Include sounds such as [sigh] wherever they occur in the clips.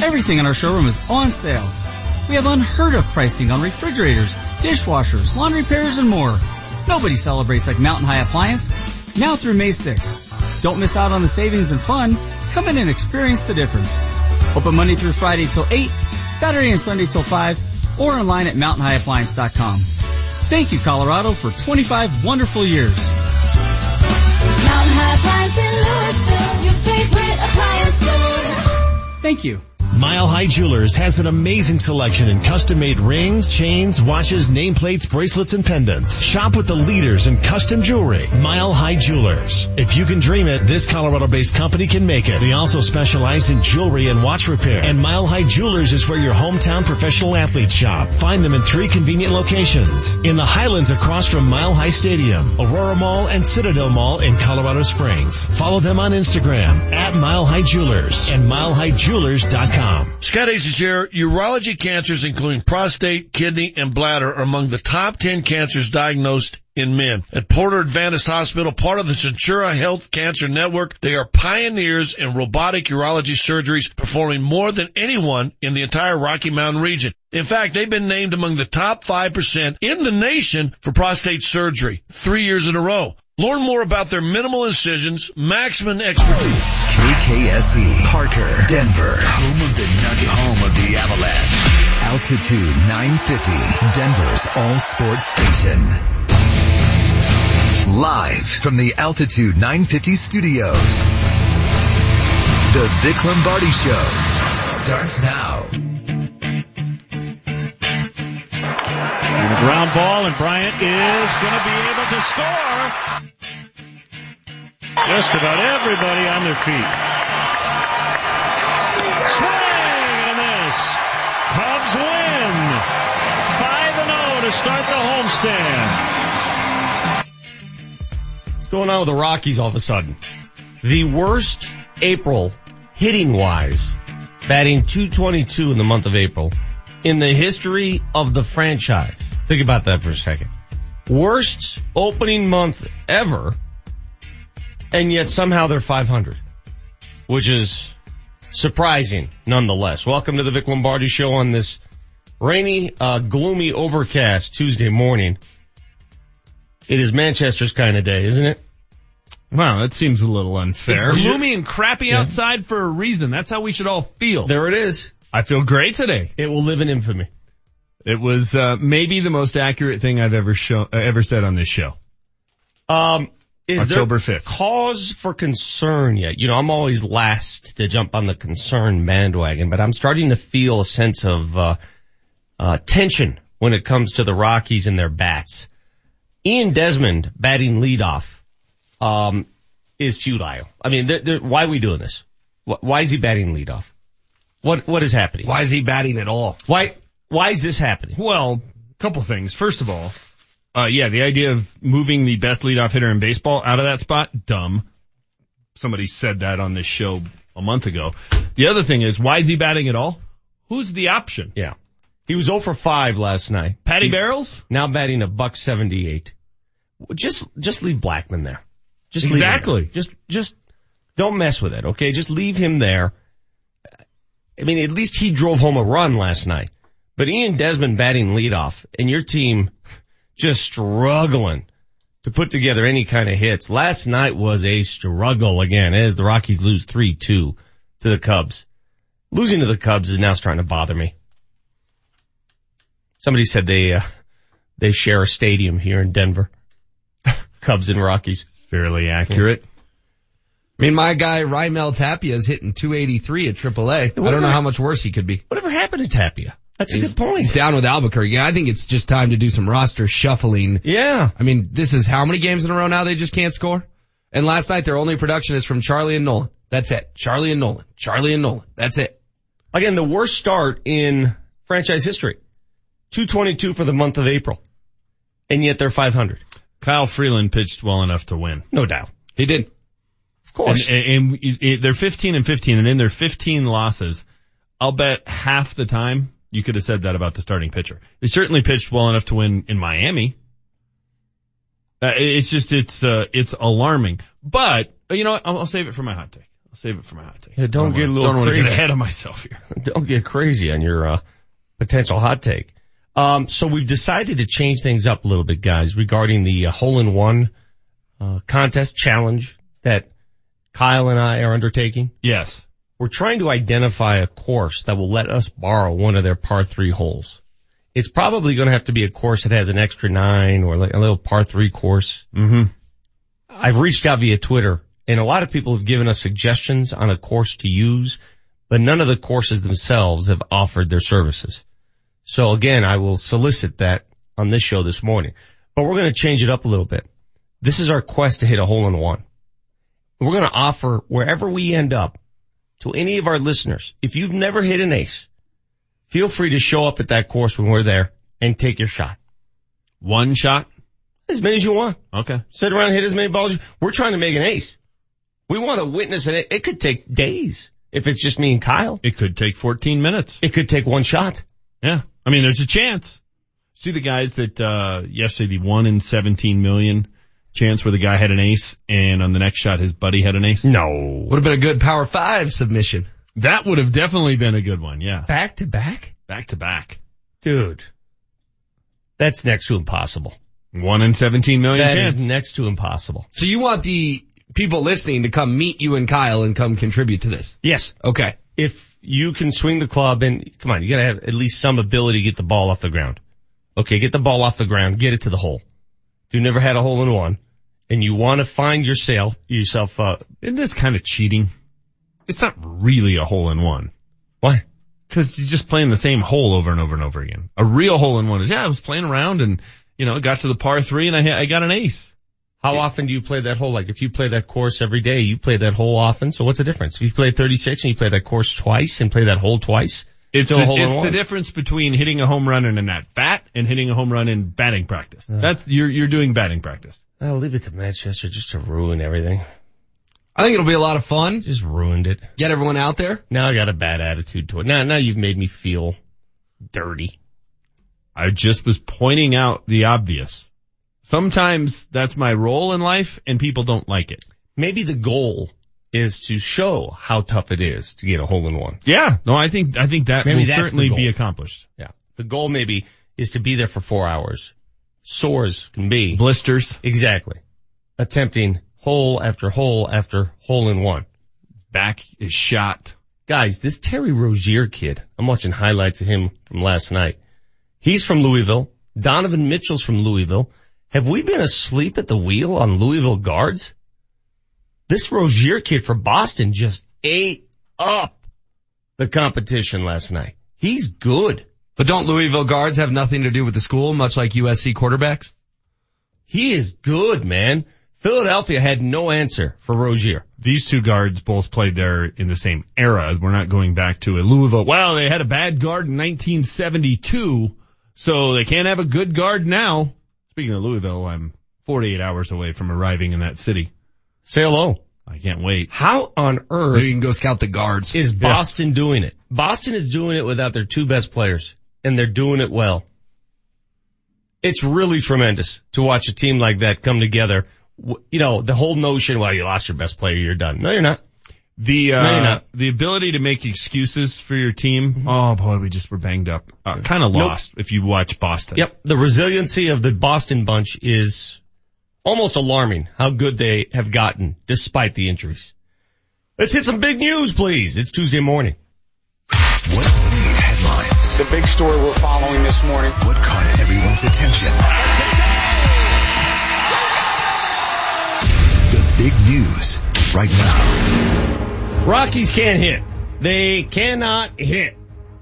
Everything in our showroom is on sale. We have unheard of pricing on refrigerators, dishwashers, laundry repairs, and more. Nobody celebrates like Mountain High Appliance. Now through May 6th. Don't miss out on the savings and fun. Come in and experience the difference. Open Monday through Friday till 8, Saturday and Sunday till 5, or online at mountainhighappliance.com. Thank you, Colorado, for 25 wonderful years. Mountain High Appliance in Louisville, your favorite appliance store. Thank you. Mile High Jewelers has an amazing selection in custom made rings, chains, watches, nameplates, bracelets, and pendants. Shop with the leaders in custom jewelry. Mile High Jewelers. If you can dream it, this Colorado based company can make it. They also specialize in jewelry and watch repair. And Mile High Jewelers is where your hometown professional athletes shop. Find them in three convenient locations. In the Highlands across from Mile High Stadium, Aurora Mall, and Citadel Mall in Colorado Springs. Follow them on Instagram at Mile High Jewelers and milehighjewelers.com. Scott Aces here. Urology cancers, including prostate, kidney, and bladder, are among the top 10 cancers diagnosed in men. At Porter Adventist Hospital, part of the Centura Health Cancer Network, they are pioneers in robotic urology surgeries, performing more than anyone in the entire Rocky Mountain region. In fact, they've been named among the top 5% in the nation for prostate surgery three years in a row. Learn more about their minimal incisions, maximum expertise. KKSE, Parker, Denver, home of the Nuggets, home of the Avalanche. Altitude 950, Denver's all sports station. Live from the Altitude 950 studios. The Vic Lombardi Show starts now. And a ground ball, and Bryant is going to be able to score. Just about everybody on their feet. Swing and a miss. Cubs win. 5 and 0 to start the homestand. What's going on with the Rockies all of a sudden? The worst April hitting wise, batting 222 in the month of April in the history of the franchise. Think about that for a second. Worst opening month ever, and yet somehow they're 500, which is surprising nonetheless. Welcome to the Vic Lombardi show on this rainy, uh, gloomy, overcast Tuesday morning. It is Manchester's kind of day, isn't it? Wow, that seems a little unfair. It's gloomy and crappy outside for a reason. That's how we should all feel. There it is. I feel great today. It will live in infamy. It was uh, maybe the most accurate thing I've ever show, uh, ever said on this show. Um, is October there 5th. cause for concern yet? You know, I'm always last to jump on the concern bandwagon, but I'm starting to feel a sense of uh, uh, tension when it comes to the Rockies and their bats. Ian Desmond batting leadoff um, is futile. I mean, they're, they're, why are we doing this? Why is he batting leadoff? What what is happening? Why is he batting at all? Why why is this happening? Well, a couple things. First of all, uh, yeah, the idea of moving the best leadoff hitter in baseball out of that spot, dumb. Somebody said that on this show a month ago. The other thing is, why is he batting at all? Who's the option? Yeah, he was 0 for 5 last night. Patty He's Barrels? now batting a buck 78. Just just leave Blackmon there. Just leave there. Exactly. Just just don't mess with it, okay? Just leave him there. I mean, at least he drove home a run last night. But Ian Desmond batting leadoff and your team just struggling to put together any kind of hits. Last night was a struggle again as the Rockies lose 3-2 to the Cubs. Losing to the Cubs is now starting to bother me. Somebody said they, uh, they share a stadium here in Denver. [laughs] Cubs and Rockies. Fairly accurate. I mean, my guy Raimel Tapia is hitting 283 at AAA. I don't know how much worse he could be. Whatever happened to Tapia? That's a good point. he's down with Albuquerque. Yeah, I think it's just time to do some roster shuffling. Yeah. I mean, this is how many games in a row now they just can't score? And last night their only production is from Charlie and Nolan. That's it. Charlie and Nolan. Charlie and Nolan. That's it. Again, the worst start in franchise history. 222 for the month of April. And yet they're 500. Kyle Freeland pitched well enough to win. No doubt. He did. Of course. and, and it- they're 15 and 15 and in their 15 losses, I'll bet half the time you could have said that about the starting pitcher. They certainly pitched well enough to win in Miami. Uh, it's just, it's, uh, it's alarming. But, you know what? I'll, I'll save it for my hot take. I'll save it for my hot take. Yeah, don't I get a wanna- little don't wanna get crazy. ahead of myself here. [laughs] Don't get crazy on your uh, potential hot take. Um, so we've decided to change things up a little bit, guys, regarding the uh, hole-in-one uh, contest challenge that Kyle and I are undertaking. Yes. We're trying to identify a course that will let us borrow one of their par three holes. It's probably going to have to be a course that has an extra nine or like a little par three course. Mm-hmm. I've reached out via Twitter and a lot of people have given us suggestions on a course to use, but none of the courses themselves have offered their services. So again, I will solicit that on this show this morning, but we're going to change it up a little bit. This is our quest to hit a hole in one. We're going to offer wherever we end up to any of our listeners. If you've never hit an ace, feel free to show up at that course when we're there and take your shot. One shot? As many as you want. Okay. Sit around and hit as many balls. as- We're trying to make an ace. We want to witness it. It could take days if it's just me and Kyle. It could take 14 minutes. It could take one shot. Yeah. I mean, there's a chance. See the guys that, uh, yesterday, the one in 17 million chance where the guy had an ace and on the next shot his buddy had an ace? No. Would have been a good power five submission. That would have definitely been a good one. Yeah. Back to back? Back to back. Dude. That's next to impossible. One in 17 million That chance. is next to impossible. So you want the people listening to come meet you and Kyle and come contribute to this? Yes. Okay. If you can swing the club and come on, you gotta have at least some ability to get the ball off the ground. Okay, get the ball off the ground, get it to the hole. If you've never had a hole in one and you want to find yourself, yourself, uh, Isn't this kind of cheating? It's not really a hole in one. why? Cause you're just playing the same hole over and over and over again. A real hole in one is, yeah, I was playing around and, you know, got to the par three and I, I got an ace. How often do you play that hole? Like if you play that course every day, you play that hole often. So what's the difference? If you play 36 and you play that course twice and play that hole twice, It's, a the, hole in it's the difference between hitting a home run in a net bat and hitting a home run in batting practice. That's, you're, you're doing batting practice. I'll leave it to Manchester just to ruin everything. I think it'll be a lot of fun. Just ruined it. Get everyone out there. Now I got a bad attitude toward. it. Now, now you've made me feel dirty. I just was pointing out the obvious. Sometimes that's my role in life and people don't like it. Maybe the goal is to show how tough it is to get a hole in one. Yeah. No, I think, I think that Maybe will certainly be accomplished. Yeah. The goal maybe is to be there for four hours. Sores can be. Blisters, Exactly. Attempting hole after hole after hole in one. back is shot. Guys, this Terry Rozier kid, I'm watching highlights of him from last night. He's from Louisville. Donovan Mitchell's from Louisville. Have we been asleep at the wheel on Louisville guards? This Rozier kid for Boston just ate up the competition last night. He's good. But don't Louisville guards have nothing to do with the school, much like USC quarterbacks? He is good, man. Philadelphia had no answer for Rozier. These two guards both played there in the same era. We're not going back to a Louisville. Well, they had a bad guard in 1972, so they can't have a good guard now. Speaking of Louisville, I'm 48 hours away from arriving in that city. Say hello. I can't wait. How on earth Maybe you can go scout the guards. is Boston doing it? Boston is doing it without their two best players, and they're doing it well. It's really tremendous to watch a team like that come together. You know, the whole notion, well, you lost your best player, you're done. No, you're not. The, uh, No, you're not. the ability to make excuses for your team. Oh boy, we just were banged up. Uh, kind of Nope. lost if you watch Boston. Yep. The resiliency of the Boston bunch is almost alarming how good they have gotten despite the injuries. Let's hit some big news, please. It's Tuesday morning. What made headlines? The big story we're following this morning. What caught everyone's attention? The big news right now. Rockies can't hit. They cannot hit.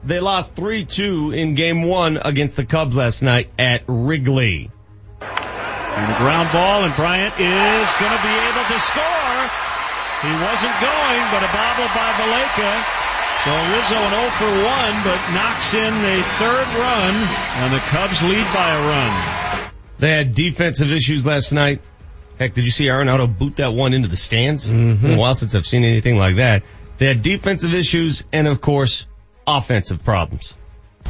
They lost 3-2 in game one against the Cubs last night at Wrigley. And a ground ball, and Bryant is going to be able to score. He wasn't going, but a bobble by Valaika. So Rizzo an 0 for 1, but knocks in the third run, and the Cubs lead by a run. They had defensive issues last night. Heck, did you see Arenado boot that one into the stands? It's been a while since I've seen anything like that. They had defensive issues and of course, offensive problems.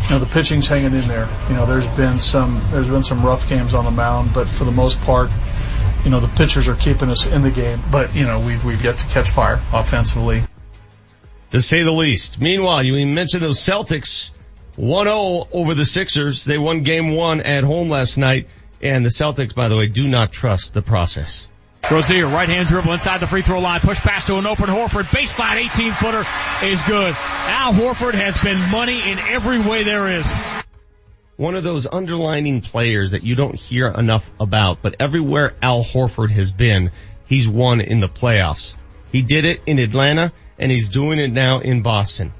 you know, the pitching's hanging in there. You know, there's been some there's been some rough games on the mound, but for the most part, you know, the pitchers are keeping us in the game, but you know, we've, we've yet to catch fire offensively. To say the least. Meanwhile, you mentioned those Celtics 1-0 over the Sixers. They won game one at home last night. And the Celtics, by the way, do not trust the process. Rozier, right hand dribble inside the free throw line, push pass to an open Horford, baseline 18 footer is good. Al Horford has been money in every way there is. One of those underlining players that you don't hear enough about, but everywhere Al Horford has been, he's won in the playoffs. He did it in Atlanta and he's doing it now in Boston.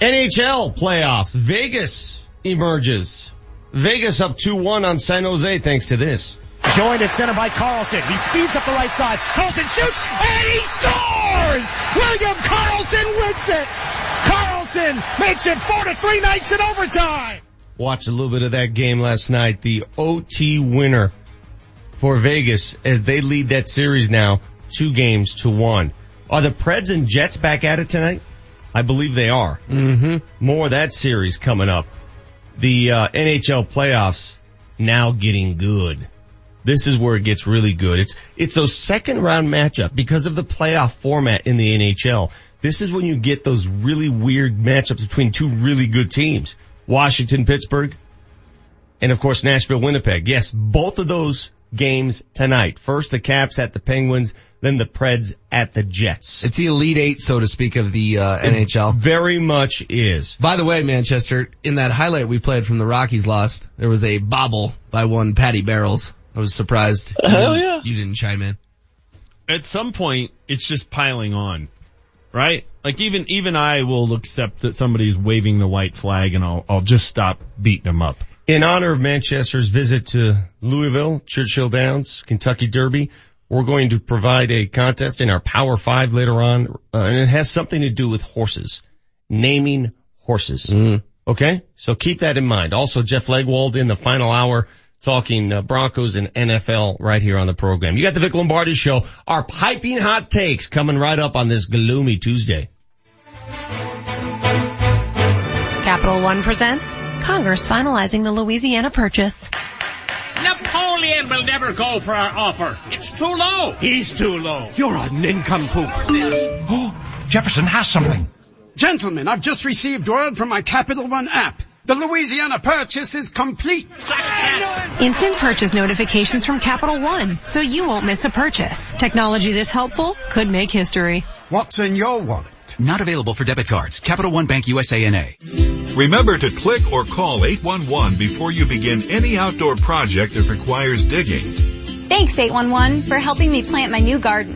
NHL playoffs. Vegas emerges. Vegas up 2-1 on San Jose thanks to this. Joined at center by Karlsson. He speeds up the right side. Karlsson shoots and he scores! William Karlsson wins it! Karlsson makes it 4 to 3 nights in overtime! Watched a little bit of that game last night. The OT winner for Vegas as they lead that series now two games to one. Are the Preds and Jets back at it tonight? I believe they are. Mm-hmm. More of that series coming up. The uh, NHL playoffs now getting good. This is where it gets really good. It's it's those second round matchup because of the playoff format in the NHL. This is when you get those really weird matchups between two really good teams. Washington, Pittsburgh, and of course Nashville, Winnipeg. Yes, both of those games tonight. First the Caps at the Penguins, then the Preds at the Jets. It's the Elite Eight, so to speak, of the uh, NHL. Very much is. By the way, Manchester, in that highlight we played from the Rockies lost, there was a bobble by one Patty Barrels. I was surprised. Hell didn't- yeah. You didn't chime in. At some point, it's just piling on, right? Like even, even I will accept that somebody's waving the white flag and I'll, I'll just stop beating them up. In honor of Manchester's visit to Louisville, Churchill Downs, Kentucky Derby, we're going to provide a contest in our Power Five later on, uh, and it has something to do with horses, naming horses. Okay, so keep that in mind. Also, Jeff Legwold in the final hour talking uh, Broncos and NFL right here on the program. You got the Vic Lombardi show, our piping hot takes coming right up on this gloomy Tuesday. Capital One presents Congress finalizing the Louisiana Purchase. Napoleon will never go for our offer. It's too low. He's too low. You're a nincompoop. Oh, Jefferson has something. Gentlemen, I've just received word from my Capital One app. The Louisiana purchase is complete. Instant purchase notifications from Capital One, so you won't miss a purchase. Technology this helpful could make history. What's in your wallet? Not available for debit cards. Capital One Bank USA NA. Remember to click or call 811 before you begin any outdoor project that requires digging. Thanks 811 for helping me plant my new garden.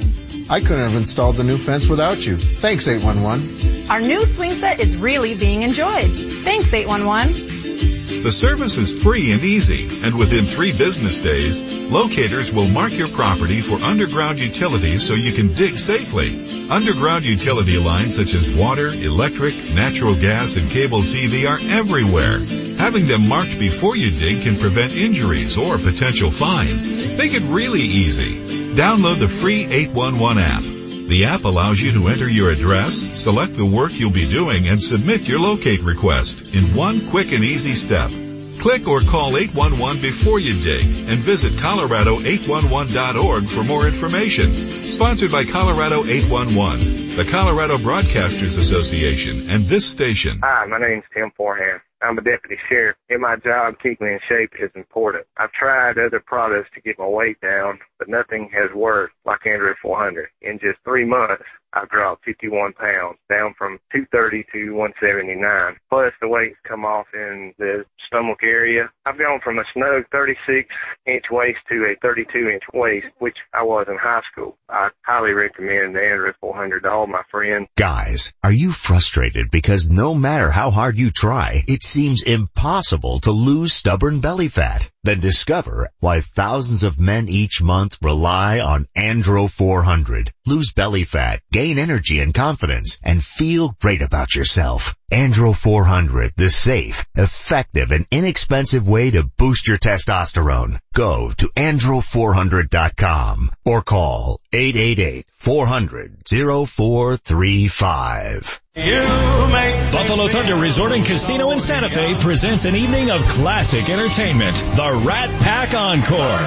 I couldn't have installed the new fence without you. Thanks 811. Our new swing set is really being enjoyed. Thanks 811. The service is free and easy, and within three business days, locators will mark your property for underground utilities so you can dig safely. Underground utility lines such as water, electric, natural gas, and cable TV are everywhere. Having them marked before you dig can prevent injuries or potential fines. Make it really easy. Download the free 811 app. The app allows you to enter your address, select the work you'll be doing, and submit your locate request in one quick and easy step. Click or call 811 before you dig and visit Colorado811.org for more information. Sponsored by Colorado 811, the Colorado Broadcasters Association, and this station. Hi, my name's Tim Forehand. I'm a deputy sheriff. and my job, keeping in shape is important. I've tried other products to get my weight down, but nothing has worked like Andro 400. In just three months, I've dropped 51 pounds, down from 230 to 179. Plus, the weight's come off in the stomach area. I've gone from a snug 36 inch waist to a 32 inch waist, which I was in high school. I highly recommend the Andro 400 to all my friends. Guys, are you frustrated because no matter how hard you try, it seems impossible to lose stubborn belly fat? Then discover why thousands of men each month rely on Andro 400. Lose belly fat, gain energy and confidence, and feel great about yourself. Andro 400, the safe, effective, and inexpensive way to boost your testosterone. Go to andro400.com or call 888-400-0435. Buffalo Thunder Resort and Casino in Santa Fe presents an evening of classic entertainment. The Rat Pack Encore.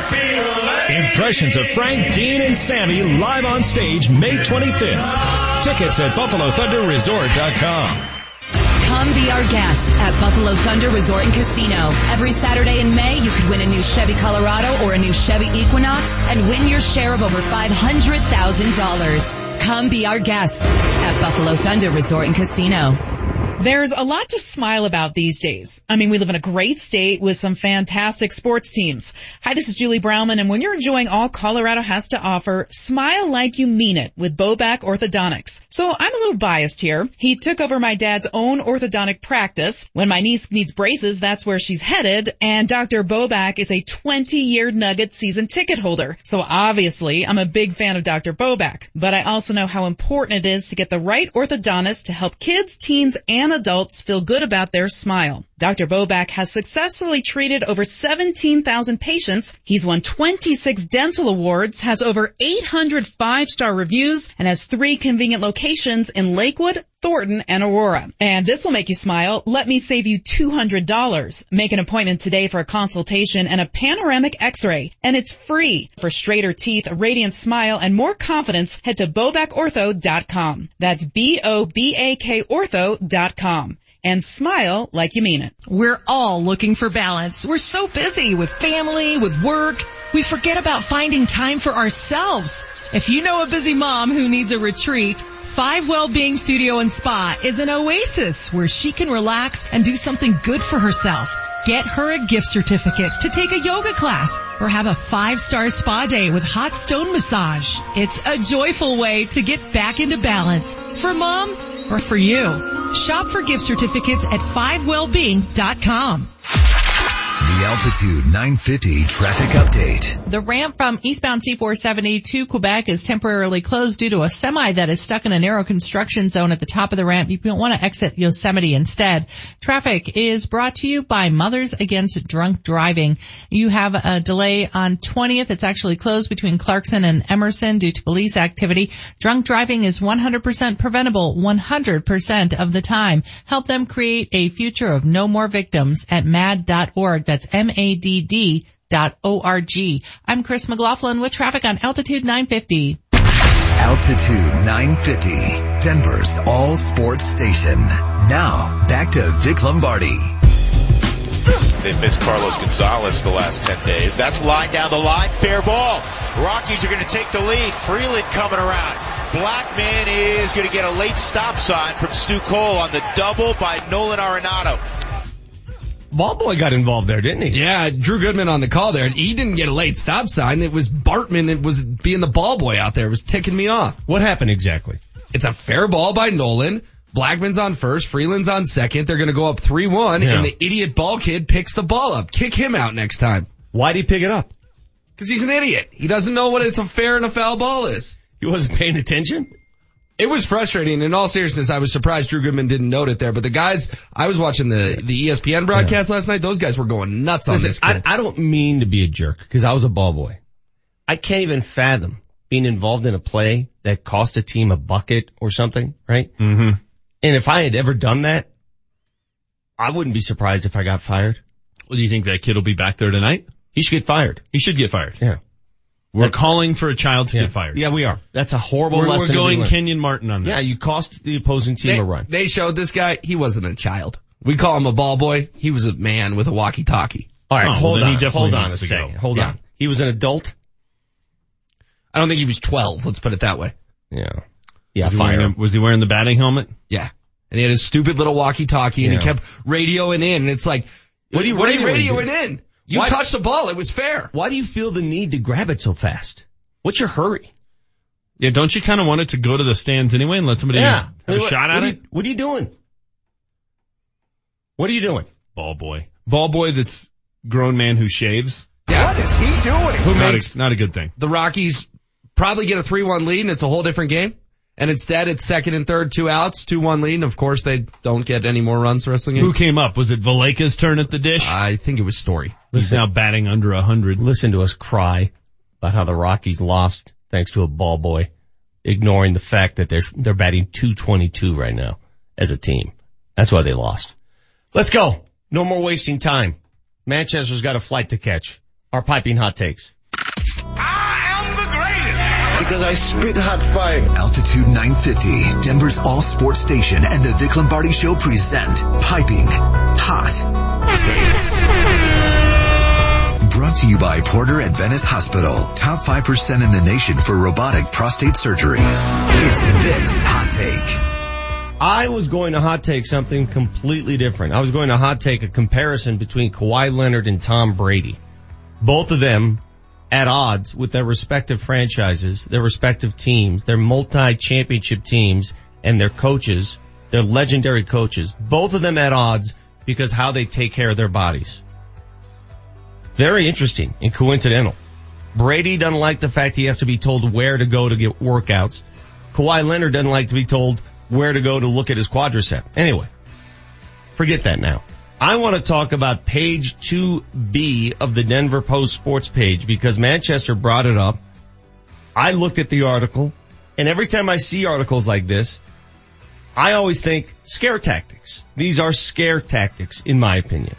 Impressions of Frank, Dean, and Sammy live on stage May 25th. Tickets at BuffaloThunderResort.com. Come be our guest at Buffalo Thunder Resort and Casino. Every Saturday in May, you could win a new Chevy Colorado or a new Chevy Equinox and win your share of over $500,000. Come be our guest at Buffalo Thunder Resort and Casino. There's a lot to smile about these days. I mean, we live in a great state with some fantastic sports teams. Hi, this is Julie Brownman, and when you're enjoying all Colorado has to offer, smile like you mean it with Bobak Orthodontics. So I'm a little biased here. He took over my dad's own orthodontic practice. When my niece needs braces, that's where she's headed, and Dr. Bobak is a 20-year Nugget season ticket holder. So obviously, I'm a big fan of Dr. Bobak, but I also know how important it is to get the right orthodontist to help kids, teens, and adults feel good about their smile. Dr. Bobak has successfully treated over 17,000 patients. He's won 26 dental awards, has over 800 five-star reviews, and has three convenient locations in Lakewood, Thornton, and Aurora. And this will make you smile. Let me save you $200. Make an appointment today for a consultation and a panoramic x-ray. And it's free. For straighter teeth, a radiant smile, and more confidence, head to bobakortho.com. That's B-O-B-A-K ortho.com and smile like you mean it. We're all looking for balance. We're so busy with family, with work. We forget about finding time for ourselves. If you know a busy mom who needs a retreat, Five Wellbeing Studio and Spa is an oasis where she can relax and do something good for herself. Get her a gift certificate to take a yoga class or have a five-star spa day with hot stone massage. It's a joyful way to get back into balance for mom or for you. Shop for gift certificates at 5wellbeing.com. The Altitude 950 traffic update. The ramp from eastbound C470 to Quebec is temporarily closed due to a semi that is stuck in a narrow construction zone at the top of the ramp. You want to exit Yosemite instead. Traffic is brought to you by Mothers Against Drunk Driving. You have a delay on 20th. It's actually closed between Clarkson and Emerson due to police activity. Drunk driving is 100% preventable 100% of the time. Help them create a future of no more victims at mad.org. That's M-A-D-D dot O-R-G. I'm Chris McLaughlin with traffic on Altitude 950. Altitude 950, Denver's all sports station. Now, back to Vic Lombardi. They've missed Carlos Gonzalez the last 10 days. That's line down the line. Fair ball. Rockies are going to take the lead. Freeland coming around. Blackmon is going to get a late stop sign from Stu Cole on the double by Nolan Arenado. Ball boy got involved there, didn't he? Yeah, Drew Goodman on the call there. He didn't get a late stop sign. It was Bartman that was being the ball boy out there. It was ticking me off. What happened exactly? It's a fair ball by Nolan. Blackmon's on first, Freeland's on second. They're gonna go up 3-1 Yeah. and the idiot ball kid picks the ball up. Kick him out next time. Why'd he pick it up? Cause he's an idiot. He doesn't know what it's a fair and a foul ball is. He wasn't paying attention? It was frustrating. In all seriousness, I was surprised Drew Goodman didn't note it there. But the guys, I was watching the the ESPN broadcast last night. Those guys were going nuts on Listen, this I, kid. I don't mean to be a jerk because I was a ball boy. I can't even fathom being involved in a play that cost a team a bucket or something, right? Mm-hmm. And if I had ever done that, I wouldn't be surprised if I got fired. Well, do you think that kid will be back there tonight? He should get fired. He should get fired. Yeah. We're calling for a child to Yeah. get fired. Yeah, we are. That's a horrible We're, we're lesson. to be going. Kenyon Martin on this. Yeah, you cost the opposing team they, a run. they showed this guy, he wasn't a child. We call him a ball boy. He was a man with a walkie talkie. All right, Oh, hold then on. he hold on a second. Hold Yeah. on. He was an adult? I don't think he was 12. Let's put it that way. Yeah. Yeah, was, he wearing a, was he wearing the batting helmet? Yeah. And he had his stupid little walkie talkie and he kept radioing in and it's like, What are you what are you radioing, radioing in? You Why- touched the ball. It was fair. Why do you feel the need to grab it so fast? What's your hurry? Yeah, don't you kind of want it to go to the stands anyway and let somebody have a What- shot what at are it? you- what are you doing? What are you doing? Ball boy. Ball boy that's grown man who shaves. Yeah. What is he doing? Who Not makes a, not a good thing. the Rockies probably get a 3-1 lead and it's a whole different game. And instead it's second and third, two outs, 2-1 lead. And of course they don't get any more runs the rest game. Who came up? Was it Valaika's turn at the dish? I think it was Story. He's now batting under a hundred. Listen to us cry about how the Rockies lost thanks to a ball boy, ignoring the fact that they're, they're batting 222 right now as a team. That's why they lost. Let's go. No more wasting time. Manchester's got a flight to catch. Our piping hot takes. Ah! Because I spit hot fire. Altitude 950, Denver's all sports station and the Vic Lombardi show present Piping Hot Takes. Brought to you by Porter Adventist Hospital. Top 5% in the nation for robotic prostate surgery. It's Vic's Hot Take. I was going to hot take something completely different. I was going to hot take a comparison between Kawhi Leonard and Tom Brady. Both of them at odds with their respective franchises, their respective teams, their multi-championship teams, and their coaches, their legendary coaches. Both of them at odds because how they take care of their bodies. Very interesting and coincidental. Brady doesn't like the fact he has to be told where to go to get workouts. Kawhi Leonard doesn't like to be told where to go to look at his quadricep. Anyway, forget that now. I want to talk about page 2B of the Denver Post sports page because Manchester brought it up. I looked at the article and every time I see articles like this, I always think scare tactics. These are scare tactics in my opinion.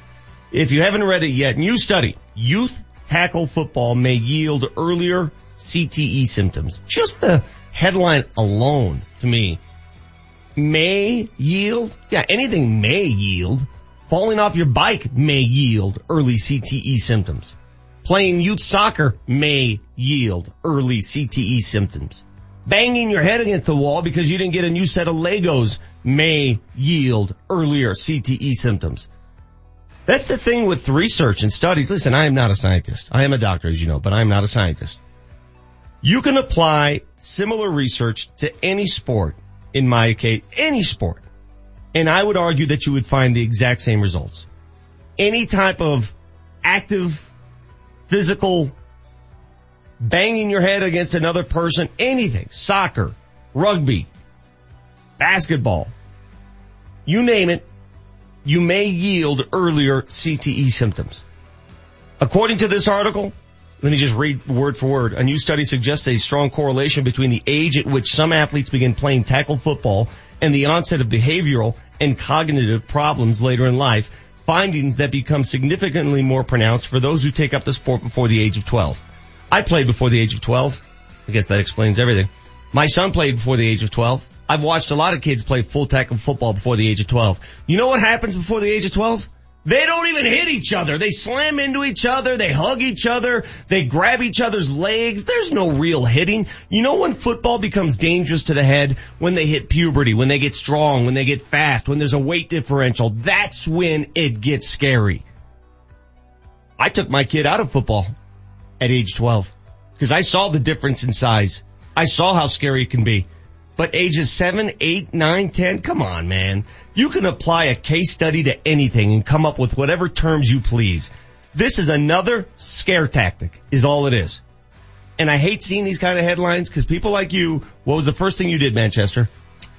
If you haven't read it yet, new study, youth tackle football may yield earlier CTE symptoms. Just the headline alone to me may yield. Yeah, anything may yield. Falling off your bike may yield early CTE symptoms. Playing youth soccer may yield early CTE symptoms. Banging your head against the wall because you didn't get a new set of Legos may yield earlier CTE symptoms. That's the thing with research and studies. Listen, I am not a scientist. I am a doctor, as you know, but I am not a scientist. You can apply similar research to any sport, in my case, any sport. And I would argue that you would find the exact same results. Any type of active, physical, banging your head against another person, anything, soccer, rugby, basketball, you name it, you may yield earlier CTE symptoms. According to this article, let me just read word for word. A new study suggests a strong correlation between the age at which some athletes begin playing tackle football and the onset of behavioral and cognitive problems later in life, findings that become significantly more pronounced for those who take up the sport before the age of 12. I played before the age of 12. I guess that explains everything. My son played before the age of 12. I've watched a lot of kids play full tackle football before the age of 12. You know what happens before the age of 12? They don't even hit each other. They slam into each other. They hug each other. They grab each other's legs. There's no real hitting. You know when football becomes dangerous to the head? When they hit puberty, when they get strong, when they get fast, when there's a weight differential. That's when it gets scary. I took my kid out of football at age 12 because I saw the difference in size. I saw how scary it can be. But ages 7, 8, 9, 10, come on man. You can apply a case study to anything and come up with whatever terms you please. This is another scare tactic is all it is. And I hate seeing these kind of headlines because people like you, what was the first thing you did, Manchester?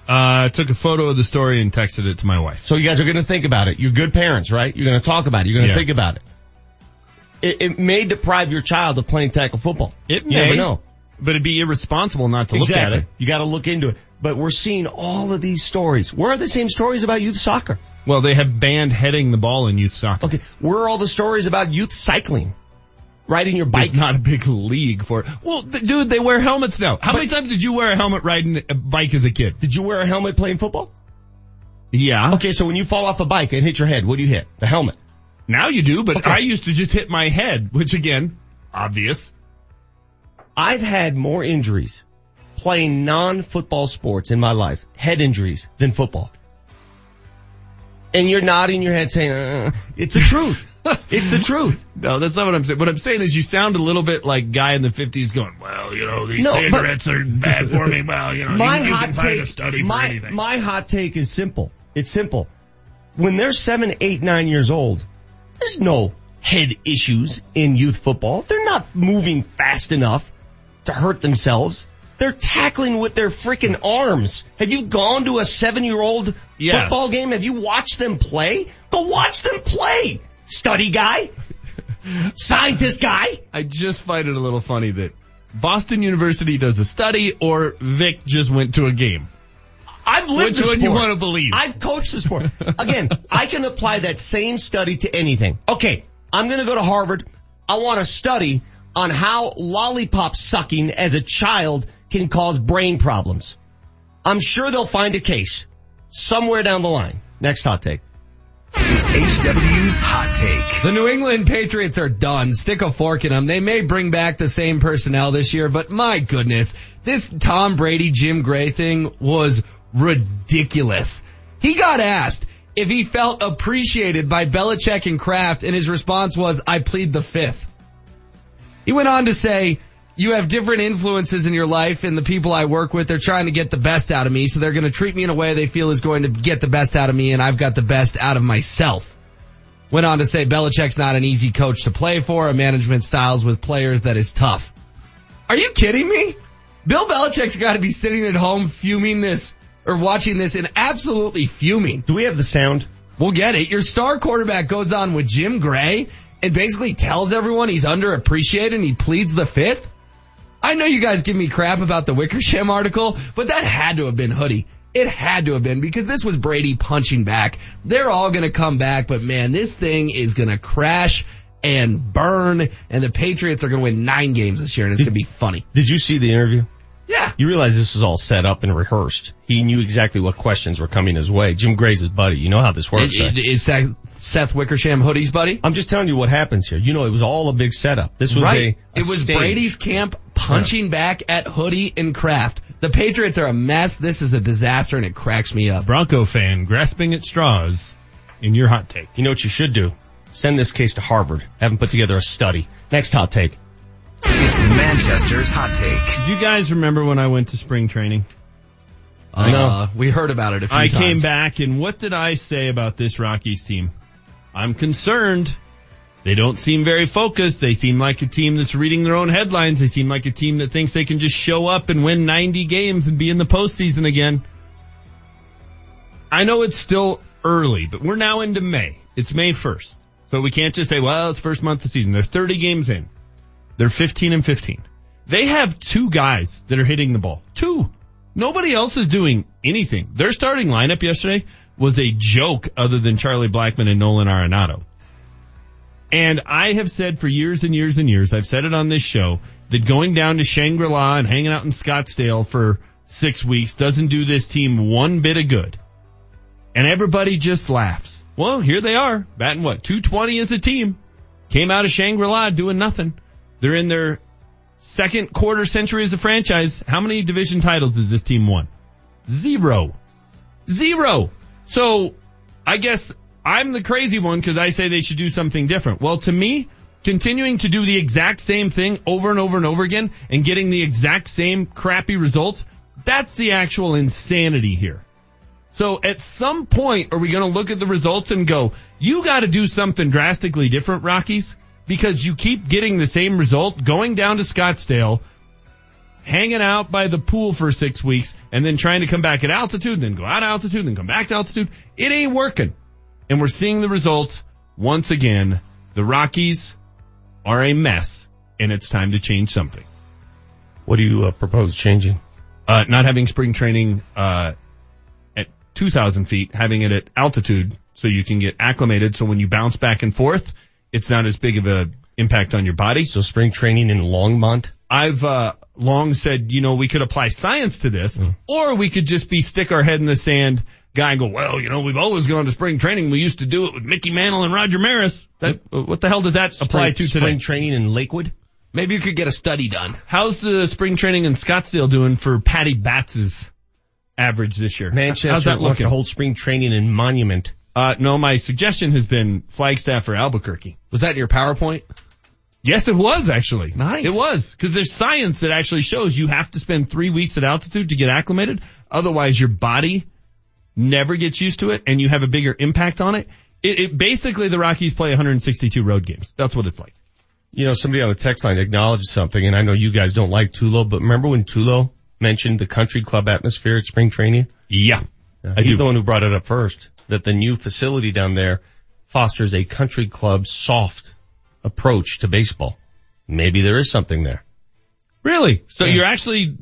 Uh, I took a photo of the story and texted it to my wife. So you guys are going to think about it. You're good parents, right? You're going to talk about it. You're going to Yeah. think about it. it. It may deprive your child of playing tackle football. It You may, never know. But it'd be irresponsible not to exactly. look at it. You got to look into it. But we're seeing all of these stories. Where are the same stories about youth soccer? Well, they have banned heading the ball in youth soccer. Okay. Where are all the stories about youth cycling? Riding your bike? There's not a big league for it. Well, th- dude, they wear helmets now. How many times did you wear a helmet riding a bike as a kid? Did you wear a helmet playing football? Yeah. Okay, so when you fall off a bike and hit your head, what do you hit? The helmet. Now you do, but Okay. I used to just hit my head, which again, obvious. I've had more injuries playing non-football sports in my life, head injuries, than football. And you're nodding your head saying, uh, it's the truth. [laughs] it's the truth. No, that's not what I'm saying. What I'm saying is you sound a little bit like guy in the 50s going, well, you know, these No, but- cigarettes are bad for me. Well, you know, my you, you hot can find take, a study for my, anything. my hot take is simple. It's simple. When they're seven, eight, nine years old, there's no head issues in youth football. They're not moving fast enough to hurt themselves. They're tackling with their freaking arms. Have you gone to a seven year old Yes. football game? Have you watched them play? Go watch them play. Study guy. [laughs] Scientist guy. I just find it a little funny that Boston University does a study or Vic just went to a game. I've lived Which the one sport. you want to believe? I've coached the sport. [laughs] Again, I can apply that same study to anything. Okay, I'm going to go to Harvard. I want to study on how lollipop sucking as a child can cause brain problems. I'm sure they'll find a case somewhere down the line. Next hot take. It's HW's hot take. The New England Patriots are done. Stick a fork in them. They may bring back the same personnel this year, but my goodness, this Tom Brady, Jim Gray thing was ridiculous. He got asked if he felt appreciated by Belichick and Kraft, and his response was, I plead the fifth. He went on to say, you have different influences in your life and the people I work with, they're trying to get the best out of me. So they're going to treat me in a way they feel is going to get the best out of me and I've got the best out of myself. Went on to say Belichick's not an easy coach to play for. A management styles with players that is tough. Are you kidding me? Bill Belichick's got to be sitting at home fuming this or watching this and absolutely fuming. Do we have the sound? We'll get it. Your star quarterback goes on with Jim Gray and basically tells everyone he's underappreciated and he pleads the fifth. I know you guys give me crap about the Wickersham article, but that had to have been Hoodie. It had to have been because this was Brady punching back. They're all going to come back, but man, this thing is going to crash and burn and the Patriots are going to win nine games this year and it's going to be funny. Did you see the interview? Yeah. You realize this was all set up and rehearsed. He knew exactly what questions were coming his way. Jim Gray's his buddy. You know how this works. Is, right? is Seth, Seth Wickersham Hoodie's buddy? I'm just telling you what happens here. You know, it was all a big setup. This was right. a, a it was stage. Brady's camp punching back at Hoodie and Kraft. The Patriots are a mess. This is a disaster and it cracks me up. Bronco fan grasping at straws in your hot take. You know what you should do? Send this case to Harvard. Have them put together a study. Next hot take. It's Manchester's hot take. Do you guys remember when I went to spring training? I know. Uh, we heard about it a few I times. came back and what did I say about this Rockies team? I'm concerned. They don't seem very focused. They seem like a team that's reading their own headlines. They seem like a team that thinks they can just show up and win 90 games and be in the postseason again. I know it's still early, but we're now into May. It's May 1st. So we can't just say, well, it's first month of the season. They're 30 games in. They're 15 and 15. They have two guys that are hitting the ball. Two. Nobody else is doing anything. Their starting lineup yesterday was a joke other than Charlie Blackmon and Nolan Arenado. And I have said for years and years and years, I've said it on this show, that going down to Shangri-La and hanging out in Scottsdale for six weeks doesn't do this team one bit of good. And everybody just laughs. Well, here they are, batting what, 220 as a team. Came out of Shangri-La doing nothing. They're in their second quarter century as a franchise. How many division titles has this team won? Zero. Zero. So I guess I'm the crazy one because I say they should do something different. Well, to me, continuing to do the exact same thing over and over and over again and getting the exact same crappy results, that's the actual insanity here. So at some point, are we going to look at the results and go, you got to do something drastically different, Rockies? Because you keep getting the same result, going down to Scottsdale, hanging out by the pool for six weeks, and then trying to come back at altitude, then go out of altitude, then come back to altitude. It ain't working. And we're seeing the results once again. The Rockies are a mess, and it's time to change something. What do you uh, propose changing? Uh, not having spring training, uh, at 2,000 feet, having it at altitude so you can get acclimated. So when you bounce back and forth, it's not as big of a impact on your body. So spring training in Longmont? I've, uh, long said, you know, we could apply science to this, mm. or we could just be stick our head in the sand guy and go, well, you know, we've always gone to spring training. We used to do it with Mickey Mantle and Roger Maris. That, what the hell does that spring, apply to today? Spring training in Lakewood? Maybe you could get a study done. How's the spring training in Scottsdale doing for Patty Batts's average this year? Manchester How's that wants looking? to hold spring training in Monument. Uh, no, my suggestion has been Flagstaff or Albuquerque. Was that your PowerPoint? Yes, it was actually. Nice. It was. Cause there's science that actually shows you have to spend three weeks at altitude to get acclimated. Otherwise your body never gets used to it and you have a bigger impact on it. It, it basically the Rockies play 162 road games. That's what it's like. You know, somebody on the text line acknowledged something and I know you guys don't like Tulo, but remember when Tulo mentioned the country club atmosphere at spring training? Yeah. yeah he's the one who brought it up first, that the new facility down there fosters a country club soft approach to baseball. Maybe there is something there. Really? So Yeah. you're actually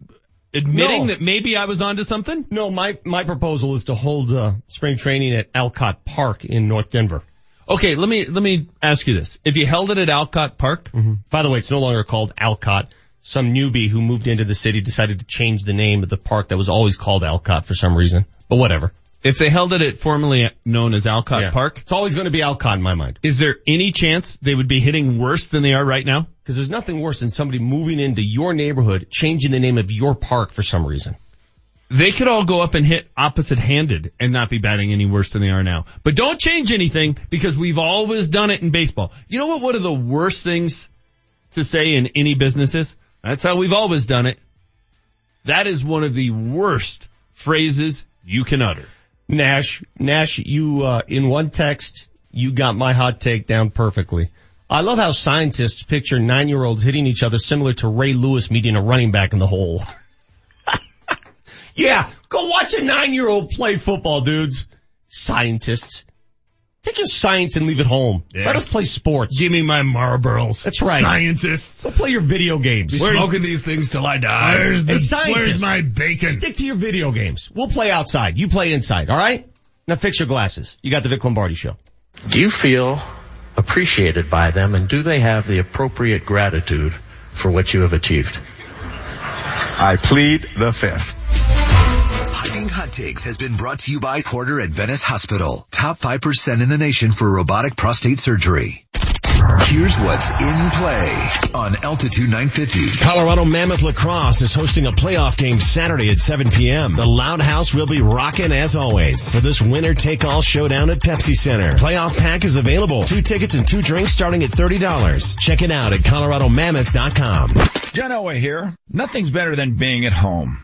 admitting No. that maybe I was onto something? No, my, my proposal is to hold, uh, spring training at Alcott Park in North Denver. Okay, let me, let me ask you this. If you held it at Alcott Park, By the way, it's no longer called Alcott. Some newbie who moved into the city decided to change the name of the park that was always called Alcott for some reason. But whatever. If they held it at formerly known as Alcott Yeah. Park, It's always going to be Alcott in my mind. is there any chance they would be hitting worse than they are right now? Because there's nothing worse than somebody moving into your neighborhood, changing the name of your park for some reason. They could all go up and hit opposite handed and not be batting any worse than they are now. But don't change anything because we've always done it in baseball. You know what one of the worst things to say in any business is? That's how we've always done it. That is one of the worst phrases you can utter. Nash, Nash, you, uh, in one text, you got my hot take down perfectly. I love how scientists picture nine-year-olds hitting each other similar to Ray Lewis meeting a running back in the hole. [laughs] yeah, go watch a nine-year-old play football, dudes. Scientists. Take your science and leave it home. Yeah. Let us play sports. Give me my marbles. That's right. Scientists. Go play your video games. Where's- Smoking these things till I die. Where's, the, scientists. where's my bacon? Stick to your video games. We'll play outside. You play inside, alright? Now fix your glasses. You got the Vic Lombardi show. Do you feel appreciated by them and do they have the appropriate gratitude for what you have achieved? I plead the fifth. Piping Hot Takes has been brought to you by Porter Adventist Hospital. Top 5% in the nation for robotic prostate surgery. Here's what's in play on Altitude 950. Colorado Mammoth Lacrosse is hosting a playoff game Saturday at 7 p.m. The Loud House will be rocking as always for this winner take all showdown at Pepsi Center. Playoff pack is available. Two tickets and two drinks starting at $30. Check it out at coloradomammoth.com. John Elway here. Nothing's better than being at home.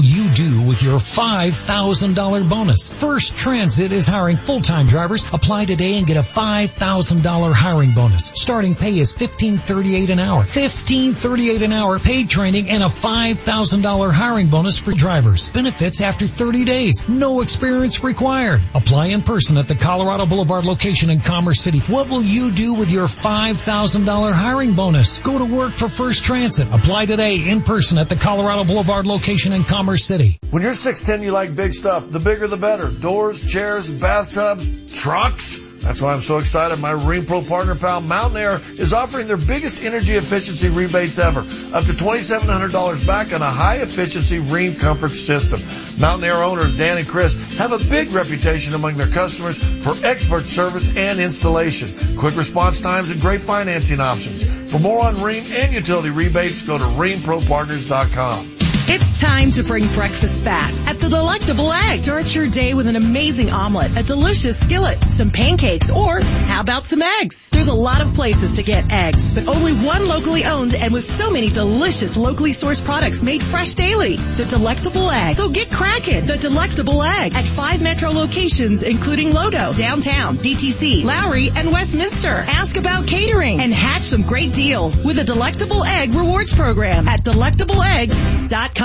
you do with your $5,000 bonus? First Transit is hiring full-time drivers. Apply today and get a $5,000 hiring bonus. Starting pay is $15.38 an hour. $15.38 an hour paid training and a $5,000 hiring bonus for drivers. Benefits after 30 days. No experience required. Apply in person at the Colorado Boulevard location in Commerce City. What will you do with your $5,000 hiring bonus? Go to work for First Transit. Apply today in person at the Colorado Boulevard location in Commerce City. When you're 6'10, you like big stuff. The bigger the better. Doors, chairs, bathtubs, trucks. That's why I'm so excited. My Rheem Pro partner pal Mountain Air is offering their biggest energy efficiency rebates ever. Up to $2,700 back on a high efficiency Rheem comfort system. Mountain Air owners Dan and Chris have a big reputation among their customers for expert service and installation. Quick response times and great financing options. For more on Rheem and utility rebates, go to RheemProPartners.com. It's time to bring breakfast back at the Delectable Egg. Start your day with an amazing omelet, a delicious skillet, some pancakes, or how about some eggs? There's a lot of places to get eggs, but only one locally owned and with so many delicious locally sourced products made fresh daily. The Delectable Egg. So get cracking. The Delectable Egg at five metro locations including Lodo, downtown, DTC, Lowry, and Westminster. Ask about catering and hatch some great deals with a Delectable Egg rewards program at delectableegg.com.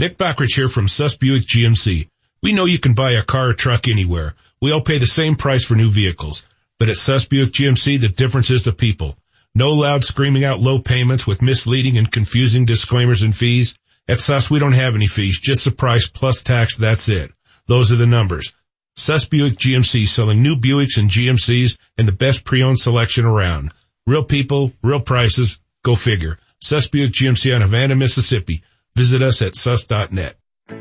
Nick Backridge here from Suss Buick GMC. We know you can buy a car or truck anywhere. We all pay the same price for new vehicles. But at Suss Buick GMC, the difference is the people. No loud screaming out low payments with misleading and confusing disclaimers and fees. At Suss, we don't have any fees, just the price plus tax, that's it. Those are the numbers. Suss Buick GMC selling new Buicks and GMCs and the best pre-owned selection around. Real people, real prices, go figure. Suss Buick GMC on Havana, Mississippi. Visit us at sus.net.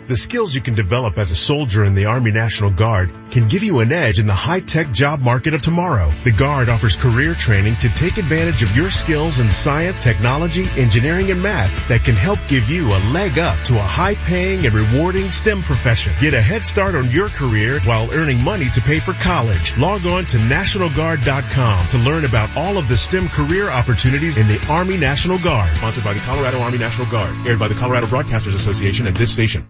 The skills you can develop as a soldier in the Army National Guard can give you an edge in the high-tech job market of tomorrow. The Guard offers career training to take advantage of your skills in science, technology, engineering, and math that can help give you a leg up to a high-paying and rewarding STEM profession. Get a head start on your career while earning money to pay for college. Log on to NationalGuard.com to learn about all of the STEM career opportunities in the Army National Guard. Sponsored by the Colorado Army National Guard. Aired by the Colorado Broadcasters Association and this station.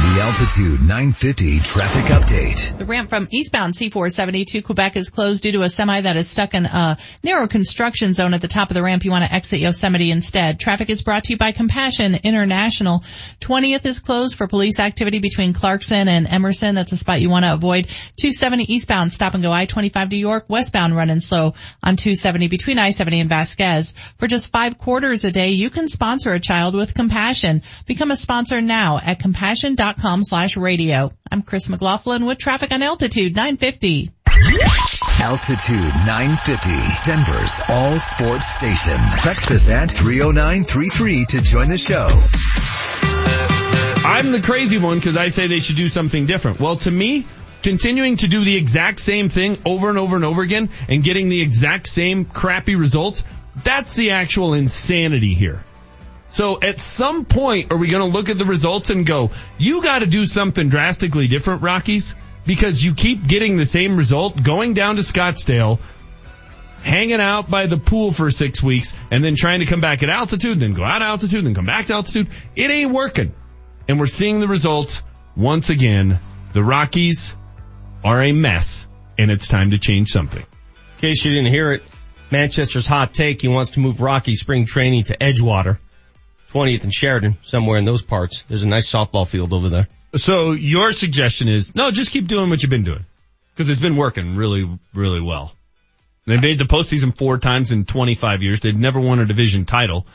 The Altitude 950 traffic update. The ramp from eastbound C470 to Quebec is closed due to a semi that is stuck in a narrow construction zone at the top of the ramp. You want to exit Yosemite instead. Traffic is brought to you by Compassion International. 20th is closed for police activity between Clarkson and Emerson. That's a spot you want to avoid. 270 eastbound stop and go I-25 to York. Westbound running slow on 270 between I-70 and Vasquez. For just five quarters a day, you can sponsor a child with Compassion. Become a sponsor now at compassion.com com slash radio. I'm Chris McLaughlin with traffic on altitude 950. Altitude 950, Denver's all sports station. Text us at 30933 to join the show. I'm the crazy one because I say they should do something different. Well, to me, continuing to do the exact same thing over and over and over again and getting the exact same crappy results, that's the actual insanity here. So at some point, are we going to look at the results and go, you got to do something drastically different, Rockies? Because you keep getting the same result, going down to Scottsdale, hanging out by the pool for six weeks, and then trying to come back at altitude, then go out altitude, then come back to altitude. It ain't working. And we're seeing the results once again. The Rockies are a mess, and it's time to change something. In case you didn't hear it, Manchester's hot take, he wants to move Rocky spring training to Edgewater. 20th and Sheridan, somewhere in those parts. There's a nice softball field over there. So your suggestion is, no, just keep doing what you've been doing. Cause it's been working really, really well. They made the postseason four times in 25 years. They've never won a division title.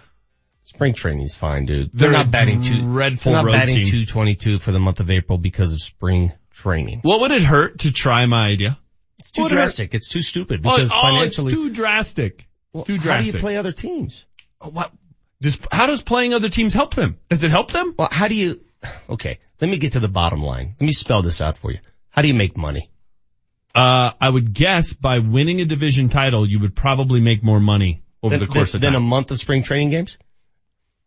Spring training's fine, dude. They're, they're not batting two, dreadful they're not batting team. 222 for the month of April because of spring training. What would it hurt to try my idea? It's too drastic. It's too stupid because oh, financially. Oh, it's too drastic. It's well, too drastic. How do you play other teams? Oh, what? Does, how does playing other teams help them? Does it help them? Well, how do you, okay, let me get to the bottom line. Let me spell this out for you. How do you make money? Uh, I would guess by winning a division title, you would probably make more money over then, the course then, of time. Than a month of spring training games?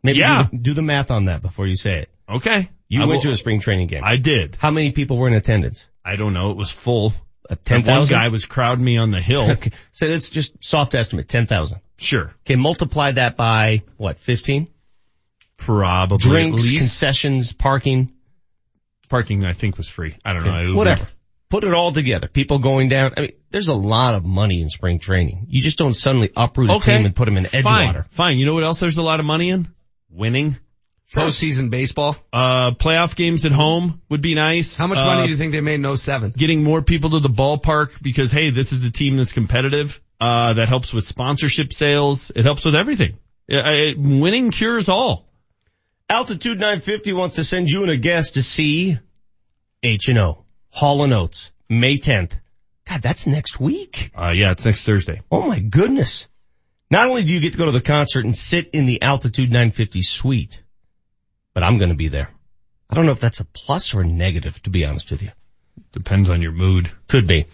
Maybe yeah. do, do, the math on that before you say it. Okay. You I went will, to a spring training game. I did. How many people were in attendance? I don't know. It was full. A 10,000? One guy was crowding me on the hill. [laughs] okay. So that's just soft estimate, 10,000. Sure. Okay, multiply that by, what, 15? Probably. Drinks, concessions, parking. Parking, I think, was free. I don't know. Whatever. Put it all together. People going down. I mean, there's a lot of money in spring training. You just don't suddenly uproot a team and put them in Edgewater. Fine. Fine. You know what else there's a lot of money in? Winning. Postseason baseball. Uh, playoff games at home would be nice. How much uh, money do you think they made in 07? Getting more people to the ballpark because hey, this is a team that's competitive. Uh, that helps with sponsorship sales. It helps with everything. It, it, winning cures all. Altitude 950 wants to send you and a guest to see H&O, Hall & Oates, May 10th. God, that's next week. Uh, yeah, it's next Thursday. Oh my goodness. Not only do you get to go to the concert and sit in the Altitude 950 suite, but I'm going to be there. I don't know if that's a plus or a negative, to be honest with you. Depends on your mood. Could be.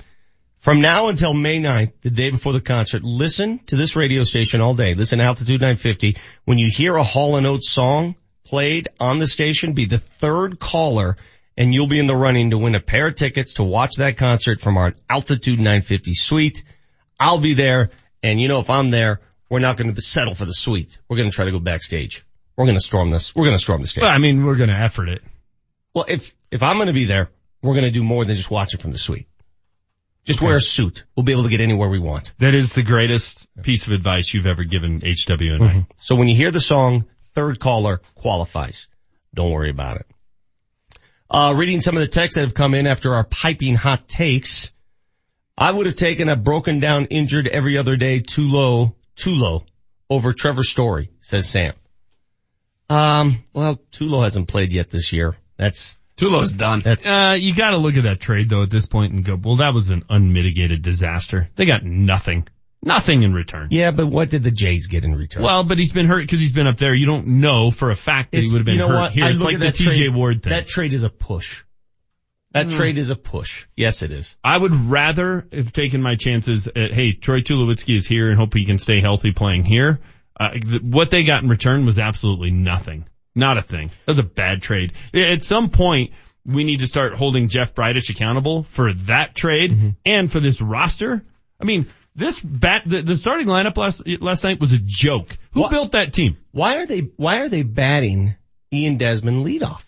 From now until May 9th, the day before the concert, listen to this radio station all day. Listen to Altitude 950. When you hear a Hall & Oates song played on the station, be the third caller and you'll be in the running to win a pair of tickets to watch that concert from our Altitude 950 suite. I'll be there. And you know, if I'm there, we're not going to settle for the suite. We're going to try to go backstage. We're going to storm this. We're going to storm the stage. Well, I mean, we're going to effort it. Well, if, if I'm going to be there, we're going to do more than just watch it from the suite. Just okay. wear a suit. We'll be able to get anywhere we want. That is the greatest piece of advice you've ever given HW and mm-hmm. So when you hear the song, third caller qualifies. Don't worry about it. Uh, reading some of the texts that have come in after our piping hot takes. I would have taken a broken down, injured every other day, Tulo, too low over Trevor Story, says Sam. Um, well, Tulo hasn't played yet this year. That's Tulo's done. That's Uh, you gotta look at that trade though at this point and go, well, that was an unmitigated disaster. They got nothing. Nothing in return. yeah, but what did the Jays get in return? Well, but he's been hurt because he's been up there. You don't know for a fact that It's- he would have been you know hurt what? here. I It's like the TJ trade- Ward thing. That trade is a push. That Mm. trade is a push. Yes, it is. I would rather have taken my chances at, hey, Troy Tulowitzki is here and hope he can stay healthy playing here. Uh, th- what they got in return was absolutely nothing. Not a thing. That was a bad trade. At some point, we need to start holding Jeff Bridich accountable for that trade Mm-hmm. and for this roster. I mean, this bat, the, the starting lineup last, last night was a joke. Who built that team? Why are they, why are they batting Ian Desmond leadoff?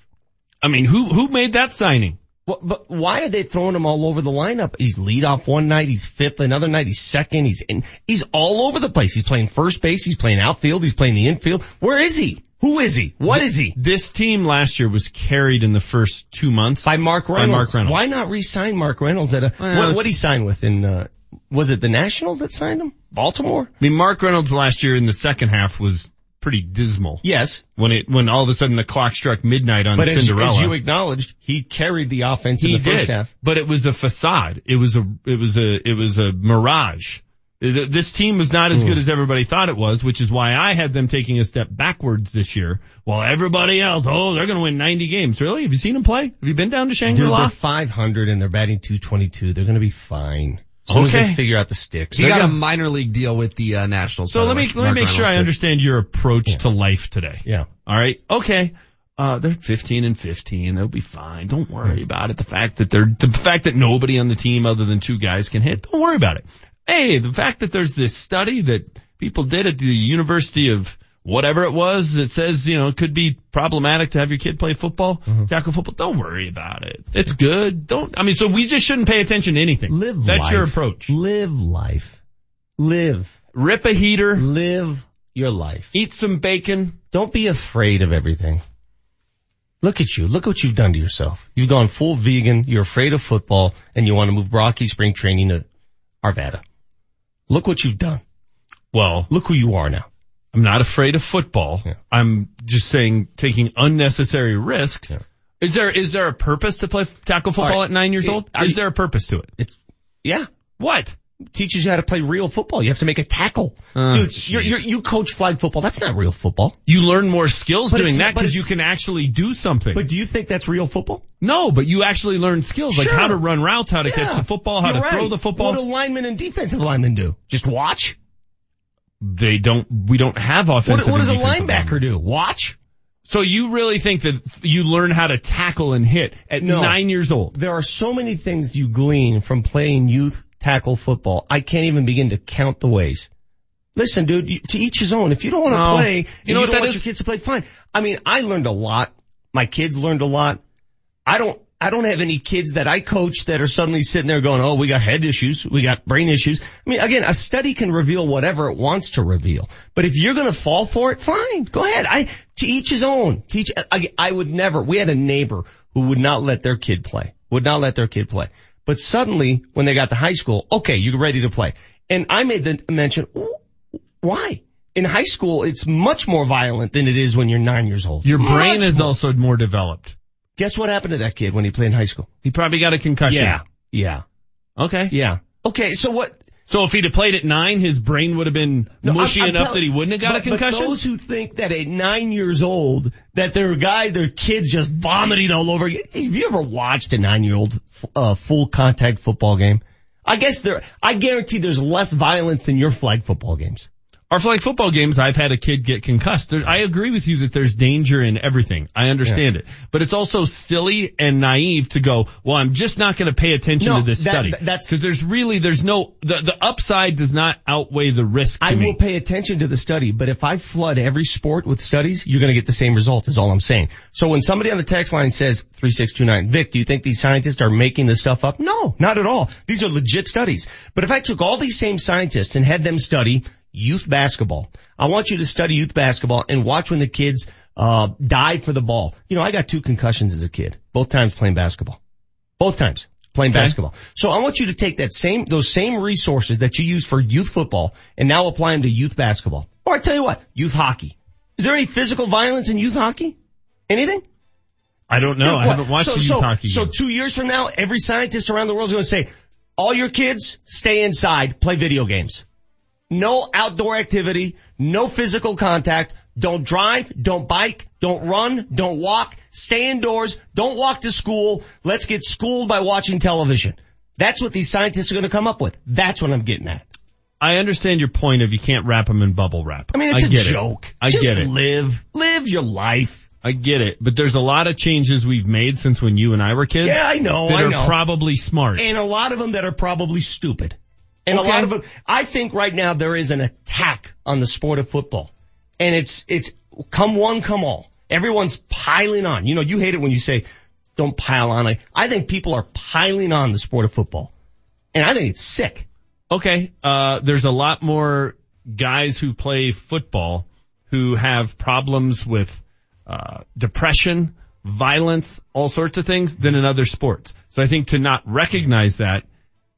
I mean, who, who made that signing? What, but why are they throwing him all over the lineup? He's leadoff one night, he's fifth another night, he's second, he's in, he's all over the place. He's playing first base, he's playing outfield, he's playing the infield. Where is he? Who is he? What is he? This team last year was carried in the first two months By Mark Reynolds. by. Mark Reynolds. Why not re-sign Mark Reynolds at a, Well, what, what he sign with in, uh, was it the Nationals that signed him? Baltimore? I mean, Mark Reynolds last year in the second half was pretty dismal. Yes. When it, when all of a sudden the clock struck midnight on But as, Cinderella. as you acknowledged, he carried the offense in the first did, half. but it was a facade. It was a, it was a, it was a mirage. This team was not as Hmm. good as everybody thought it was, which is why I had them taking a step backwards this year, while everybody else, oh, they're going to win 90 games. Really? Have you seen them play? Have you been down to Dude, Shangri-La? they're 500 and they're batting 222. They're going to be fine. As soon as Okay. they figure out the sticks. He got a gonna- minor league deal with the uh, Nationals. So let me way. let me Mark make sure I understand your approach to life today. Yeah. All right. Okay. Uh, they're 15 and 15. They'll be fine. Don't worry about it. The fact that they're the fact that nobody on the team other than two guys can hit. Don't worry about it. Hey, the fact that there's this study that people did at the University of whatever it was that says, you know, it could be problematic to have your kid play football, Mm-hmm. tackle football. Don't worry about it. It's good. Don't, I mean, so we just shouldn't pay attention to anything. Live That's life. your approach. Live life. Live. Rip a heater. Live your life. Eat some bacon. Don't be afraid of everything. Look at you. Look what you've done to yourself. You've gone full vegan. You're afraid of football and you want to move Brocky spring training to Arvada. Look what you've done. Well, Look who you are now. I'm not afraid of football. I'm just saying taking unnecessary risks. Is there is there a purpose to play tackle football All right. at nine years It- old? Is you- there a purpose to it? It's, yeah. What? Teaches you how to play real football. You have to make a tackle. Oh, Dude, you're, you're, you coach flag football. That's not real football. You learn more skills But doing that because you can actually do something. But do you think that's real football? no, but you actually learn skills like how to run routes, how to catch the football, how You're to throw the football. What do linemen and defensive linemen do? Just watch? They don't. We don't have offensive. what does a linebacker do? Watch? So you really think that you learn how to tackle and hit at No. nine years old? There are so many things you glean from playing youth tackle football. I can't even begin to count the ways. Listen, dude, you, to each his own. If you don't want to No. play, You know what you don't want is? your kids to play, fine. I mean, I learned a lot. My kids learned a lot. I don't, I don't have any kids that I coach that are suddenly sitting there going, oh, we got head issues. We got brain issues. I mean, again, a study can reveal whatever it wants to reveal. But if you're going to fall for it, fine. Go ahead. I, to each his own. Teach, I, I would never, we had a neighbor who would not let their kid play. Would not let their kid play. But suddenly, when they got to high school, okay, you're ready to play. And I made the mention, why? In high school, it's much more violent than it is when you're nine years old. Your brain Much is more. also more developed. Guess what happened to that kid when he played in high school? He probably got a concussion. Yeah. Yeah. Okay. Yeah. Okay, so what? So if he'd have played at nine, his brain would have been No, I'm- mushy I'm enough tell- that he wouldn't have got but- a concussion. But those who think that at nine years old, that their guy, their kids just vomiting all over. Have you ever watched a nine year old, uh, full contact football game? I guess there, I guarantee there's less violence than your flag football games. Our flag football games, I've had a kid get concussed. There's, I agree with you that there's danger in everything. I understand it. But it's also silly and naive to go, well, I'm just not going to pay attention No, to this that- study. that's- Cause there's really, there's no, the, the upside does not outweigh the risk to I me. will pay attention to the study, but if I flood every sport with studies, you're going to get the same result is all I'm saying. So when somebody on the text line says 3629, Vic, do you think these scientists are making this stuff up? No, not at all. These are legit studies. But if I took all these same scientists and had them study youth basketball, I want you to study youth basketball and watch when the kids, uh, dive for the ball. You know, I got two concussions as a kid, both times playing basketball. Both times. playing Okay. basketball. So I want you to take that same, those same resources that you use for youth football and now apply them to youth basketball. Or I tell you what, youth hockey. Is there any physical violence in youth hockey? Anything? I don't know. I haven't watched so, youth so, hockey. So two years from now, every scientist around the world is going to say, all your kids stay inside, play video games. No outdoor activity, no physical contact. Don't drive, don't bike, don't run, don't walk, stay indoors, don't walk to school. Let's get schooled by watching television. That's what these scientists are going to come up with. That's what I'm getting at. I understand your point of you can't wrap them in bubble wrap. I mean, it's a a get joke. It. I Just get it. live, live your life. I get it. But there's a lot of changes we've made since when you and I were kids. Yeah, I know, That I are know. probably smart. And a lot of them that are probably stupid. And Okay. a lot of them, I think right now there is an attack on the sport of football. And it's, it's come one, come all. Everyone's piling on. You know, you hate it when you say, don't pile on. I, I think people are piling on the sport of football. And I think it's sick. Okay, uh, there's a lot more guys who play football who have problems with uh, depression, violence, all sorts of things than in other sports. So I think to not recognize that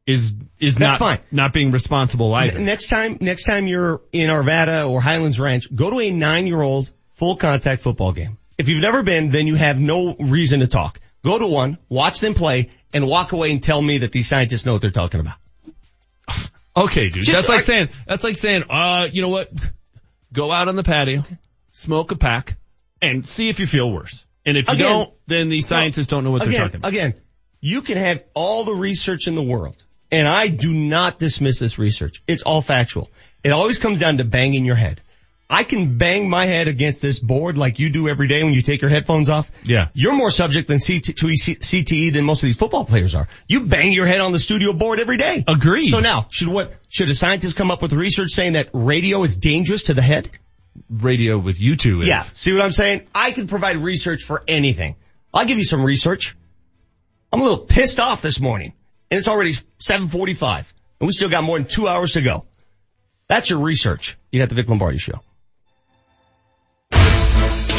is is That's not fine. not being responsible either. Next time, next time you're in Arvada or Highlands Ranch, go to a nine-year-old full contact football game. If you've never been, then you have no reason to talk. Go to one, watch them play, and walk away and tell me that these scientists know what they're talking about. [sighs] Okay, dude. Just- that's like I- saying that's like saying, uh, you know what? Go out on the patio, smoke a pack, and see if you feel worse. And if you Again- don't, then the scientists don't know what again, they're talking about. Again, you can have all the research in the world, and I do not dismiss this research. It's all factual. It always comes down to banging your head. I can bang my head against this board like you do every day when you take your headphones off. Yeah. You're more subject than CT, to CTE than most of these football players are. You bang your head on the studio board every day. Agreed. So now, should what, should a scientist come up with research saying that radio is dangerous to the head? Radio with you two is. Yeah. See what I'm saying? I can provide research for anything. I'll give you some research. I'm a little pissed off this morning and it's already 745 and we still got more than two hours to go. That's your research. You got the Vic Lombardi show.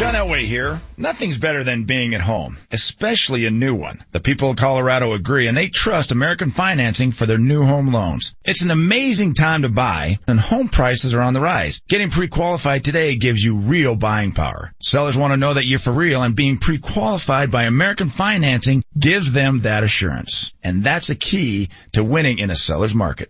John Elway here. Nothing's better than being at home, especially a new one. The people of Colorado agree and they trust American Financing for their new home loans. It's an amazing time to buy and home prices are on the rise. Getting pre-qualified today gives you real buying power. Sellers want to know that you're for real and being pre-qualified by American Financing gives them that assurance. And that's a key to winning in a seller's market.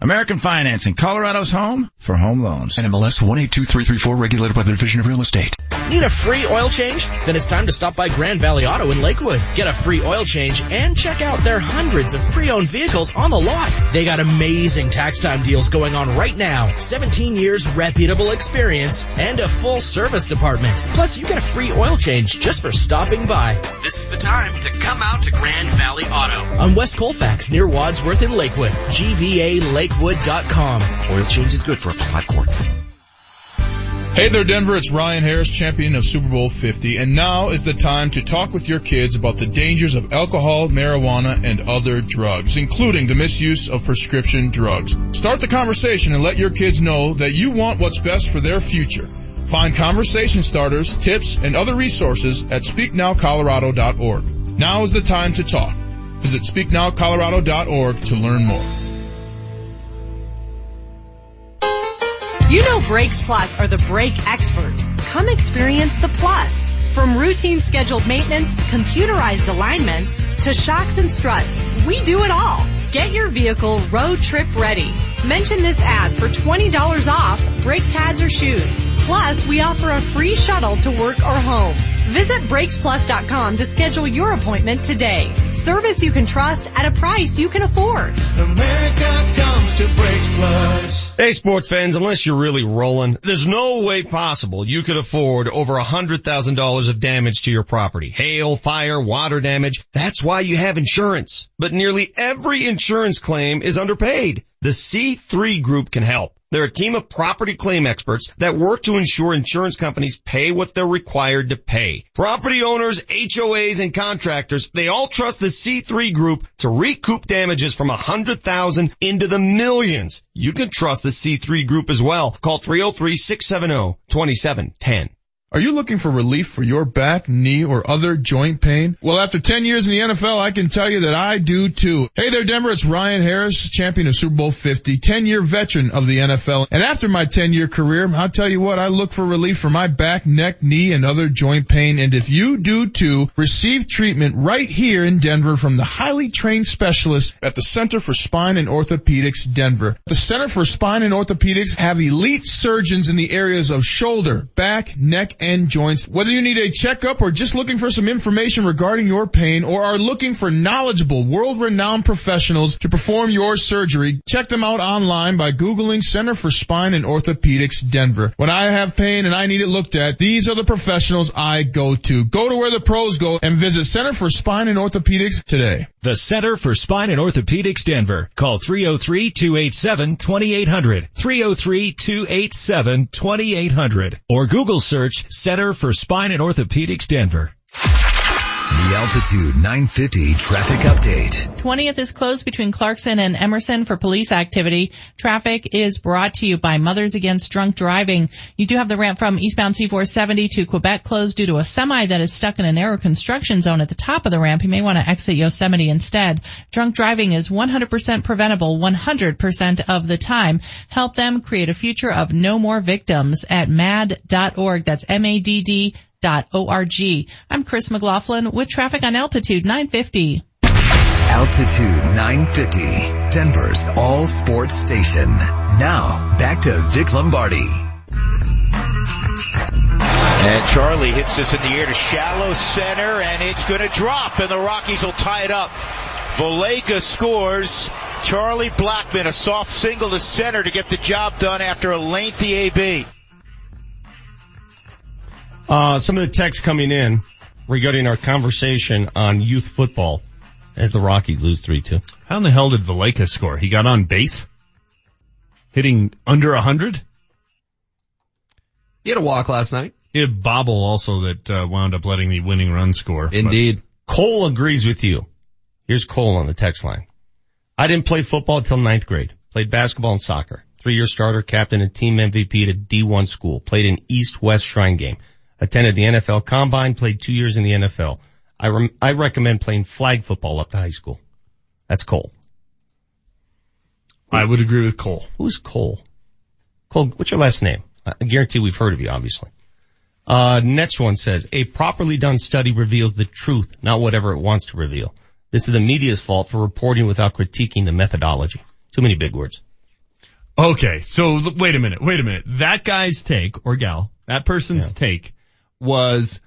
American Financing, Colorado's home for home loans. NMLS 182334 regulated by the Division of Real Estate. Need a free oil change? Then it's time to stop by Grand Valley Auto in Lakewood. Get a free oil change and check out their hundreds of pre-owned vehicles on the lot. They got amazing tax time deals going on right now. 17 years reputable experience and a full service department. Plus you get a free oil change just for stopping by. This is the time to come out to Grand Valley Auto on West Colfax near Wadsworth in Lakewood. GVA Lakewood. GVALakewood.com. Oil change is good for up to five quarts. Hey there, Denver. It's Ryan Harris, champion of Super Bowl 50, and now is the time to talk with your kids about the dangers of alcohol, marijuana, and other drugs, including the misuse of prescription drugs. Start the conversation and let your kids know that you want what's best for their future. Find conversation starters, tips, and other resources at speaknowcolorado.org. Now is the time to talk. Visit speaknowcolorado.org to learn more. You know Brakes Plus are the brake experts. Come experience the plus. From routine scheduled maintenance, computerized alignments, to shocks and struts, we do it all. Get your vehicle road trip ready. Mention this ad for $20 off brake pads or shoes. Plus, we offer a free shuttle to work or home. Visit BrakesPlus.com to schedule your appointment today. Service you can trust at a price you can afford. America comes to Brakes Plus. Hey sports fans, unless you're really rolling, there's no way possible you could afford over a hundred thousand dollars of damage to your property. Hail, fire, water damage. That's why you have insurance. But nearly every insurance claim is underpaid. The C3 Group can help. They're a team of property claim experts that work to ensure insurance companies pay what they're required to pay. Property owners, HOAs, and contractors, they all trust the C3 Group to recoup damages from a hundred thousand into the millions. You can trust the C3 Group as well. Call 303-670-2710. Are you looking for relief for your back, knee, or other joint pain? Well, after 10 years in the NFL, I can tell you that I do too. Hey there, Denver. It's Ryan Harris, champion of Super Bowl 50, 10 year veteran of the NFL. And after my 10 year career, I'll tell you what, I look for relief for my back, neck, knee, and other joint pain. And if you do too, receive treatment right here in Denver from the highly trained specialists at the Center for Spine and Orthopedics, Denver. The Center for Spine and Orthopedics have elite surgeons in the areas of shoulder, back, neck, and joints. Whether you need a checkup or just looking for some information regarding your pain or are looking for knowledgeable, world-renowned professionals to perform your surgery, check them out online by Googling Center for Spine and Orthopedics Denver. When I have pain and I need it looked at, these are the professionals I go to. Go to where the pros go and visit Center for Spine and Orthopedics today. The Center for Spine and Orthopedics Denver. Call 303-287-2800. 303-287-2800. Or Google search Center for Spine and Orthopedics Denver. The Altitude 950 traffic update. 20th is closed between Clarkson and Emerson for police activity. Traffic is brought to you by Mothers Against Drunk Driving. You do have the ramp from eastbound C470 to Quebec closed due to a semi that is stuck in a narrow construction zone at the top of the ramp. You may want to exit Yosemite instead. Drunk driving is 100% preventable 100% of the time. Help them create a future of no more victims at mad.org. That's M-A-D-D O-R-G. I'm Chris McLaughlin with traffic on Altitude 950. Altitude 950, Denver's all sports station. Now, back to Vic Lombardi. And Charlie hits this in the air to shallow center and it's going to drop and the Rockies will tie it up. Valaika scores. Charlie Blackmon, a soft single to center to get the job done after a lengthy AB. Uh, some of the texts coming in regarding our conversation on youth football as the Rockies lose 3-2. How in the hell did Valaika score? He got on base? Hitting under 100? He had a walk last night. He had Bobble also that uh, wound up letting the winning run score. Indeed. Cole agrees with you. Here's Cole on the text line. I didn't play football until ninth grade. Played basketball and soccer. Three-year starter, captain, and team MVP at a D1 school. Played in East-West Shrine Game attended the NFL Combine, played two years in the NFL. I, rem- I recommend playing flag football up to high school. That's Cole. I would agree with Cole. Who's Cole? Cole, what's your last name? I guarantee we've heard of you, obviously. Uh, next one says, a properly done study reveals the truth, not whatever it wants to reveal. This is the media's fault for reporting without critiquing the methodology. Too many big words. Okay, so wait a minute, wait a minute. That guy's take, or gal, that person's yeah. take was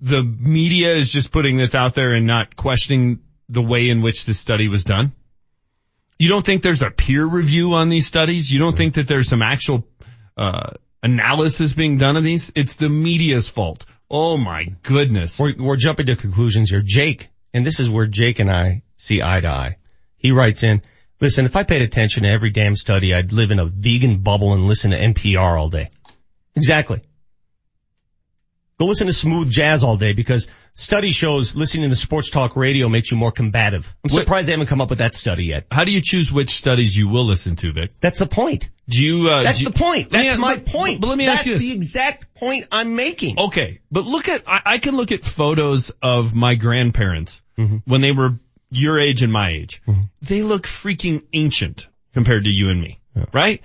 the media is just putting this out there and not questioning the way in which this study was done? You don't think there's a peer review on these studies? You don't think that there's some actual, uh, analysis being done of these? It's the media's fault. Oh my goodness. We're, we're jumping to conclusions here. Jake, and this is where Jake and I see eye to eye. He writes in, listen, if I paid attention to every damn study, I'd live in a vegan bubble and listen to NPR all day. Exactly. Go listen to smooth jazz all day because study shows listening to sports talk radio makes you more combative. I'm surprised they haven't come up with that study yet. How do you choose which studies you will listen to, Vic? That's the point. Do you, uh, That's do you, the point. That's me, my but, point. But let me That's ask you this. the exact point I'm making. Okay. But look at, I, I can look at photos of my grandparents mm-hmm. when they were your age and my age. Mm-hmm. They look freaking ancient compared to you and me. Yeah. Right?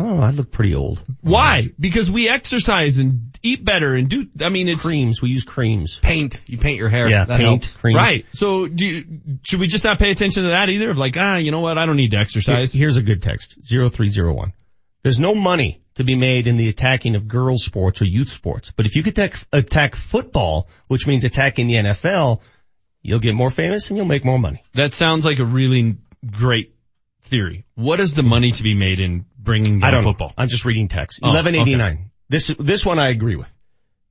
I don't know. I look pretty old. Why? Because we exercise and eat better and do. I mean, it's creams. We use creams. Paint. You paint your hair. Yeah, that paint. Helps. Cream. Right. So, do you, should we just not pay attention to that either? Of like, ah, you know what? I don't need to exercise. Here's a good text. Zero three zero one. There's no money to be made in the attacking of girls sports or youth sports. But if you could attack, attack football, which means attacking the NFL, you'll get more famous and you'll make more money. That sounds like a really great theory. What is the money to be made in bringing down I don't football? Know. I'm just reading text. Oh, 1189. Okay. This, this one I agree with.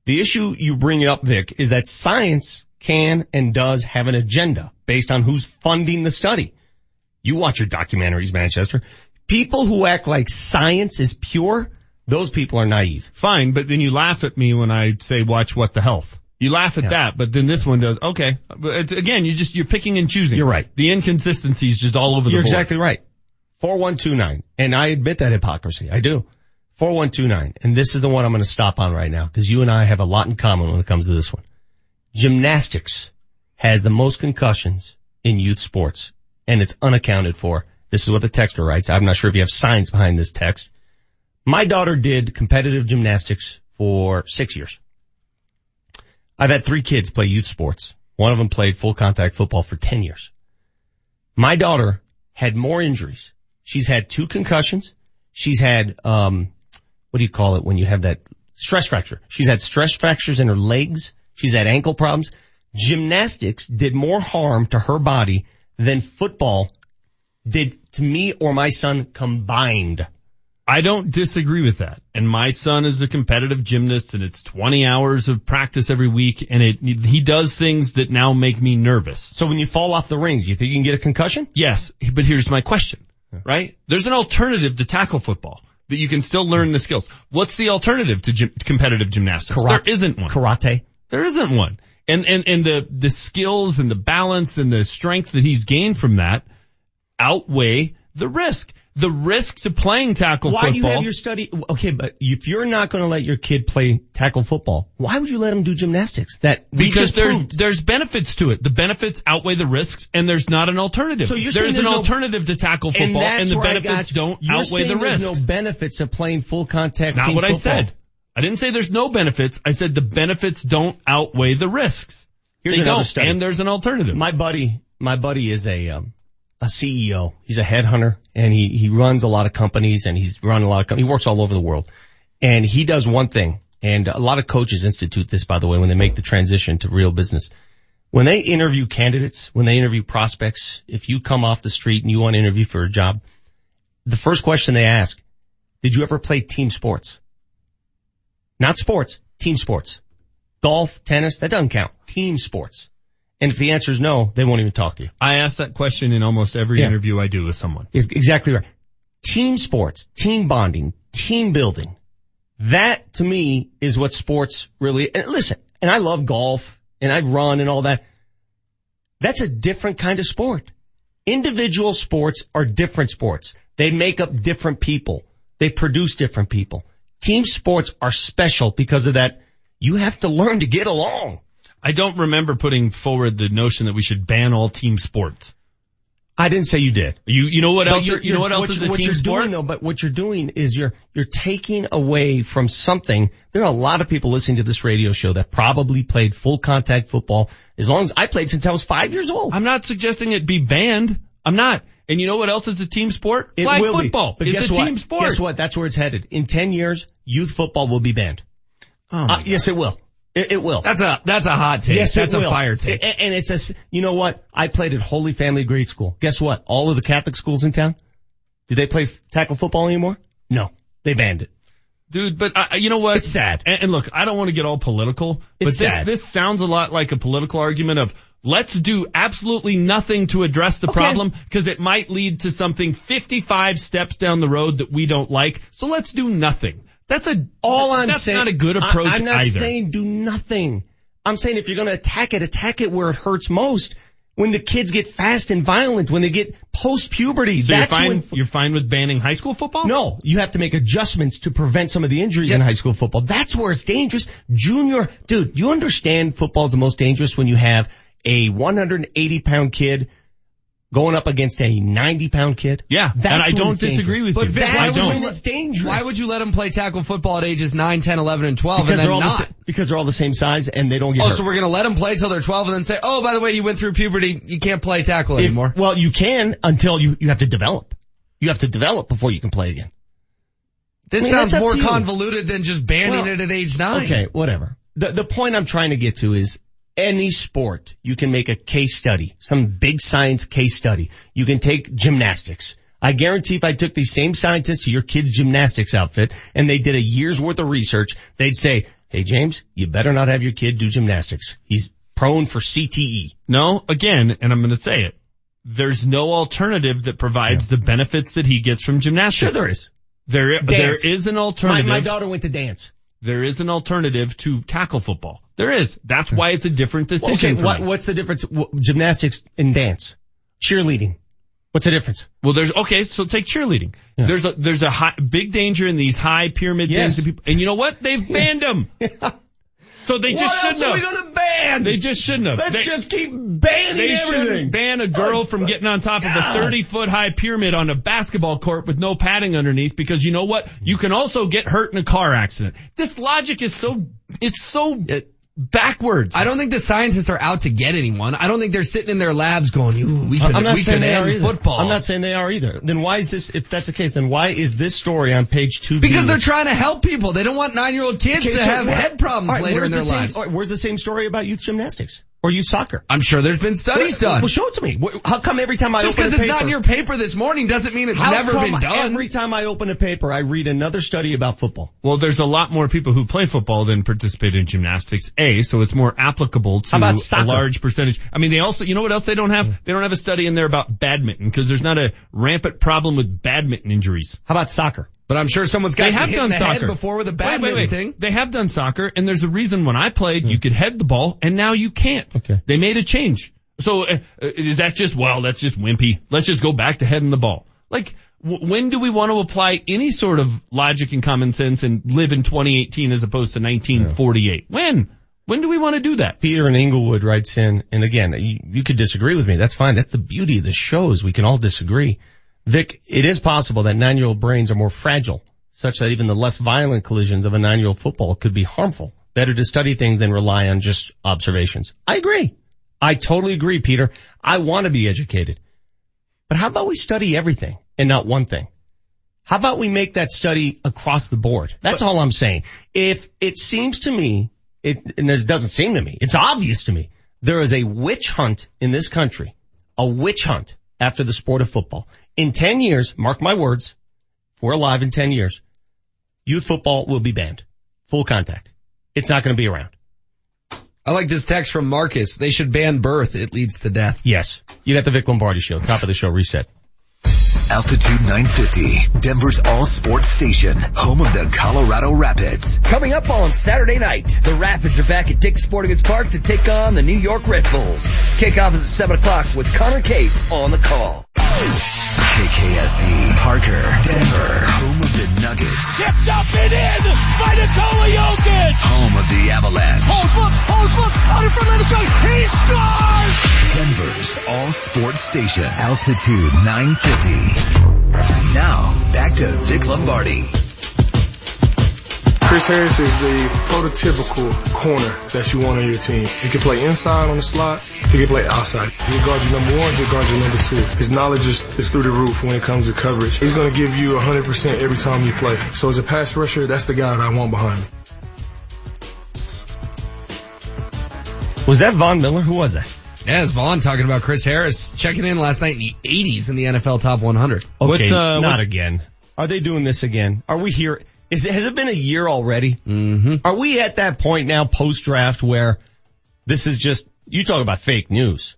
The issue you bring up, Vic, is that science can and does have an agenda based on who's funding the study. You watch your documentaries, Manchester. People who act like science is pure, those people are naive. Fine, but then you laugh at me when I say watch What the Health. You laugh at Yeah. that, but then this one does. Okay, but it's, again, you just you're picking and choosing. You're right. The inconsistency is just all over the You're exactly right. 4129. And I admit that hypocrisy. I do. 4129. And this is the one I'm going to stop on right now because you and I have a lot in common when it comes to this one. Gymnastics has the most concussions in youth sports and it's unaccounted for. This is what the texter writes. I'm not sure if you have signs behind this text. My daughter did competitive gymnastics for six years. I've had three kids play youth sports. One of them played full contact football for 10 years. My daughter had more injuries. She's had two concussions. She's had, um, what do you call it when you have that stress fracture? She's had stress fractures in her legs. She's had ankle problems. Gymnastics did more harm to her body than football did to me or my son combined. I don't disagree with that. And my son is a competitive gymnast and it's 20 hours of practice every week and it, he does things that now make me nervous. So when you fall off the rings, you think you can get a concussion? Yes, but here's my question, right? There's an alternative to tackle football that you can still learn mm. the skills. What's the alternative to gym, competitive gymnastics? Karate. There isn't one. Karate. There isn't one. And, and, and the, the skills and the balance and the strength that he's gained from that outweigh the risk. The risk to playing tackle Why football. Why do you have your study? Okay, but if you're not going to let your kid play tackle football, why would you let him do gymnastics? That because there's proved. there's benefits to it. The benefits outweigh the risks, and there's not an alternative. So you're saying there's an no- alternative to tackle football, and, that's the benefits don't You're outweigh the risks. There's no benefits to playing full contact. not what I said. I didn't say there's no benefits. I said the benefits don't outweigh the risks. Here's they another don't, study. and there's an alternative. My buddy, my buddy is a um, a CEO. He's a headhunter, and he he runs a lot of companies, and he's run a lot of companies. He works all over the world, and he does one thing. And a lot of coaches institute this, by the way, when they make the transition to real business. When they interview candidates, when they interview prospects, if you come off the street and you want to interview for a job, the first question they ask, did you ever play team sports? Not sports, team sports. Golf, tennis, that doesn't count. Team sports. And if the answer is no, they won't even talk to you. I ask that question in almost every Yeah. interview I do with someone. Is exactly right. Team sports, team bonding, team building. That to me is what sports really, and listen, and I love golf and I run and all that. That's a different kind of sport. Individual sports are different sports. They make up different people. They produce different people. Team sports are special because of that. You have to learn to get along. I don't remember putting forward the notion that we should ban all team sports. I didn't say you did. You you know what But else? you're- you know what else is a what team you're sport? doing though, but what you're doing is you're, you're taking away from something. There are a lot of people listening to this radio show that probably played full contact football as long as I played since I was five years old. I'm not suggesting it be banned. I'm not. And you know what else is a team sport? It Flag will be. football. But is guess a what? team sport. Guess what? That's where it's headed. In 10 years, youth football will be banned. Oh Uh, yes, it will. It, it will. That's a that's a hot take. Yes, that's it a will. fire take. A- And it's a you know what? I played at Holy Family Grade School. Guess what? All of the Catholic schools in town, do they play tackle football anymore? No. They banned it. Dude, but uh, you know what? It's sad. And, and look, I don't want to get all political, but It's this sad. this sounds a lot like a political argument of let's do absolutely nothing to address the Okay. problem because it might lead to something 55 steps down the road that we don't like. So let's do nothing. That's a All I'm that's saying, not a good approach I'm not either. saying do nothing. I'm saying if you're going to attack it, attack it where it hurts most. When the kids get fast and violent, when they get post puberty, so you're that's fine. when. you're fine with banning high school football? No, you have to make adjustments to prevent some of the injuries in high school football. That's where it's dangerous. Junior, dude, you understand football is the most dangerous when you have a 180 pound kid going up against a 90 pound kid. Yeah, That's and I don't disagree with but you. That's I don't. when it's dangerous. Why would you let them play tackle football at ages 9, 10, 11, and 12 Because and they're then all not? the because they're all the same size and they don't get Oh, hurt. so we're gonna let them play till they're 12 and then say, oh, by the way, you went through puberty, you can't play tackle If- anymore. well, you can until you, you have to develop. You have to develop before you can play again. This I mean, sounds more convoluted than just banning Well, it at age 9. Okay, whatever. The, the point I'm trying to get to is any sport, you can make a case study, some big science case study. You can take gymnastics. I guarantee if I took these same scientists to your kid's gymnastics outfit and they did a year's worth of research, they'd say, hey James, you better not have your kid do gymnastics. He's prone for E." CTE. No, again, and I'm going to say it. there's no alternative that provides the benefits that he gets from gymnastics. Sure there is. There, there is an My, alternative. my daughter went to dance. There is an alternative to tackle football. There is. That's why it's a different decision. Okay, what, what's the difference? Gymnastics and dance, cheerleading. What's the difference? Well, there's okay. So take cheerleading. There's a there's a high, big danger in these high pyramid Yes. things. And you know what? They've banned them. [laughs] So they just what else shouldn't are we have. gonna ban? They just shouldn't have. Let's They- just keep banning They everything. shouldn't ban a girl from getting on top of a 30 foot high pyramid on a basketball court with no padding underneath because you know what? You can also get hurt in a car accident. This logic is so, it's so backwards. I don't think the scientists are out to get anyone. I don't think they're sitting in their labs going, Ooh, we could, I'm not we saying could they are end either. football. I'm not saying they are either. Then why is this, if that's the case, then why is this story on page two? because they're trying to help people. They don't want nine year old kids Okay, to so have where- head problems right, later in their the lives. right, where's the same story about youth gymnastics or youth soccer? I'm sure there's been studies Well, done. Well, show it to me. How come every time I Just because it's not in your paper this morning doesn't mean it's never been done. Every time I open a paper, I read another study about football. Well, there's a lot more people who play football than participate in gymnastics. A, so it's more applicable to a large percentage. I mean, they also, you know what else they don't have? They don't have a study in there about badminton because there's not a rampant problem with badminton injuries. How about soccer? But I'm sure someone's got They have done the soccer before with a Wait, badminton wait, wait. thing. They have done soccer, and there's a reason. When I played, you could head the ball, and now you can't. Okay. They made a change. So uh, uh, is that just well? That's just wimpy. Let's just go back to heading the ball. Like, w- when do we want to apply any sort of logic and common sense and live in 2018 as opposed to 1948? When? When do we want to do that? Peter in Inglewood writes in, and again, you, you could disagree with me. That's fine. That's the beauty of the show is we can all disagree. Vic, it is possible that nine-year-old brains are more fragile, such that even the less violent collisions of a nine-year-old football could be harmful. Better to study things than rely on just observations. I agree. I totally agree, Peter. I want to be educated. But how about we study everything and not one thing? How about we make that study across the board? That's all I'm saying. If it seems to me, it, and it doesn't seem to me, it's obvious to me, there is a witch hunt in this country, a witch hunt after the sport of football. In 10 years, mark my words, if we're alive in 10 years, youth football will be banned. Full contact. It's not going to be around. I like this text from Marcus. They should ban birth. It leads to death. Yes. You got the Vic Lombardi show, top of the show reset. Altitude 950, Denver's all sports station, home of the Colorado Rapids. Coming up on Saturday night, the Rapids are back at Dick's Sporting Goods Park to take on the New York Red Bulls. Kickoff is at 7 o'clock with Connor Cape on the call. KKSE, Parker, Denver, home of the Nuggets, Tipped up and in by Nikola Jokic. home of the Avalanche. Holds looks, holds looks, out in front of the. He scores! Denver's all sports station, Altitude 950. Now, back to Vic Lombardi. Chris Harris is the prototypical corner that you want on your team. He can play inside on the slot. He can play outside. He'll guard you number one. He'll guard you number two. His knowledge is, is through the roof when it comes to coverage. He's going to give you 100% every time you play. So as a pass rusher, that's the guy that I want behind me. Was that Von Miller? Who was that? Yeah, it's Von talking about Chris Harris checking in last night in the 80s in the NFL Top 100. Okay, uh, not again. Are they doing this again? Are we here? Is it, has it been a year already? Mm-hmm. Are we at that point now post draft where this is just, you talk about fake news.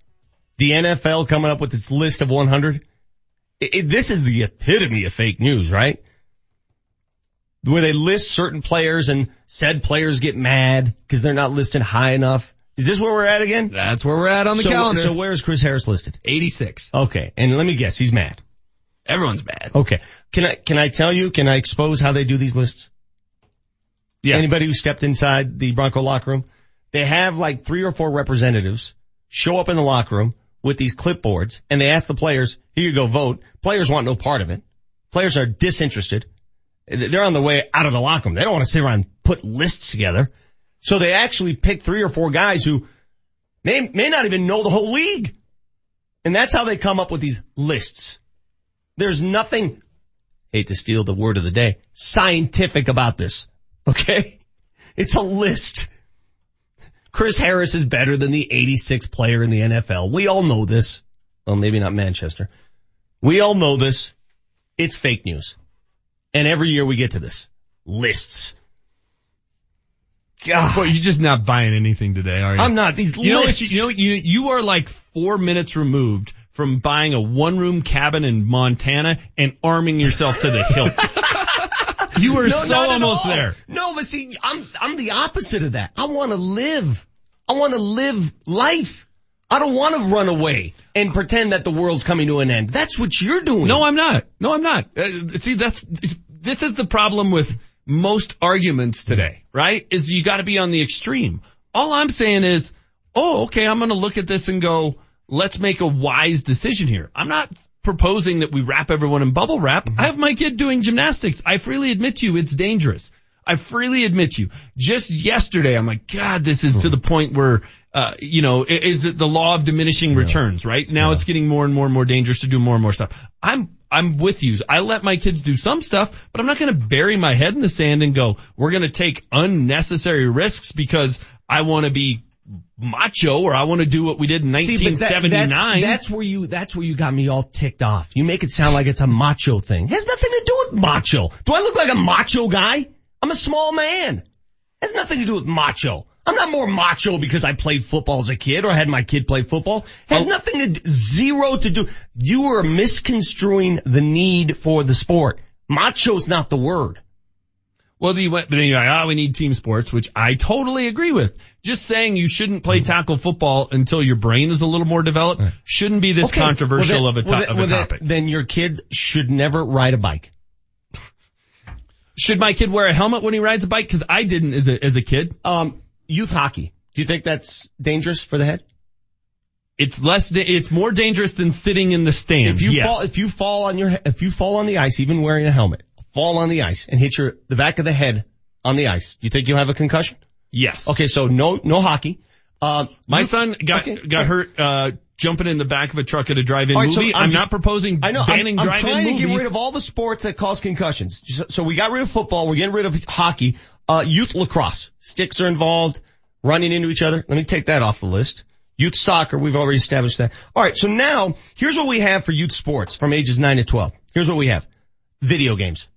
The NFL coming up with this list of 100. It, it- this is the epitome of fake news, right? Where they list certain players and said players get mad because they're not listed high enough. Is this where we're at again? That's where we're at on the so, calendar. So where's Chris Harris listed? 86. Okay. And let me guess, he's mad. Everyone's bad. Okay. Can I, can I tell you, can I expose how they do these lists? Yeah. Anybody who stepped inside the Bronco locker room, they have like three or four representatives show up in the locker room with these clipboards and they ask the players, here you go vote. Players want no part of it. Players are disinterested. They're on the way out of the locker room. They don't want to sit around and put lists together. So they actually pick three or four guys who may, may not even know the whole league. And that's how they come up with these lists. There's nothing, hate to steal the word of the day, scientific about this. Okay? It's a list. Chris Harris is better than the 86th player in the NFL. We all know this. Well, maybe not Manchester. We all know this. It's fake news. And every year we get to this. Lists. God. Well, you're just not buying anything today, are you? I'm not. These you lists. Know you, you know, you, you are like four minutes removed from buying a one room cabin in Montana and arming yourself to the hilt. [laughs] you were No, so almost all. there. No, but see, I'm I'm the opposite of that. I want to live. I want to live life. I don't want to run away and pretend that the world's coming to an end. That's what you're doing. No, I'm not. No, I'm not. Uh, see, that's, this is the problem with most arguments today, right? Is you gotta be on the extreme. All I'm saying is, oh, okay, I'm gonna look at this and go, let's make a wise decision here. I'm not proposing that we wrap everyone in bubble wrap. I have my kid doing gymnastics. I freely admit to you it's dangerous. I freely admit to you. Just yesterday, I'm like, God, this is to the point where, uh, you know, is it the law of diminishing returns, right? Now it's getting more and more and more dangerous to do more and more stuff. I'm, I'm with you. I let my kids do some stuff, but I'm not going to bury my head in the sand and go, we're going to take unnecessary risks because I want to be macho or I want to do what we did in See, that- 1979. that's, that's where you, that's where you got me all ticked off. You make it sound like it's a macho thing. It has nothing to do with macho. Do I look like a macho guy? I'm a small man. It has nothing to do with macho. I'm not more macho because I played football as a kid or had my kid play football. It has oh. nothing to, do- zero to do. You are misconstruing the need for the sport. Macho's not the word. Well, then you went, but then you're like, oh, we need team sports, which I totally agree with. Just saying you shouldn't play tackle football until your brain is a little more developed shouldn't be this Okay, controversial well, then- of a, to- well, then- of a well, topic. Then your kid should never ride a bike. Should my kid wear a helmet when he rides a bike? Cause I didn't as a, as a kid. Um, youth hockey. Do you think that's dangerous for the head? It's less, da- it's more dangerous than sitting in the stands. If you yes. fall, if you fall on your, if you fall on the ice, even wearing a helmet, fall on the ice and hit your, the back of the head on the ice, do you think you'll have a concussion? Yes. Okay, so no, no hockey. Um, my you- son got, okay, got hurt, uh, jumping in the back of a truck at a drive-in right, so movie. I'm I'm, just- not proposing I know. banning I'm, I'm drive-in trying movies. to get rid of all the sports that cause concussions. So, so we got rid of football. We're getting rid of hockey. Uh, youth lacrosse. Sticks are involved. Running into each other. Let me take that off the list. Youth soccer. We've already established that. All right. So now here's what we have for youth sports from ages 9 to 12. Here's what we have. Video games.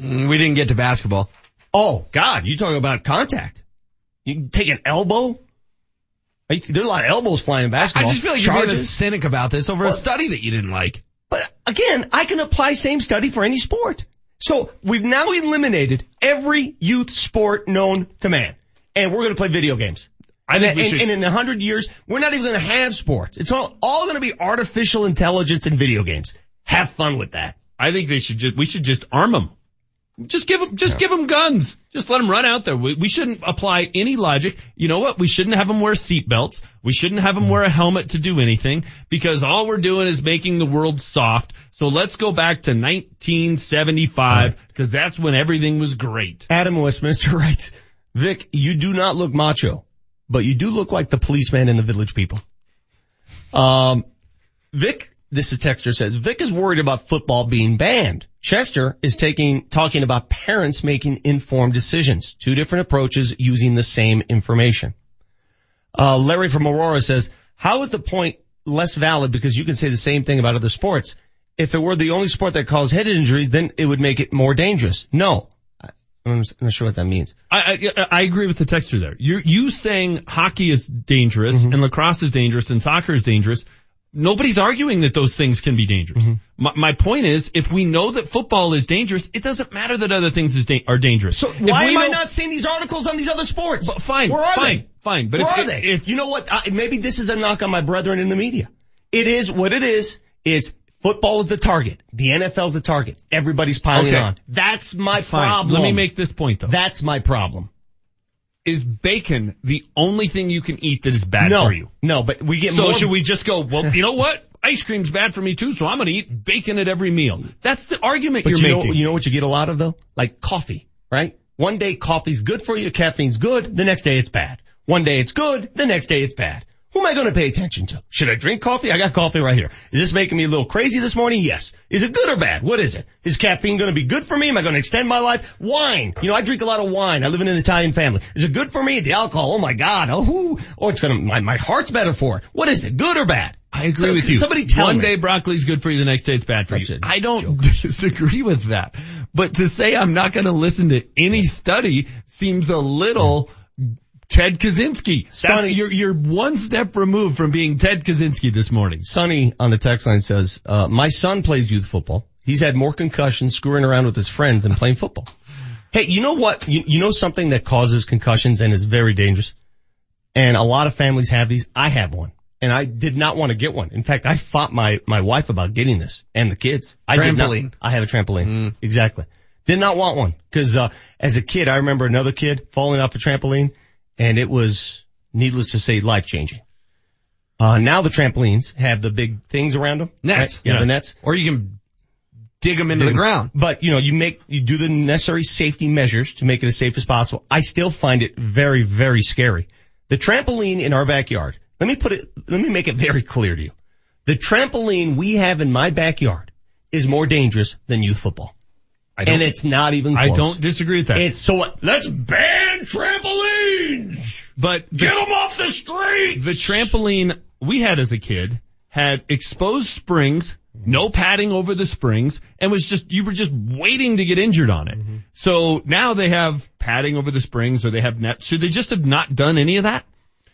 Mm, We didn't get to basketball. Oh God. You talking about contact. You can take an elbow. Hey, There's a lot of elbows flying in basketball. I just feel like you're being a cynic about this over Well- a study that you didn't like. But again, I can apply same study for any sport. So we've now eliminated every youth sport known to man. And we're going to play video games. I think and, we and- should- and in a hundred years, we're not even going to have sports. It's all, all going to be artificial intelligence and video games. Have fun with that. I think they should just, we should just arm them. Just give them, just give them guns. Just let them run out there. We, we shouldn't apply any logic. You know what? We shouldn't have them wear seatbelts. We shouldn't have them wear a helmet to do anything because all we're doing is making the world soft. So let's go back to 1975 because that's when everything was great. Adam in Westminster [laughs] writes, Vic, you do not look macho, but you do look like the policeman in the village people. Um, Vic, this is texter says, Vic is worried about football being banned. Chester is taking, talking about parents making informed decisions. Two different approaches using the same information. Uh, Larry from Aurora says, how is the point less valid because you can say the same thing about other sports? If it were the only sport that caused head injuries, then it would make it more dangerous. No. I'm not sure what that means. I, I, I agree with the texture there. You you saying hockey is dangerous and lacrosse is dangerous and soccer is dangerous. Nobody's arguing that those things can be dangerous. Mm-hmm. My, my point is, if we know that football is dangerous, it doesn't matter that other things is da- are dangerous. So Why am I not seeing these articles on these other sports? fine, Where are fine, they? fine. But Where if- are they? if- you know what? I, maybe this is a knock on my brethren in the media. It is what it is. Is football is the target. The NFL's the target. Everybody's piling Okay. on. That's my Fine. problem. Let me make this point though. That's my problem. Is bacon the only thing you can eat that is bad no, for you? no, but we get so more. should we just go, well, you know what? [laughs] Ice cream's bad for me too, so I'm gonna eat bacon at every meal. That's the argument But you're you know, making. you know what you get a lot of though? Like coffee, right? One day coffee's good for you, caffeine's good, the next day it's bad. One day it's good, the next day it's bad. Who am I going to pay attention to? Should I drink coffee? I got coffee right here. Is this making me a little crazy this morning? Yes. Is it good or bad? What is it? Is caffeine going to be good for me? Am I going to extend my life? Wine. You know, I drink a lot of wine. I live in an Italian family. Is it good for me? The alcohol. Oh my God. Oh, oh, it's going to, my, my heart's better for it. What is it? Good or bad? I agree So- with you. Somebody tell me One me. day broccoli's good for you, the next day it's bad for That's you. it. I don't [laughs] disagree with that. But to say I'm not going to listen to any study seems a little Ted Kaczynski. Sonny, you're, you're one step removed from being Ted Kaczynski this morning. Sonny on the text line says, uh, my son plays youth football. He's had more concussions screwing around with his friends than playing football. [laughs] Hey, you know what? You, you know something that causes concussions and is very dangerous? And a lot of families have these. I have one. And I did not want to get one. In fact, I fought my, my wife about getting this and the kids. I did not- Trampoline. I have a trampoline. Exactly. Did not want one. Cause, uh, as a kid, I remember another kid falling off a trampoline and it was, needless to say, life changing. Uh, now the trampolines have the big things around them. Nets. right? Yeah, Yeah. the nets. Or you can dig them into the ground. But you know, you make, you do the necessary safety measures to make it as safe as possible. I still find it very, very scary. The trampoline in our backyard, let me put it, let me make it very clear to you. The trampoline we have in my backyard is more dangerous than youth football. And it's not even I don't disagree with that. It's so what, let's ban trampolines! But Get them off the street! The trampoline we had as a kid had exposed springs, no padding over the springs, and was just, you were just waiting to get injured on it. Mm-hmm. So now they have padding over the springs or they have net. Should they just have not done any of that?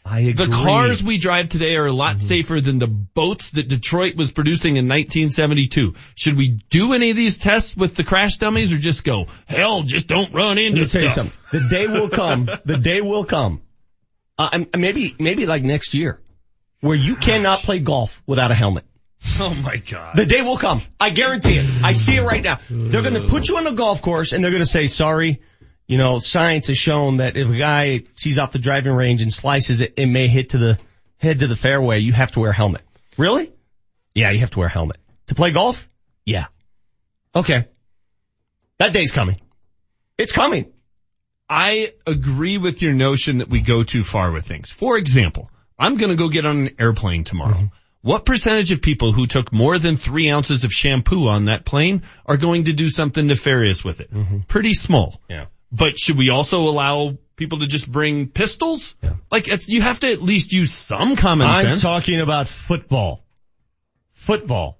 I agree. The cars we drive today are a lot safer than the boats that Detroit was producing in 1972. Should we do any of these tests with the crash dummies or just go, hell, just don't run Let into me tell you stuff? something. The day will come. [laughs] The day will come. Uh, maybe, maybe like next year where you cannot play golf without a helmet. Oh my God. The day will come. I guarantee it. I see it right now. They're going to put you on the golf course and they're going to say, sorry, you know, science has shown that if a guy sees off the driving range and slices it, it may hit to the head to the fairway. You have to wear a helmet. Really? Yeah, you have to wear a helmet. To play golf? Yeah. Okay. That day's coming. It's coming. I agree with your notion that we go too far with things. For example, I'm going to go get on an airplane tomorrow. Mm-hmm. What percentage of people who took more than three ounces of shampoo on that plane are going to do something nefarious with it? Pretty small. Mm-hmm. Yeah. But should we also allow people to just bring pistols? Like it's, you have to at least use some common sense. I'm talking about football. Football.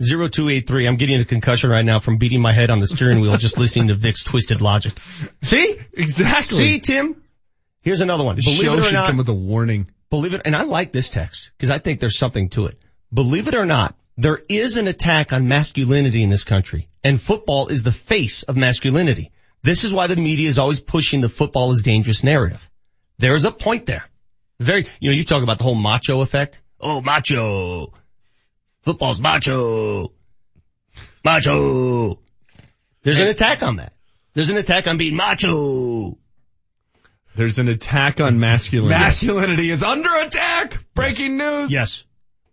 0283. I'm getting a concussion right now from beating my head on the steering wheel just listening to Vic's twisted logic. See? Exactly. See, Tim? Here's another one. The Believe show it or should not, come with a warning. believe it, and I like this text because I think there's something to it. Believe it or not, there is an attack on masculinity in this country and football is the face of masculinity. This is why the media is always pushing the football is dangerous narrative. There is a point there. Very, you know, you talk about the whole macho effect. Oh, macho. Football's macho. Macho. There's an attack on that. There's an attack on being macho. There's an attack on masculinity. Masculinity is under attack. Breaking news. Yes.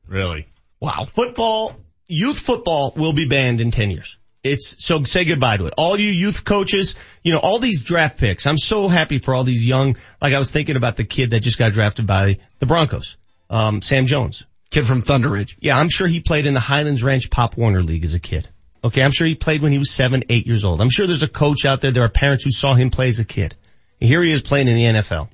really? Wow. Football, youth football will be banned in 10 years. It's, so say goodbye to it. All you youth coaches, you know, all these draft picks. I'm so happy for all these young, like I was thinking about the kid that just got drafted by the Broncos, um, Sam Jones. Kid from Thunder Ridge. Yeah, I'm sure he played in the Highlands Ranch Pop Warner League as a kid. Okay, I'm sure he played when he was seven, eight years old. I'm sure there's a coach out there, there are parents who saw him play as a kid. And here he is playing in the NFL.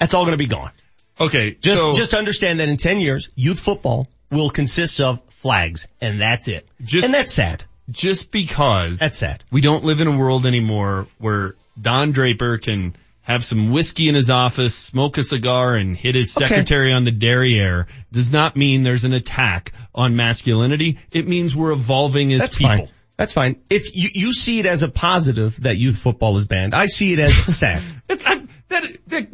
That's all gonna be gone. Okay. Just, so- just understand that in 10 years, youth football will consist of flags, and that's it. Just- and that's sad. just because That's sad. we don't live in a world anymore where Don Draper can have some whiskey in his office, smoke a cigar, and hit his Okay. secretary on the derriere does not mean there's an attack on masculinity. It means we're evolving as That's people. fine. That's fine. If you, you see it as a positive that youth football is banned, I see it as sad. [laughs] That, that,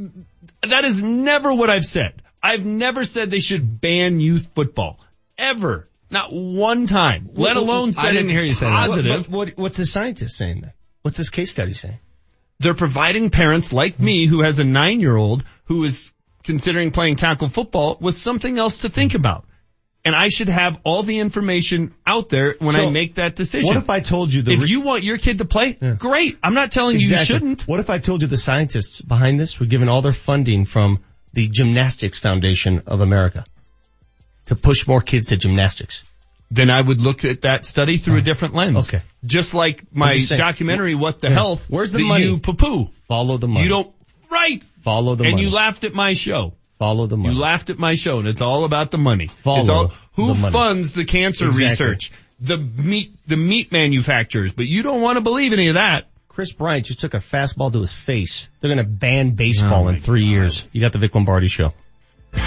that is never what I've said. I've never said they should ban youth football. Ever. Not one time. Let alone I didn't hear you say that. positive. What, what, what's the scientist saying then? What's this case study saying? they're providing parents like me who has a nine year old who is considering playing tackle football with something else to think about. And I should have all the information out there when I make that decision. What if I told you the if re- you want your kid to play, great. I'm not telling you you shouldn't. What if I told you the scientists behind this were given all their funding from the Gymnastics Foundation of America to push more kids to gymnastics? Then I would look at that study through a different lens. Okay. Just like my I'm just saying. documentary, What the Yeah. Health. Where's the money? You poo-poo. Follow the money. You don't, right. follow the and money. And you laughed at my show. follow the money. You laughed at my show and it's all about the money. Follow it's all, who the funds the cancer Exactly. research? The meat, the meat manufacturers, but you don't want to believe any of that. Kris Bryant just took a fastball to his face. They're going to ban baseball oh in three years. You got the Vic Lombardi show. John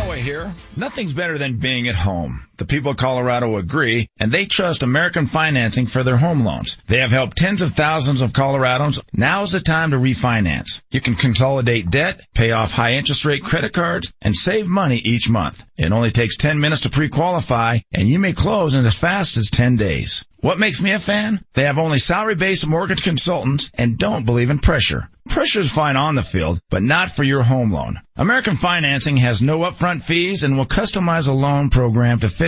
Elway here. Nothing's better than being at home. The people of Colorado agree, and they trust American Financing for their home loans. They have helped tens of thousands of Coloradans. Now is the time to refinance. You can consolidate debt, pay off high interest rate credit cards, and save money each month. It only takes 10 minutes to pre-qualify, and you may close in as fast as 10 days. What makes me a fan? They have only salary-based mortgage consultants and don't believe in pressure. Pressure is fine on the field, but not for your home loan. American Financing has no upfront fees and will customize a loan program to fit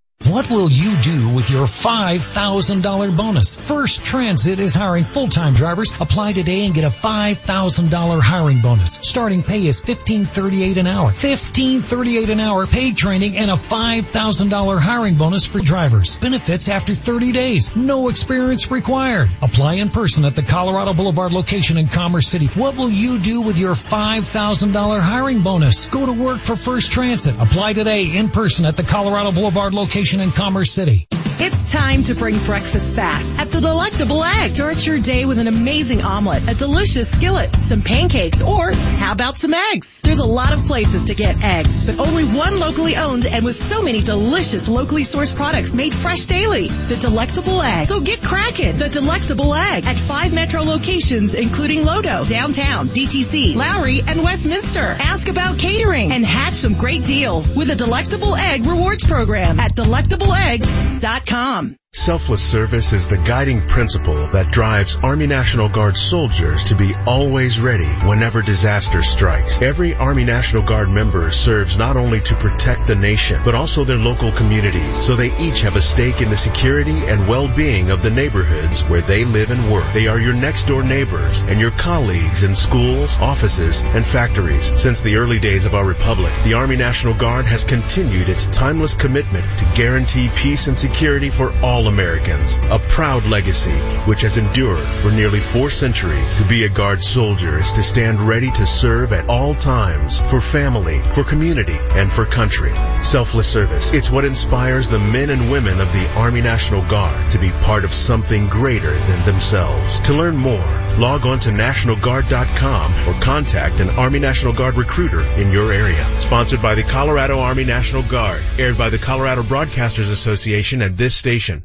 What will you do with your $5,000 bonus? First Transit is hiring full-time drivers. Apply today and get a $5,000 hiring bonus. Starting pay is $15.38 an hour. $15.38 an hour paid training and a $5,000 hiring bonus for drivers. Benefits after 30 days. No experience required. Apply in person at the Colorado Boulevard location in Commerce City. What will you do with your $5,000 hiring bonus? Go to work for First Transit. Apply today in person at the Colorado Boulevard location in Commerce City. It's time to bring breakfast back at the Delectable Egg. Start your day with an amazing omelet, a delicious skillet, some pancakes, or how about some eggs? There's a lot of places to get eggs, but only one locally owned and with so many delicious locally sourced products made fresh daily. The Delectable Egg. So get cracking. The Delectable Egg at five metro locations, including Lodo, downtown, DTC, Lowry, and Westminster. Ask about catering and hatch some great deals with a Delectable Egg rewards program at delectableegg.com. Selfless service is the guiding principle that drives Army National Guard soldiers to be always ready whenever disaster strikes. Every Army National Guard member serves not only to protect the nation, but also their local communities, so they each have a stake in the security and well-being of the neighborhoods where they live and work. They are your next door neighbors and your colleagues in schools, offices, and factories. Since the early days of our republic, the Army National Guard has continued its timeless commitment to guarantee peace and security for all Americans. A proud legacy which has endured for nearly four centuries. To be a Guard soldier is to stand ready to serve at all times for family, for community, and for country. Selfless service. It's what inspires the men and women of the Army National Guard to be part of something greater than themselves. To learn more, log on to nationalguard.com or contact an Army National Guard recruiter in your area. Sponsored by the Colorado Army National Guard. Aired by the Colorado Broadcasters Association at this station.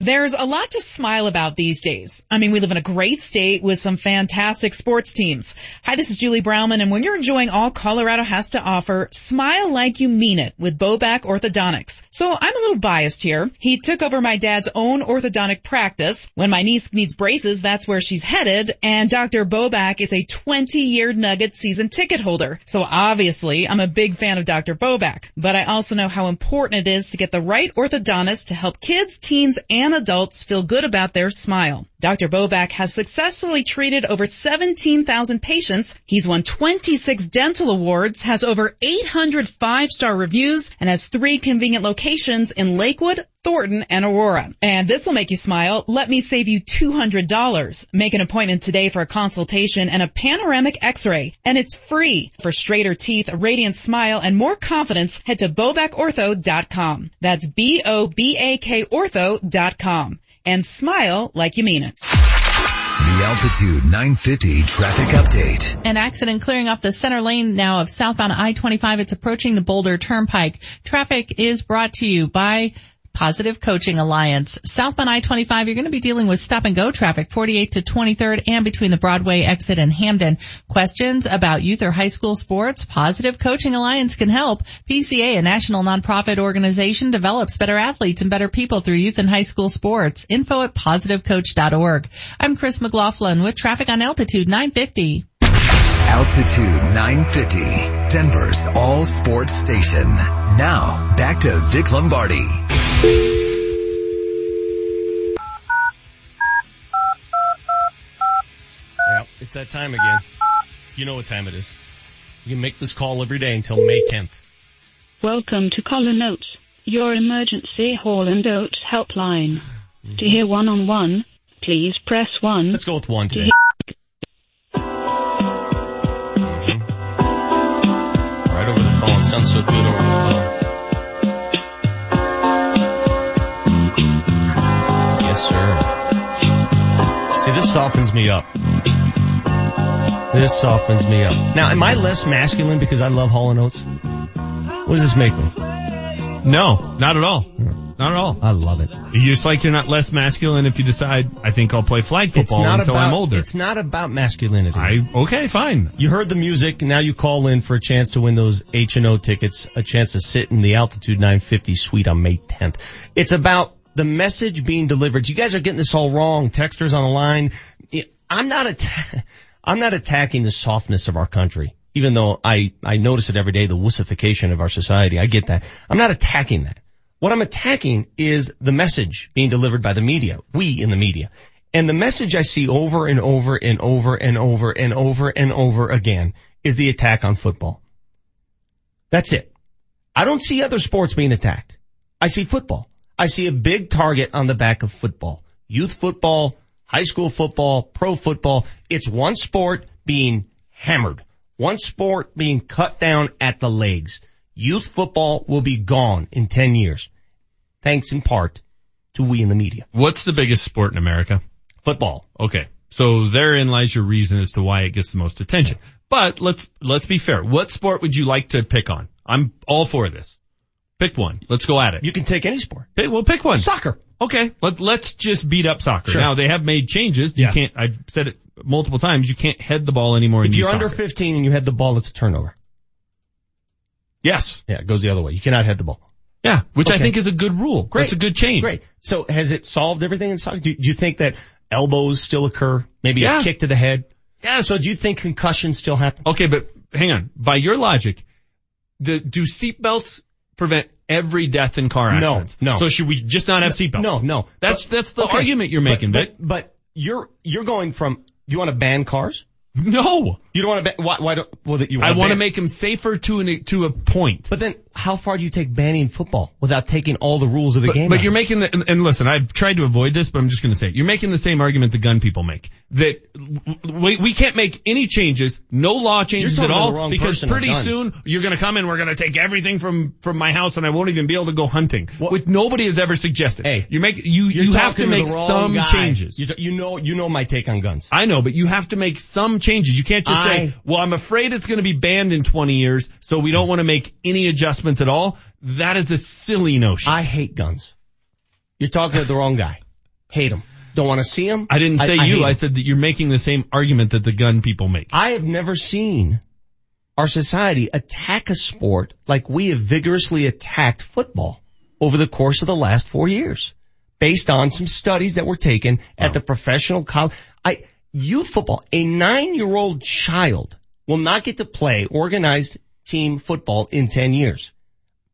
There's a lot to smile about these days. I mean, we live in a great state with some fantastic sports teams. Hi, this is Julie Brownman, and when you're enjoying all Colorado has to offer, smile like you mean it with Bobak Orthodontics. So I'm a little biased here. He took over my dad's own orthodontic practice. When my niece needs braces, that's where she's headed, and Dr. Bobak is a 20-year Nugget season ticket holder. So obviously, I'm a big fan of Dr. Bobak. But I also know how important it is to get the right orthodontist to help kids, teens, and adults feel good about their smile. Dr. Bobak has successfully treated over 17,000 patients. He's won 26 dental awards, has over 800 five-star reviews, and has three convenient locations in Lakewood, Thornton, and Aurora. And this will make you smile. Let me save you $200. Make an appointment today for a consultation and a panoramic x-ray. And it's free. For straighter teeth, a radiant smile, and more confidence, head to bobakortho.com. That's B-O-B-A-K ortho.com. And smile like you mean it. The Altitude 950 traffic update. An accident clearing off the center lane now of southbound I-25. It's approaching the Boulder Turnpike. Traffic is brought to you by Positive Coaching Alliance. Southbound I-25, you're going to be dealing with stop and go traffic 48 to 23rd and between the Broadway exit and Hampden. Questions about youth or high school sports? Positive Coaching Alliance can help. PCA, a national nonprofit organization, develops better athletes and better people through youth and high school sports. Info at positivecoach.org. I'm Chris McLaughlin with traffic on Altitude 950. Altitude 950, Denver's all sports station. Now, back to Vic Lombardi. Yeah, it's that time again. You know what time it is. You can make this call every day until May 10th. Welcome to Callin' Oates, your emergency Hall and Oates helpline. Mm-hmm. To hear one-on-one, please press 1. Let's go with one today. Mm-hmm. Right over the phone. Sounds so good over the phone. Yes, sir. See, this softens me up. This softens me up. Now, am I less masculine because I love Hall and Oates? What does this make me? No, not at all. Hmm. Not at all. I love it. You're just like you're not less masculine if you decide, I think I'll play flag football until about, I'm older. It's not about masculinity. I, okay, fine. You heard the music. Now you call in for a chance to win those H&O tickets, a chance to sit in the Altitude 950 suite on May 10th. It's about the message being delivered. You guys are getting this all wrong. Texters on the line. I'm not atta- [laughs] I'm not attacking the softness of our country, even though I, I notice it every day, the wussification of our society. I get that. I'm not attacking that. What I'm attacking is the message being delivered by the media, we in the media. And the message I see over and over and over and over and over and over again is the attack on football. That's it. I don't see other sports being attacked. I see football. I see a big target on the back of football. Youth football, high school football, pro football. It's one sport being hammered. One sport being cut down at the legs. Youth football will be gone in 10 years. Thanks in part to we in the media. What's the biggest sport in America? Football. Okay. So therein lies your reason as to why it gets the most attention. But let's, let's be fair. What sport would you like to pick on? I'm all for this. Pick one. Let's go at it. You can take any sport. Pick, well, pick one. Soccer. Okay. Let, let's just beat up soccer. Sure. Now they have made changes. You Yeah. can't, I've said it multiple times. You can't head the ball anymore If you're under soccer. 15 and you head the ball, it's a turnover. Yes. Yeah, it goes the other way. You cannot head the ball. Yeah. Which I think is a good rule. Great. That's a good change. Great. So has it solved everything in soccer? Do, do you think that elbows still occur? Maybe Yeah. a kick to the head? Yeah. So do you think concussions still happen? Okay, but hang on. By your logic, the, do seatbelts prevent every death in car accidents? no. no. So should we just not have seatbelts? No, no. That's, that's the Okay. argument you're making, but, but, but you're, you're going from, do you want to ban cars? No. You don't want to ban, why, why don't, well, that you I want want to make them safer to an, to a point. But then how far do you take banning football without taking all the rules of the But, game? but out? you're making the, and, and listen, I've tried to avoid this, but I'm just going to say it. You're making the same argument the gun people make. That we, we can't make any changes, no law changes at all, because pretty soon you're going to come and we're going to take everything from, from my house and I won't even be able to go hunting. Which nobody has ever suggested. Hey, you make, you, You're have to make the wrong some guy. changes. You, you know, you know my take on guns. I know, but you have to make some changes. You can't just I- say, well, I'm afraid it's going to be banned in 20 years, so we don't want to make any adjustments at all. That is a silly notion. I hate guns. You're talking to the wrong guy. Hate them. Don't want to see them. I didn't say you. I, I said that you're making the same argument that the gun people make. I have never seen our society attack a sport like we have vigorously attacked football over the course of the last four years based on some studies that were taken at oh. the professional college. I, youth football, a nine year old child will not get to play organized team football in 10 years.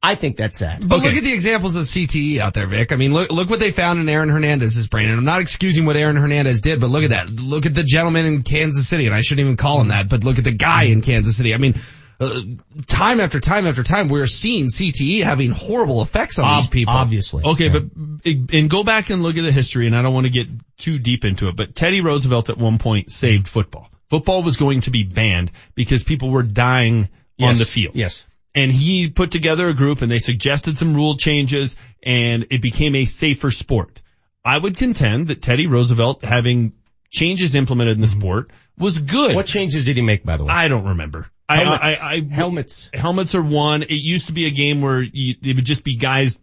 I think that's sad. But look at the examples of CTE out there, Vic. I mean, look, look what they found in Aaron Hernandez's brain. And I'm not excusing what Aaron Hernandez did, but look at that. Look at the gentleman in Kansas City, and I shouldn't even call him that, but look at the guy in Kansas City. I mean, uh, time after time after time, we're seeing CTE having horrible effects on these people. Obviously. Okay, but and go back and look at the history, and I don't want to get too deep into it, but Teddy Roosevelt at one point saved football. Football was going to be banned because people were dying on the field. Yes. And he put together a group and they suggested some rule changes and it became a safer sport. I would contend that Teddy Roosevelt having changes implemented in the mm-hmm. sport was good. What changes did he make, by the way? I don't remember. I, Helmets. I, I, Helmets. Helmets are one. It used to be a game where you, it would just be guys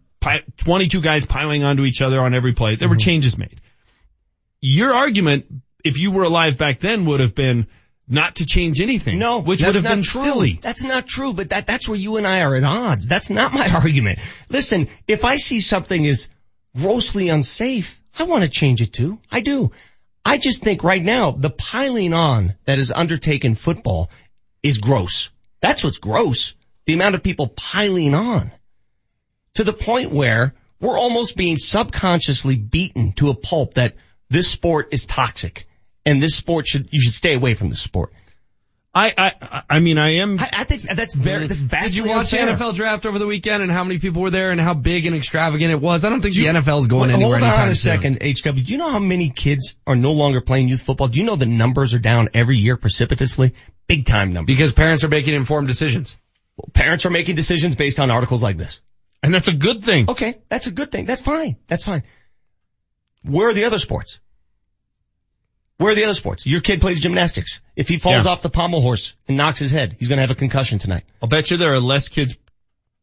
22 guys piling onto each other on every play. There were mm-hmm. changes made. Your argument, if you were alive back then, would have been not to change anything. No, which would have been true. silly. That's not true, but that, that's where you and I are at odds. That's not my [laughs] argument. Listen, if I see something is grossly unsafe, I want to change it too. I do. I just think right now, the piling on that is undertaken football is gross. That's what's gross. The amount of people piling on to the point where we're almost being subconsciously beaten to a pulp that this sport is toxic and this sport should, you should stay away from this sport. I, I, I mean, I am. I, I think that's very, that's vastly Did you watch unfair. the NFL draft over the weekend and how many people were there and how big and extravagant it was? I don't think the NFL's going Wait, anywhere Hold on a soon. second, HW. Do you know how many kids are no longer playing youth football? Do you know the numbers are down every year precipitously? Big time numbers. Because parents are making informed decisions. Parents are making decisions based on articles like this. And that's a good thing. Okay, that's a good thing. That's fine. That's fine. Where are the other sports? Where are the other sports? Your kid plays gymnastics. If he falls Yeah. off the pommel horse and knocks his head, he's gonna have a concussion tonight. I'll bet you there are less kids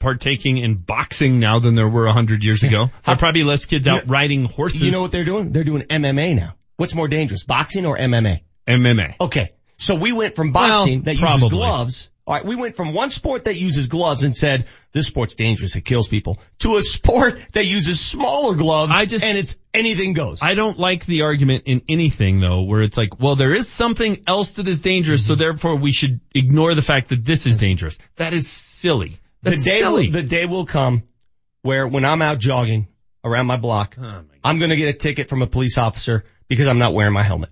partaking in boxing now than there were a hundred years ago. There are probably less kids out riding horses. You know what they're doing? They're doing MMA now. What's more dangerous, boxing or MMA? MMA. Okay. So we went from boxing Well, that uses probably. gloves. All right, we went from one sport that uses gloves and said this sport's dangerous, it kills people, to a sport that uses smaller gloves I just- and it's anything goes. I don't like the argument in anything though, where it's like, well, there is something else that is dangerous, Mm-hmm. so therefore we should ignore the fact that this is dangerous. That is silly. the That's day silly. the day will come where when I'm out jogging around my block, I'm going to get a ticket from a police officer because I'm not wearing my helmet.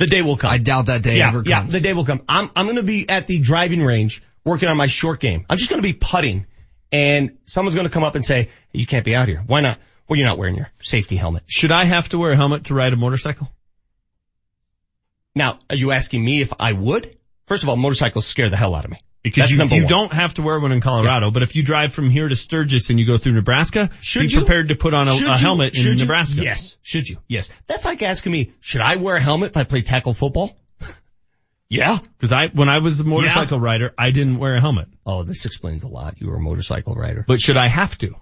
The day will come. I doubt that day yeah, ever yeah, comes. the day will come. I'm I'm going to be at the driving range working on my short game. I'm just going to be putting, and someone's going to come up and say, "You can't be out here. Why not? Well, you're not wearing your safety helmet." Should I have to wear a helmet to ride a motorcycle? Now, are you asking me if I would? First of all, motorcycles scare the hell out of me. Because That's you, number you one. don't have to wear one in Colorado, but if you drive from here to Sturgis and you go through Nebraska, Should be you? prepared to put on a, a helmet in you? Nebraska. Yes. Should you? Yes. That's like asking me, should I wear a helmet if I play tackle football? [laughs] yeah. Because I, when I was a motorcycle rider, I didn't wear a helmet. Oh, this explains a lot. You were a motorcycle rider. But should I have to?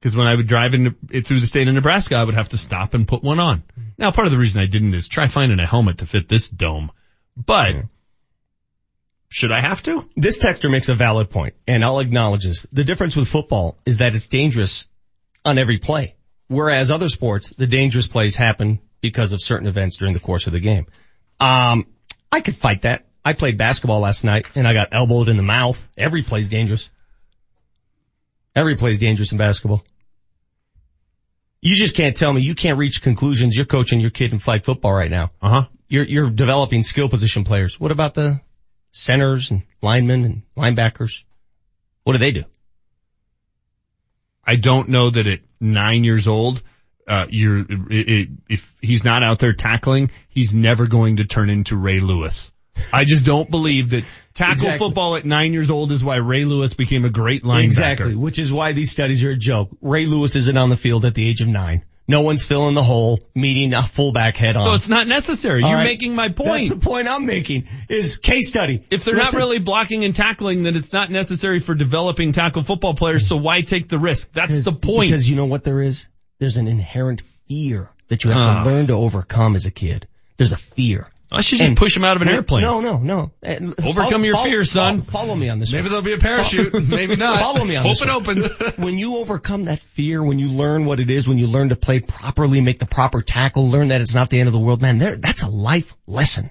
Because when I would drive in, it through the state of Nebraska, I would have to stop and put one on. Mm-hmm. Now, part of the reason I didn't is try finding a helmet to fit this dome. But should I have to? This texter makes a valid point, and I'll acknowledge this. The difference with football is that it's dangerous on every play. Whereas other sports, the dangerous plays happen because of certain events during the course of the game. Um, I could fight that. I played basketball last night and I got elbowed in the mouth. Every play's dangerous. Every play's dangerous in basketball. You just can't tell me you can't reach conclusions. You're coaching your kid in flag football right now. Uh huh. You're, you're developing skill position players. What about the centers and linemen and linebackers? What do they do? I don't know that at nine years old, uh, you're, it, it, if he's not out there tackling, he's never going to turn into Ray Lewis. I just don't believe that tackle Exactly. football at nine years old is why Ray Lewis became a great linebacker. Exactly, which is why these studies are a joke. Ray Lewis isn't on the field at the age of nine. No one's filling the hole, meeting a fullback head on. So it's not necessary. All You're right. making my point. That's the point I'm making is case study. If they're Listen, not really blocking and tackling, then it's not necessary for developing tackle football players. So why take the risk? That's the point. Because you know what there is? There's an inherent fear that you have Ah. to learn to overcome as a kid. There's a fear. I should just And- push him out of an airplane. No, no, no. Uh, Overcome your follow- fear, son. Follow, follow me on this. Maybe one. there'll be a parachute. Maybe not. [laughs] Follow me on Hope this. Hope it opens. [laughs] when you overcome that fear, when you learn what it is, when you learn to play properly, make the proper tackle, learn that it's not the end of the world, man, there, that's a life lesson.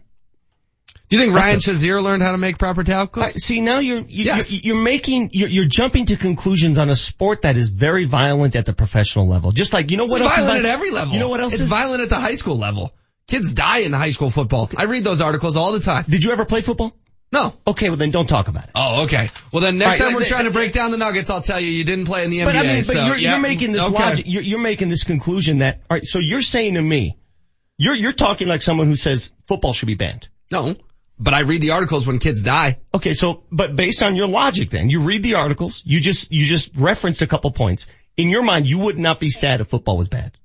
Do you think Ryan That's Shazier learned how to make proper Uh, tackles? see, now you're, you, Yes. you're, you're making, you're, you're jumping to conclusions on a sport that is very violent at the professional level. Just like, you know what it's else violent is at every level. You know what else It's is? violent at the high school level. Kids die in high school football. I read those articles all the time. Did you ever play football? No. Okay, well then don't talk about it. Oh, okay. Well then next right, time we're th- trying to break down the Nuggets, I'll tell you you didn't play in the NBA. But I mean, but so, you're, yeah. you're making this Okay. logic, you're, you're making this conclusion that, alright, so you're saying to me, you're, you're talking like someone who says football should be banned. No. But I read the articles when kids die. Okay, so, but based on your logic then, you read the articles, you just, you just referenced a couple points. In your mind, you would not be sad if football was bad.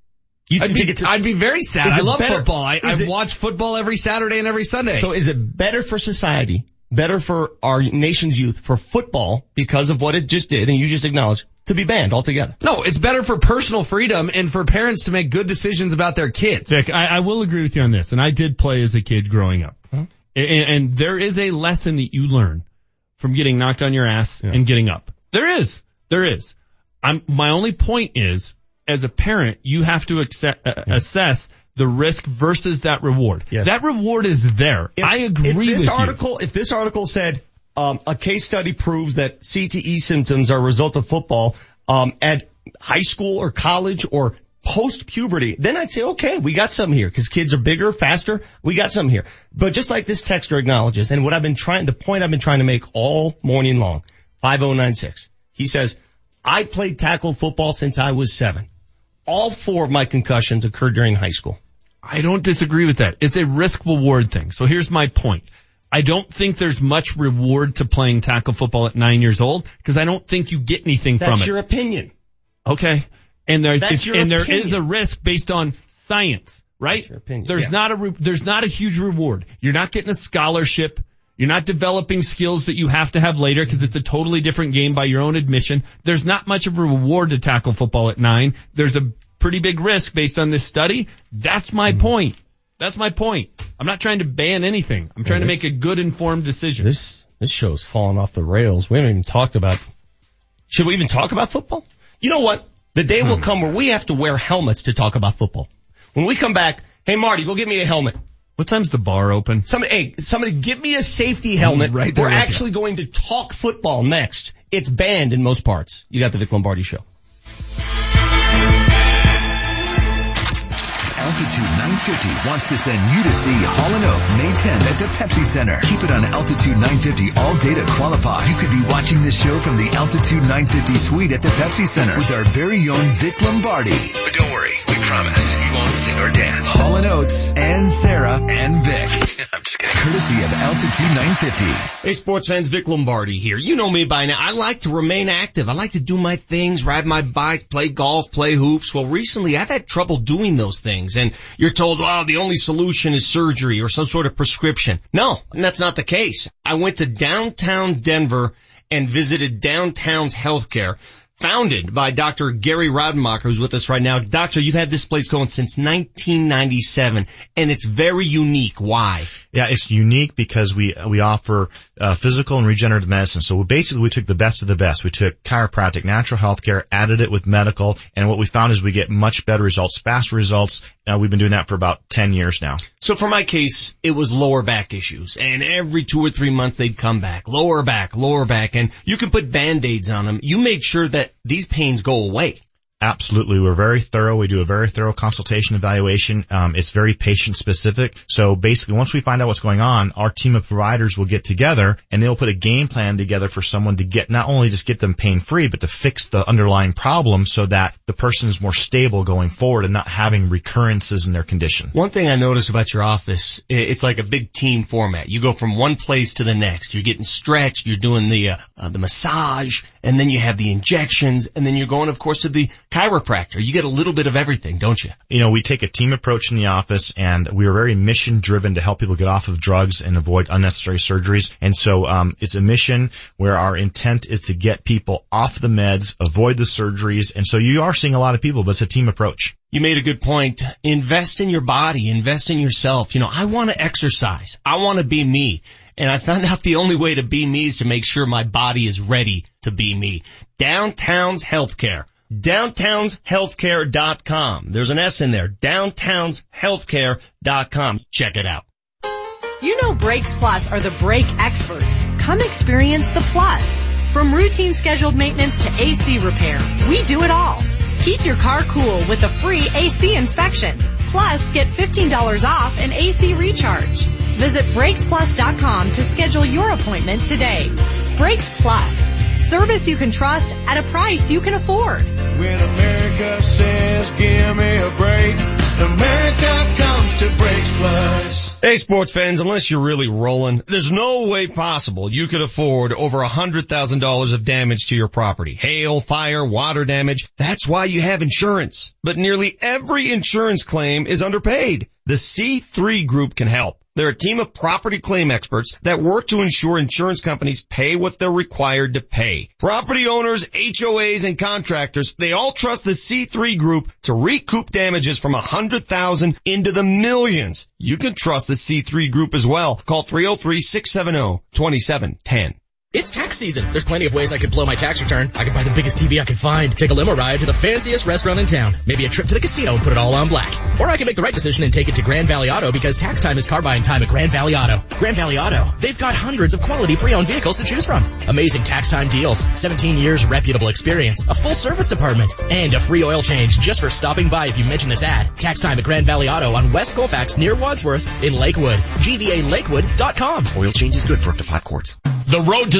You I'd think be, it's, I'd be very sad. I love better- football. I, I it- watch football every Saturday and every Sunday. so is it better for society, better for our nation's youth, for football, because of what it just did, and you just acknowledged, to be banned altogether. No, it's better for personal freedom and for parents to make good decisions about their kids. Dick, I, I will agree with you on this, and I did play as a kid growing up. Huh? And, and there is a lesson that you learn from getting knocked on your ass yeah. and getting up. There is. There is. I'm, my only point is, as a parent, you have to accept, uh, yeah. assess the risk versus that reward. Yes. That reward is there. If, I agree if this article, you. If this article said, um, a case study proves that CTE symptoms are a result of football, um, at high school or college or post puberty, then I'd say, okay, we got something here because kids are bigger, faster. We got something here. But just like this texter acknowledges and what I've been trying, the point I've been trying to make all morning long, 5096. He says, I played tackle football since I was seven. All four of my concussions occurred during high school. I don't disagree with that. It's a risk reward thing. So here's my point. I don't think there's much reward to playing tackle football at nine years old because I don't think you get anything That's from it. That's your opinion. Okay. And there, That's and opinion. there is a risk based on science, right? There's yeah. not a, re- there's not a huge reward. You're not getting a scholarship. You're not developing skills that you have to have later because it's a totally different game by your own admission. There's not much of a reward to tackle football at nine. There's a pretty big risk based on this study. That's my mm-hmm. point. That's my point. I'm not trying to ban anything. I'm trying yeah, this, to make a good informed decision. This, this show's falling off the rails. We haven't even talked about, should we even talk about football? You know what? The day will hmm. come where we have to wear helmets to talk about football. When we come back, hey Marty, go get me a helmet. What time's the bar open? Somebody, hey, somebody give me a safety helmet. [laughs] Right We're actually going to talk football next. It's banned in most parts. You got the Vic Lombardi show. Altitude 950 wants to send you to see Hall & Oates May 10th at the Pepsi Center. Keep it on Altitude 950 all day to qualify. You could be watching this show from the Altitude 950 suite at the Pepsi Center with our very own Vic Lombardi. But don't worry, we promise you won't sing or dance. Hall & Oates and Sarah and Vic. [laughs] I'm just kidding. Courtesy of Altitude 950. Hey sports fans, Vic Lombardi here. You know me by now. I like to remain active. I like to do my things, ride my bike, play golf, play hoops. Well recently I've had trouble doing those things and you're told, well, the only solution is surgery or some sort of prescription. No, that's not the case. I went to downtown Denver and visited downtown's healthcare founded by Dr. Gary Rademacher, who's with us right now. Doctor, you've had this place going since 1997, and it's very unique. Why? Yeah, it's unique because we we offer uh, physical and regenerative medicine. So basically, we took the best of the best. We took chiropractic, natural health care, added it with medical, and what we found is we get much better results, faster results. Uh, we've been doing that for about 10 years now. So for my case, it was lower back issues, and every two or three months they'd come back, lower back, lower back, and you can put band-aids on them. You made sure that these pains go away. Absolutely. We're very thorough. We do a very thorough consultation evaluation. Um, it's very patient specific. So basically once we find out what's going on, our team of providers will get together and they'll put a game plan together for someone to get not only just get them pain free, but to fix the underlying problem so that the person is more stable going forward and not having recurrences in their condition. One thing I noticed about your office, it's like a big team format. You go from one place to the next. You're getting stretched. You're doing the, uh, uh, the massage and then you have the injections and then you're going of course to the chiropractor. You get a little bit of everything, don't you? You know, we take a team approach in the office and we are very mission driven to help people get off of drugs and avoid unnecessary surgeries. And so, um, it's a mission where our intent is to get people off the meds, avoid the surgeries. And so you are seeing a lot of people, but it's a team approach. You made a good point. Invest in your body, invest in yourself. You know, I want to exercise. I want to be me. And I found out the only way to be me is to make sure my body is ready to be me. Downtown's Healthcare downtownshealthcare.com. There's an S in there. downtownshealthcare.com. Check it out. You know Brakes Plus are the brake experts. Come experience the plus. From routine scheduled maintenance to AC repair, we do it all. Keep your car cool with a free AC inspection. Plus, get $15 off an AC recharge. Visit BrakesPlus.com to schedule your appointment today. Brakes Plus. Service you can trust at a price you can afford. When America says give me a break, America comes to Brakes Plus. Hey sports fans, unless you're really rolling, there's no way possible you could afford over a hundred thousand dollars of damage to your property. Hail, fire, water damage. That's why you have insurance. But nearly every insurance claim is underpaid. The C3 group can help. They're a team of property claim experts that work to ensure insurance companies pay what they're required to pay. Property owners, HOAs, and contractors, they all trust the C3 group to recoup damages from a hundred thousand into the millions. You can trust the C3 group as well. Call 303-670-2710. It's tax season. There's plenty of ways I could blow my tax return. I could buy the biggest TV I could find, take a limo ride to the fanciest restaurant in town, maybe a trip to the casino and put it all on black. Or I could make the right decision and take it to Grand Valley Auto because tax time is car buying time at Grand Valley Auto. Grand Valley Auto. They've got hundreds of quality pre-owned vehicles to choose from. Amazing tax time deals, 17 years reputable experience, a full service department, and a free oil change just for stopping by if you mention this ad. Tax time at Grand Valley Auto on West Colfax near Wadsworth in Lakewood. GVALakewood.com. Oil change is good for up to five quarts. The road to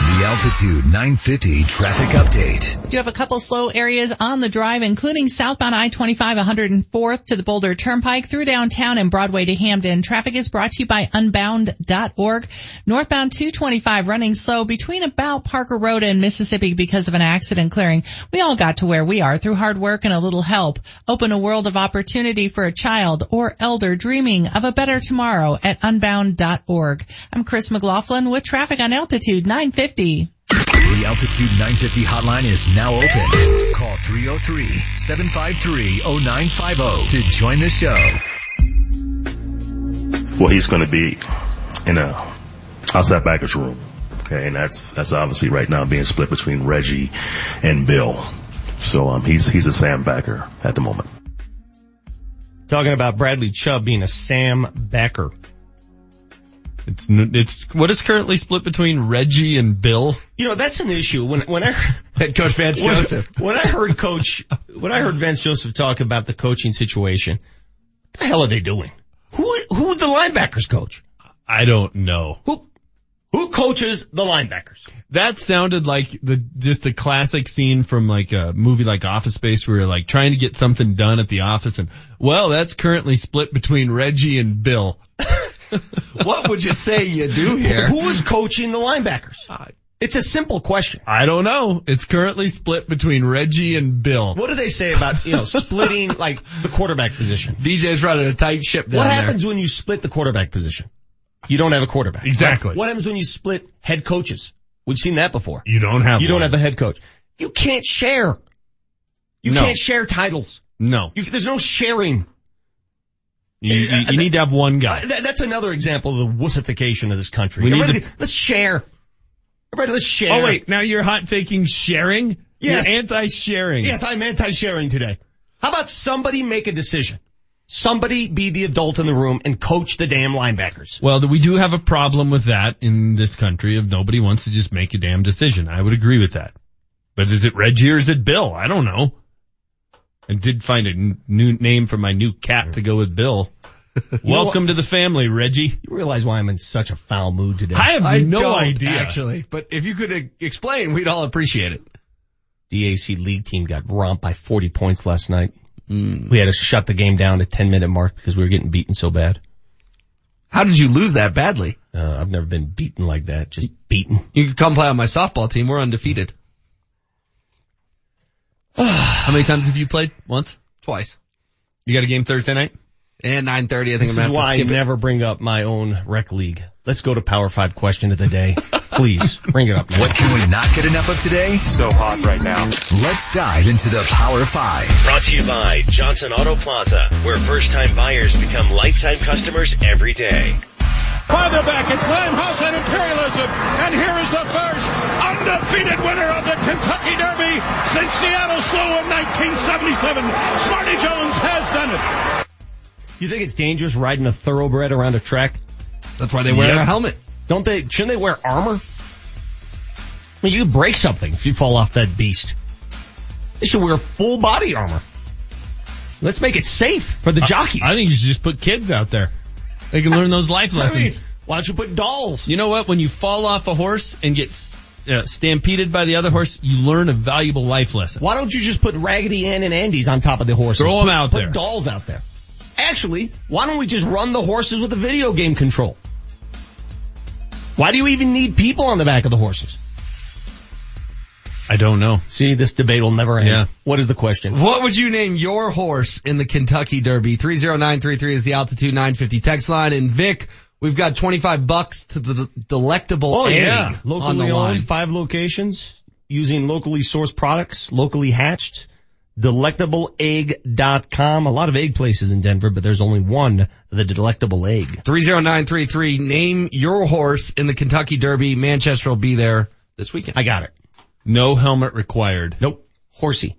The Altitude 950 traffic update. Do have a couple slow areas on the drive, including southbound I-25 104th to the Boulder Turnpike through downtown and Broadway to Hampden. Traffic is brought to you by unbound.org. Northbound 225 running slow between about Parker Road and Mississippi because of an accident clearing. We all got to where we are through hard work and a little help. Open a world of opportunity for a child or elder dreaming of a better tomorrow at unbound.org. I'm Chris McLaughlin with traffic on Altitude 950. The Altitude 950 hotline is now open. Call 303-753-0950 to join the show. Well, he's going to be in a outside backers room. Okay. And that's, that's obviously right now being split between Reggie and Bill. So, um, he's, he's a Sam backer at the moment. Talking about Bradley Chubb being a Sam backer. It's it's what is currently split between Reggie and Bill. You know that's an issue. When when I head coach [laughs] Vance [laughs] when, Joseph. When I heard coach when I heard Vance Joseph talk about the coaching situation, what the hell are they doing? Who who the linebackers coach? I don't know. Who who coaches the linebackers? That sounded like the just a classic scene from like a movie like Office Space where you're like trying to get something done at the office and well that's currently split between Reggie and Bill. [laughs] [laughs] what would you say you do here? Who is coaching the linebackers? It's a simple question. I don't know. It's currently split between Reggie and Bill. What do they say about, you know, splitting like the quarterback position? DJ's running a tight ship What there. happens when you split the quarterback position? You don't have a quarterback. Exactly. Right? What happens when you split head coaches? We've seen that before. You don't have You one. don't have a head coach. You can't share. You No. can't share titles. No. You, there's no sharing. You, you, you need to have one guy. Uh, that- that's another example of the wussification of this country. We need to- let's share. Everybody, let's share. Oh wait, now you're hot taking sharing? Yes. You're anti-sharing. Yes, I'm anti-sharing today. How about somebody make a decision? Somebody be the adult in the room and coach the damn linebackers. Well, we do have a problem with that in this country of nobody wants to just make a damn decision. I would agree with that. But is it Reggie or is it Bill? I don't know. I did find a n- new name for my new cat to go with Bill. [laughs] Welcome to the family, Reggie. You realize why I'm in such a foul mood today? I have I no don't, idea. actually, but if you could uh, explain, we'd all appreciate it. The AC league team got romped by 40 points last night. We had to shut the game down at 10 minute mark because we were getting beaten so bad. How did you lose that badly? Uh, I've never been beaten like that. Just beaten. You could come play on my softball team. We're undefeated. How many times have you played? Once? Twice. You got a game Thursday night? And 9.30, I think This I'm is gonna have why to I skip it. never bring up my own rec league. Let's go to Power 5 question of the day. Please, bring it up. now. What can we not get enough of today? So hot right now. Let's dive into the Power 5. Brought to you by Johnson Auto Plaza, where first time buyers become lifetime customers every day. Farther back, it's Limehouse and Imperialism. And here is the first undefeated winner of the Kentucky Derby since Seattle Slew in 1977. Smarty Jones has done it. You think it's dangerous riding a thoroughbred around a track? That's why they wear Yep. a helmet. Don't they, shouldn't they wear armor? I mean, you could break something if you fall off that beast. They should wear full body armor. Let's make it safe for the jockeys. I think you should just put kids out there. They can learn those life I lessons. mean, why don't you put dolls? You know what? When you fall off a horse and get uh, stampeded by the other horse, you learn a valuable life lesson. Why don't you just put Raggedy Ann and Andy's on top of the horses? Throw 'em Put- out put there. dolls out there. Actually, why don't we just run the horses with a video game control? Why do you even need people on the back of the horses? I don't know. See, this debate will never end. Yeah. What is the question? What would you name your horse in the Kentucky Derby? 30933 is the altitude 950 text line. And Vic, we've got 25 bucks to the delectable Oh egg yeah, on the locally line. owned, five locations using locally sourced products, locally hatched. Delectableegg.com. A lot of egg places in Denver, but there's only one, the Delectable Egg. 30933, name your horse in the Kentucky Derby. Manchester will be there this weekend. I got it. No helmet required. Nope. Horsey.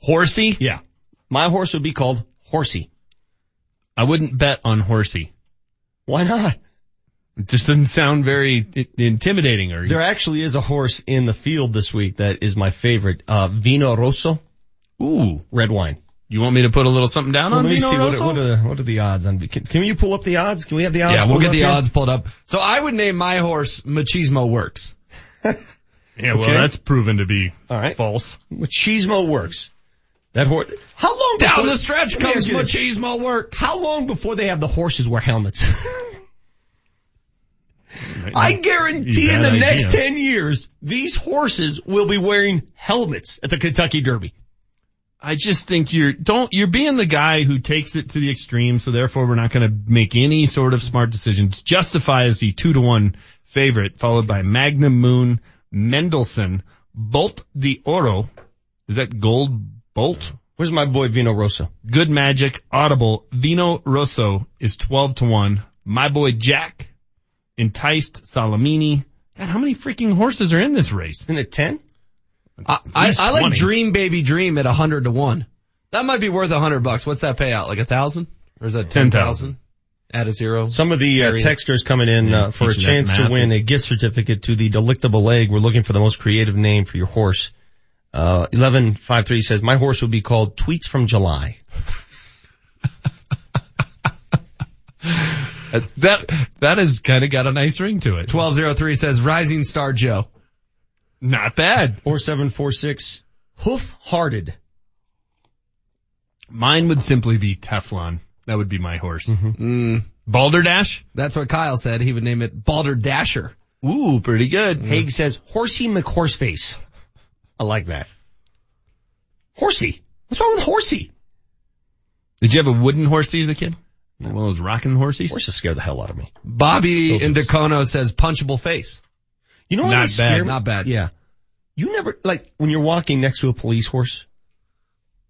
Horsey? Yeah. My horse would be called Horsey. I wouldn't bet on Horsey. Why not? It just doesn't sound very intimidating or There actually is a horse in the field this week that is my favorite. Uh, Vino Rosso. Ooh. Red wine. You want me to put a little something down Well, on let me Vino see what, Rosso? are- what are the what are the odds on? Can, can you pull up the odds? Can we have the odds? Yeah, we'll get the here? odds pulled up. So I would name my horse Machismo Works. [laughs] Yeah, well, Okay. that's proven to be All right. false. Machismo works. That horse. How long Down before- the stretch Let comes ask this. Machismo Works. How long before they have the horses wear helmets? [laughs] I guarantee in the Bad next 10 years, these horses will be wearing helmets at the Kentucky Derby. I just think you're don't you're being the guy who takes it to the extreme, so therefore we're not going to make any sort of smart decisions. Justify as the two to one favorite, followed by Magnum Moon, Mendelssohn, Bolt d'Oro. Is that Gold Bolt? Where's my boy Vino Rosso? Good Magic, Audible, Vino Rosso is twelve to one. My boy Jack, Enticed, Solomini. God, how many freaking horses are in this race? Isn't it 10? I, I, I like Dream Baby Dream at a hundred to one. That might be worth a hundred bucks. What's that payout? Like a thousand? Or is that ten 10,000. Thousand? Add a zero. Some of the uh, texters coming in Yeah, uh, for a chance to math. win a gift certificate to the Delectable Egg. We're looking for the most creative name for your horse. Uh, 1153 says, my horse would be called Tweets from July. [laughs] That that has kind of got a nice ring to it. 1203 says Rising Star Joe. Not bad. 4746, Hoof Hearted. Mine would simply be Teflon. That would be my horse. Mm, Balderdash? that's what Kyle said. He would name it Balder Dasher. Ooh, pretty good. Haig says, Horsey McHorseface. I like that. Horsey. What's wrong with Horsey? Did you have a wooden horsey as a kid? One of those rocking horses? Horses scare the hell out of me. Bobby in Dacono says Punchable Face. You know what Not they scare bad. me? Not bad. Yeah. You never, like, when you're walking next to a police horse,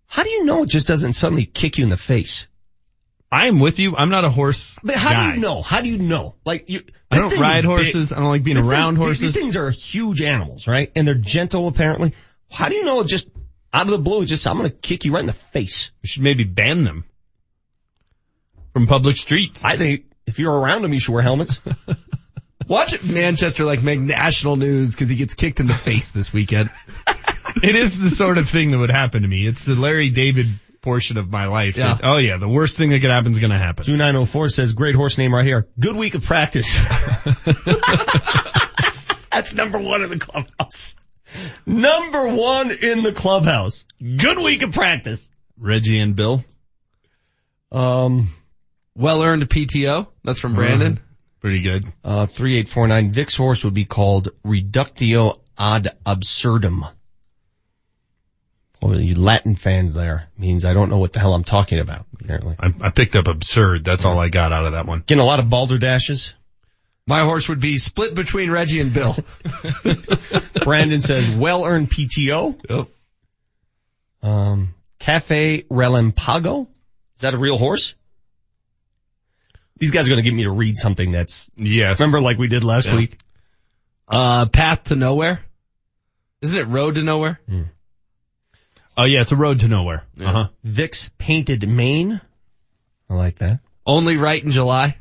how do you know it just doesn't suddenly kick you in the face? I am with you. I'm not a horse But how guy. do you know? How do you know? Like you, I don't ride horses. big. I don't like being This around thing- horses. These things are huge animals, right? And they're gentle apparently. How do you know it just out of the blue? Just I'm going to kick you right in the face. We should maybe ban them from public streets. I think if you're around them, you should wear helmets. [laughs] Watch Manchester like make national news because he gets kicked in the face this weekend. [laughs] it is the sort of thing that would happen to me. It's the Larry David portion of my life. Yeah. that, oh yeah, the worst thing that could happen is going to happen. 2904 says great horse name right here. Good week of practice. [laughs] That's number one in the clubhouse. Number one in the clubhouse. Good week of practice. Reggie and Bill. Um, Well earned PTO. That's from Brandon. Pretty good. uh, 3849. Vic's horse would be called Reductio ad absurdum. Well, you Latin fans there means I don't know what the hell I'm talking about, apparently. I, I picked up absurd. That's all I got out of that one. Getting a lot of balderdashes. My horse would be split between Reggie and Bill. [laughs] Brandon says well earned PTO. Yep. Um, Cafe Relampago. Is that a real horse? These guys are going to get me to read something that's, Yes. remember like we did last Yeah. week? Uh, Path to Nowhere. Isn't it Road to Nowhere? Oh yeah, it's a road to nowhere. Yeah. Uh huh. Vic's Painted Mane. I like that. Only right in July.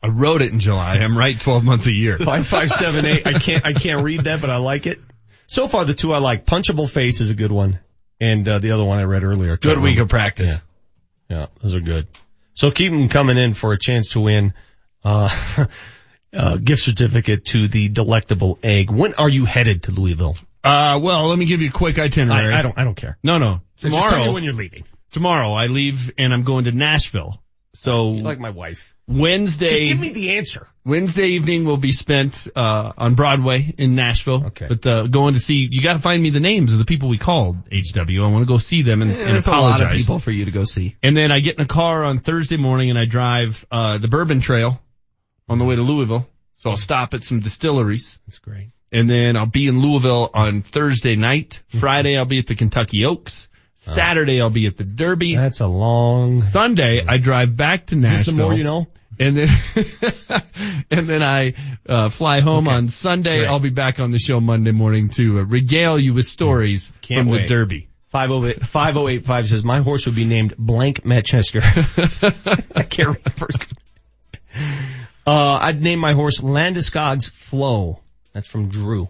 I wrote it in July. I'm right 12 months a year. [laughs] Five five seven eight. I can't I can't read that, but I like it. So far, the two I like. Punchable face is a good one, and uh, the other one I read earlier. Good week remember. of practice. Yeah, those are good. So keep them coming in for a chance to win, uh, [laughs] uh, gift certificate to the delectable egg. When are you headed to Louisville? Uh, well, let me give you a quick itinerary. I, I don't, I don't care. No, no. Tomorrow. Just tell me when you're leaving. tomorrow I leave and I'm going to Nashville. So You're like my wife. Wednesday. Just give me the answer. Wednesday evening will be spent uh on Broadway in Nashville. Okay. But uh, going to see, you got to find me the names of the people we called HW. I want to go see them and, and There's a apologize. lot of people for you to go see. And then I get in a car on Thursday morning and I drive uh the Bourbon Trail on the way to Louisville. So I'll stop at some distilleries. That's great. And then I'll be in Louisville on Thursday night. Friday I'll be at the Kentucky Oaks. Saturday I'll be at the Derby. That's a long. Sunday I drive back to Is Nashville. this the more you know? And then, [laughs] and then I, uh, fly home on Sunday. Great. I'll be back on the show Monday morning to uh, regale you with stories Can't from wait. the Derby. 508 5085 says, my horse would be named blank Manchester. [laughs] I can't remember first. Uh, I'd name my horse Landeskog's Flow. That's from Drew.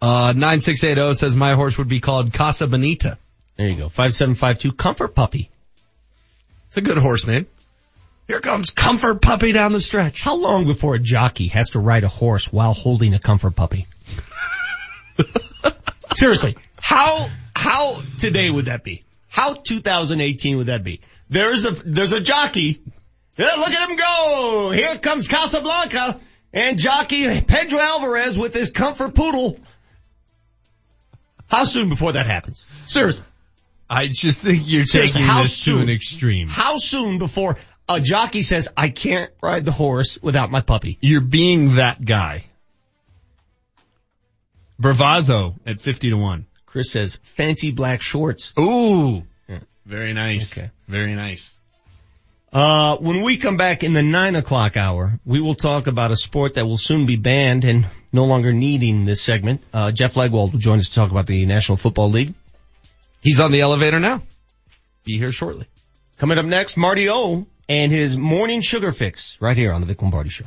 Uh, 9680 says my horse would be called Casa Bonita. There you go. 5752 Comfort Puppy. It's a good horse name. Here comes Comfort Puppy down the stretch. How long before a jockey has to ride a horse while holding a comfort puppy? [laughs] Seriously, how, how today would that be? How 2018 would that be? There's a, there's a jockey. Yeah, look at him go. Here comes Casablanca and jockey Pedro Alvarez with his comfort poodle. How soon before that happens? Seriously. I just think you're Seriously, taking this to an extreme. How soon before a jockey says, I can't ride the horse without my puppy? You're being that guy. Bravazo at 50 to 1. Chris says, fancy black shorts. Ooh. Very nice. Okay. Very nice. Uh, when we come back in the nine o'clock hour, we will talk about a sport that will soon be banned and no longer needing this segment. Uh, Jeff Legwold will join us to talk about the National Football League. He's on the elevator now. Be here shortly. Coming up next, Marty O and his morning sugar fix right here on the Vic Lombardi Show.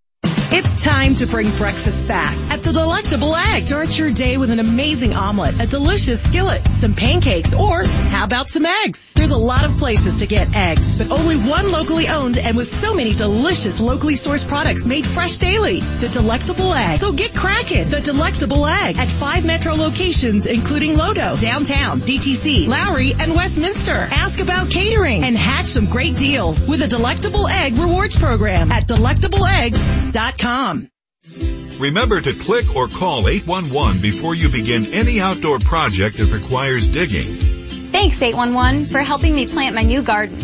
It's time to bring breakfast back at the Delectable Egg. Start your day with an amazing omelet, a delicious skillet, some pancakes, or how about some eggs? There's a lot of places to get eggs, but only one locally owned and with so many delicious locally sourced products made fresh daily. The Delectable Egg. So get cracking. The Delectable Egg at five metro locations including Lodo, downtown, DTC, Lowry, and Westminster. Ask about catering and hatch some great deals with a Delectable Egg rewards program at delectableegg.com. Remember to click or call 811 before you begin any outdoor project that requires digging. Thanks 811 for helping me plant my new garden.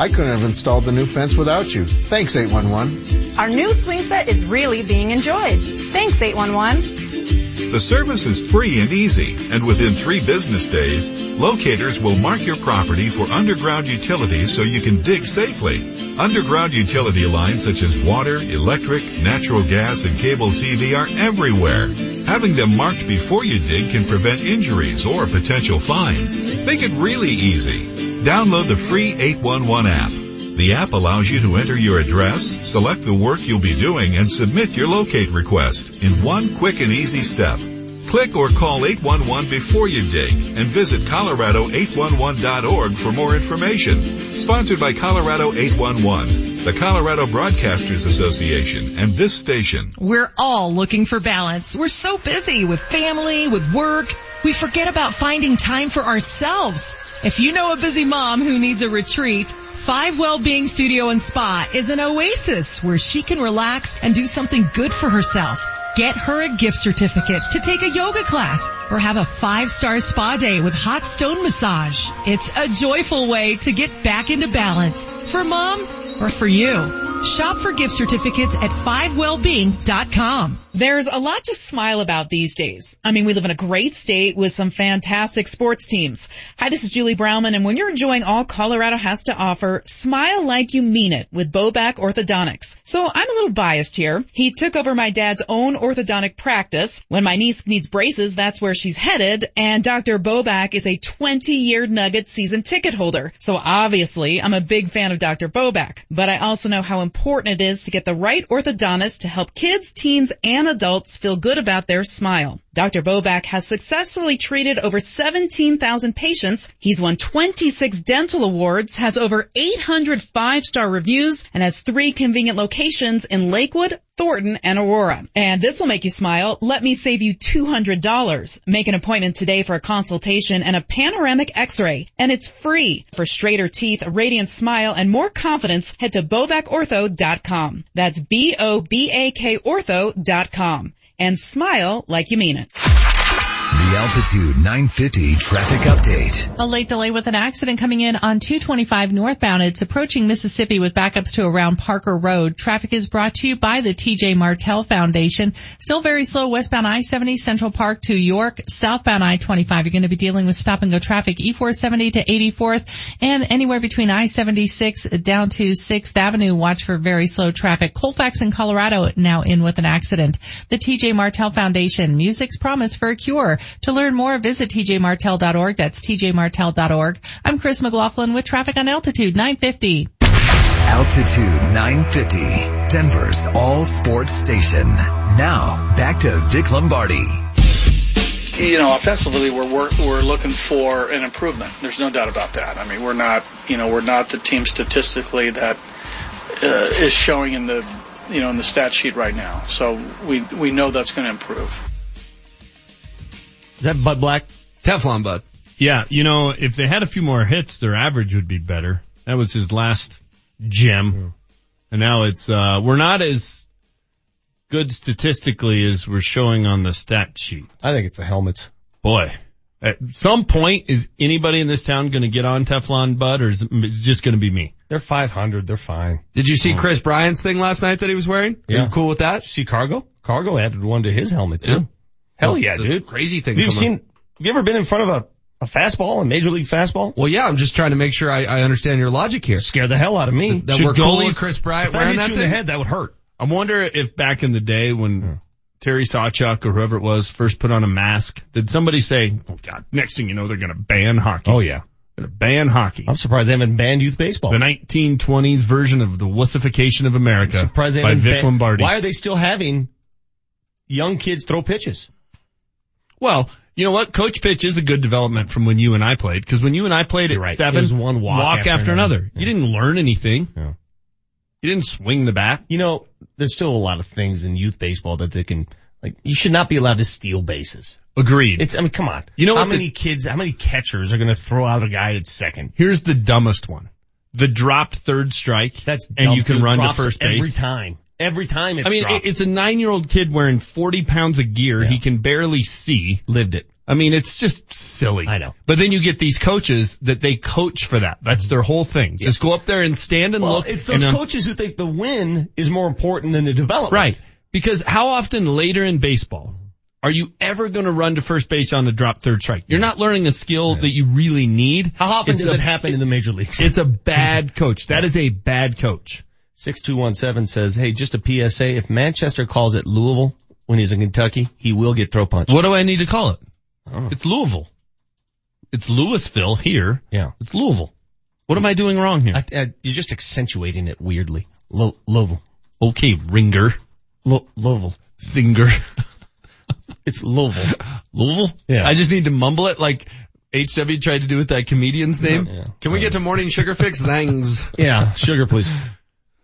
I couldn't have installed the new fence without you. Thanks 811. Our new swing set is really being enjoyed. Thanks 811. The service is free and easy, and within three business days, locators will mark your property for underground utilities so you can dig safely. Underground utility lines such as water, electric, natural gas, and cable TV are everywhere. Having them marked before you dig can prevent injuries or potential fines. Make it really easy. Download the free 811 app. The app allows you to enter your address, select the work you'll be doing, and submit your locate request in one quick and easy step. Click or call 811 before you dig and visit Colorado811.org for more information. Sponsored by Colorado 811, the Colorado Broadcasters Association, and this station. We're all looking for balance. We're so busy with family, with work. We forget about finding time for ourselves. If you know a busy mom who needs a retreat, Five Wellbeing Studio and Spa is an oasis where she can relax and do something good for herself. Get her a gift certificate to take a yoga class or have a five-star spa day with hot stone massage. It's a joyful way to get back into balance for mom or for you. Shop for gift certificates at 5wellbeing.com. There's a lot to smile about these days. I mean, we live in a great state with some fantastic sports teams. Hi, this is Julie Browman, and when you're enjoying all Colorado has to offer, smile like you mean it with Bobak Orthodontics. So I'm a little biased here. He took over my dad's own orthodontic practice. When my niece needs braces, that's where she's headed, and Dr. Bobak is a 20-year Nugget season ticket holder. So obviously, I'm a big fan of Dr. Bobak, but I also know how important it is to get the right orthodontist to help kids, teens, and adults feel good about their smile. Dr. Bobak has successfully treated over 17,000 patients. He's won 26 dental awards, has over 800 five-star reviews, and has three convenient locations in Lakewood, Thornton, and Aurora. And this will make you smile. Let me save you $200. Make an appointment today for a consultation and a panoramic x-ray. And it's free. For straighter teeth, a radiant smile, and more confidence, head to That's B-O-B-A-K ortho.com. And smile like you mean it. Altitude 950 traffic update. A late delay with an accident coming in on 225 northbound. It's approaching Mississippi with backups to around Parker Road. Traffic is brought to you by the TJ Martell Foundation. Still very slow westbound I-70 Central Park to York. Southbound I-25. You're going to be dealing with stop and go traffic E470 to 84th and anywhere between I-76 down to 6th Avenue. Watch for very slow traffic. Colfax in Colorado now in with an accident. The TJ Martell Foundation. Music's promise for a cure. To learn more, visit tjmartell.org. That's tjmartell.org. I'm Chris McLaughlin with traffic on Altitude 950. Altitude 950, Denver's all sports station. Now, back to Vic Lombardi. You know, offensively, we're, we're we're looking for an improvement. There's no doubt about that. I mean, we're not, you know, we're not the team statistically that uh, is showing in the, you know, in the stat sheet right now. So we we know that's going to improve. Is that Bud Black? Teflon Bud. Yeah, you know, if they had a few more hits, their average would be better. That was his last gem. And now it's, uh, we're not as good statistically as we're showing on the stat sheet. I think it's the helmets. Boy, at some point, is anybody in this town going to get on Teflon Bud or is it just going to be me? They're 500. They're fine. Did you see Kris Bryant's thing last night that he was wearing? Are you cool with that? See Cargo? Cargo added one to his helmet too. Yeah. Hell Well, yeah, the dude. Crazy thing. Have you from seen, have you ever been in front of a, a fastball, a major league fastball? Well, yeah, I'm just trying to make sure I, I understand your logic here. Scare the hell out of me. That Should we're cool goalies- with Kris Bryant if that wearing hits that you in the head, that would hurt. I wonder if back in the day when hmm. Terry Sawchuk or whoever it was first put on a mask, did somebody say, oh God, next thing you know, they're going to ban hockey. Oh yeah. Going to ban hockey. I'm surprised they haven't banned youth baseball. The 1920s version of the wussification of America surprised they by haven't Vic ban- Lombardi. Why are they still having young kids throw pitches? Well, you know what? Coach pitch is a good development from when you and I played. Because when you and I played at right. seven, It was one walk after, after another. another. You didn't learn anything. Yeah. You didn't swing the bat. You know, there's still a lot of things in youth baseball that they can, like, you should not be allowed to steal bases. Agreed. It's, I mean, come on. You know how what the- many kids, how many catchers are going to throw out a guy at second? Here's the dumbest one. The dropped third strike. That's and you can run to first base. every time. Every time it's I mean, dropped. it's a nine-year-old kid wearing 40 pounds of gear. Yeah. He can barely see. lived it. I mean, it's just silly. I know. But then you get these coaches that they coach for that. That's their whole thing. Just go up there and stand and Well, look. it's those and, uh, coaches who think the win is more important than the development. Right. Because how often later in baseball are you ever going to run to first base on a drop third strike? You're not learning a skill that you really need. How often It's does a- it happen in the major leagues? It's a [laughs] bad coach. That is a bad coach. 6217 says, hey, just a PSA. If Manchester calls it Louisville when he's in Kentucky, he will get throw punched. What do I need to call it? Oh. It's Louisville. It's Louisville here. Yeah. It's Louisville. What am I doing wrong here? I, I, you're just accentuating it weirdly. Lo- Louisville. okay, ringer, Lo- Louisville. singer, [laughs] It's Louisville. Louisville. Yeah. I just need to mumble it like HW tried to do with that comedian's name. Yeah. Can we get to morning sugar fix? [laughs] Thanks. Yeah. Sugar, please.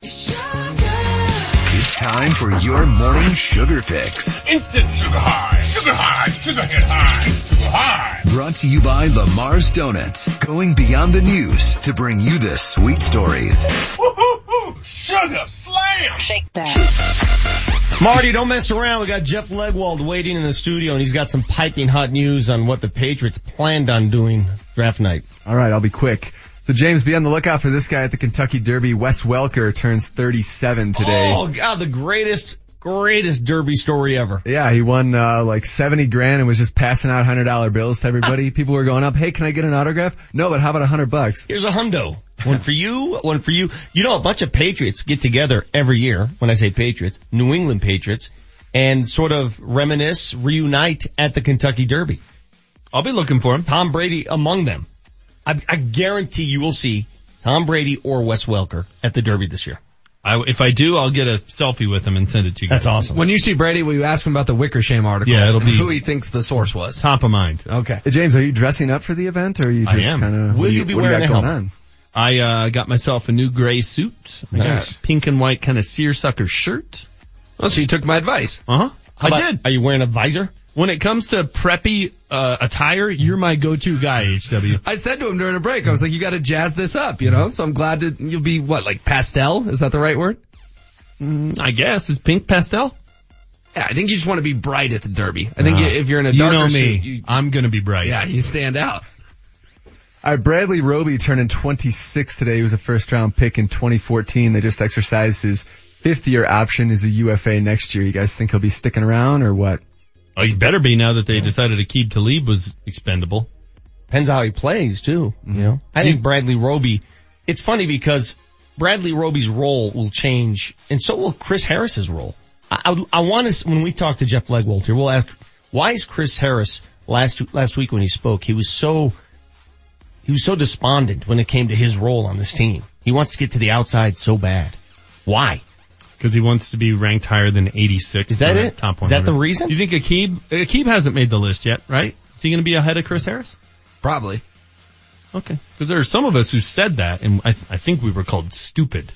It's Time for your morning sugar fix. Instant sugar high, sugar high, sugar hit high, sugar high. Brought to you by Lamar's Donuts. Going beyond the news to bring you the sweet stories. Woo-hoo-hoo, sugar slam. Shake that. Marty, don't mess around. We got Jeff Legwold waiting in the studio and he's got some piping hot news on what the Patriots planned on doing draft night. All right, I'll be quick. So James, be on the lookout for this guy at the Kentucky Derby. Wes Welker turns 37 today. Oh god, the greatest, greatest Derby story ever. Yeah, he won uh, like 70 grand and was just passing out $100 bills to everybody. People were going up, hey, can I get an autograph? No, but how about a 100 bucks? Here's a hundo. One for you, one for you. You know, a bunch of Patriots get together every year. When I say Patriots, New England Patriots, and sort of reminisce, reunite at the Kentucky Derby. I'll be looking for him. Tom Brady among them. I, I guarantee you will see Tom Brady or Wes Welker at the Derby this year. I, if I do, I'll get a selfie with him and send it to you guys. That's awesome. When you see Brady, will you ask him about the Wickersham article? Yeah, it'll be- who he thinks the source was. Top of mind. Okay. Hey, James, are you dressing up for the event or are you just kind of, Will you be what do wearing got a going helmet? on? I uh, got myself a new gray suit. I got a pink and white kind of seersucker shirt. Oh, so you took my advice. Uh huh. I about- did. Are you wearing a visor? When it comes to preppy uh, attire, you're my go-to guy, HW. I said to him during a break, I was like, you gotta jazz this up, you know? So I'm glad that you'll be, what, like pastel? Is that the right word? Mm, I guess is pink pastel. Yeah, I think you just want to be bright at the Derby. I think Uh, if you're in a you darker know me, suit, you, I'm gonna be bright. yeah, you stand out. All right, Bradley Roby turning 26 today. He was a first round pick in 2014. They just exercised his fifth year option as a UFA next year. You guys think he'll be sticking around or what? Oh, you better be now that they decided Aqib Talib was expendable. Depends how he plays too. You mm-hmm. know, I think Bradley Roby. It's funny because Bradley Roby's role will change, and so will Chris Harris's role. I, I, I want to when we talk to Jeff Legwold here, we'll ask why is Chris Harris last last week when he spoke, he was so he was so despondent when it came to his role on this team. He wants to get to the outside so bad. Why? Because he wants to be ranked higher than 86. Is that the it? Top Is that the reason? You think Aqib, Aqib hasn't made the list yet, right? Is he going to be ahead of Chris Harris? Probably. Okay. Because there are some of us who said that, and I, I think we were called stupid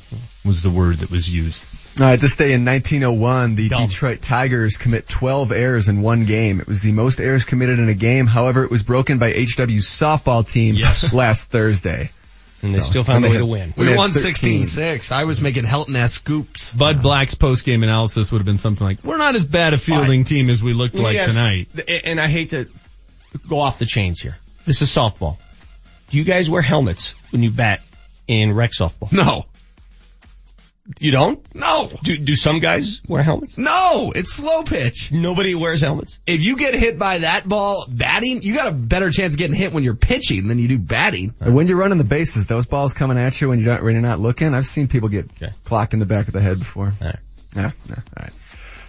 was the word that was used. All right, this day in 1901, the Dumb. Detroit Tigers commit 12 errors in one game. It was the most errors committed in a game. However, it was broken by HW's softball team Yes. last Thursday. And they So, still found a way they to win. We We won 13. 16-6. I was making Helton-esque scoops. Bud Black's post-game analysis would have been something like, we're not as bad a fielding team as we looked Let like ask- tonight. And I hate to go off the chains here. This is softball. Do you guys wear helmets when you bat in rec softball? No. You don't? No. Do, do some guys wear helmets? No. It's slow pitch. Nobody wears helmets. If you get hit by that ball batting, you got a better chance of getting hit when you're pitching than you do batting. And when you're running the bases, those balls coming at you when you're not, when you're not looking, I've seen people get Okay. clocked in the back of the head before. All right. Yeah, yeah, all right.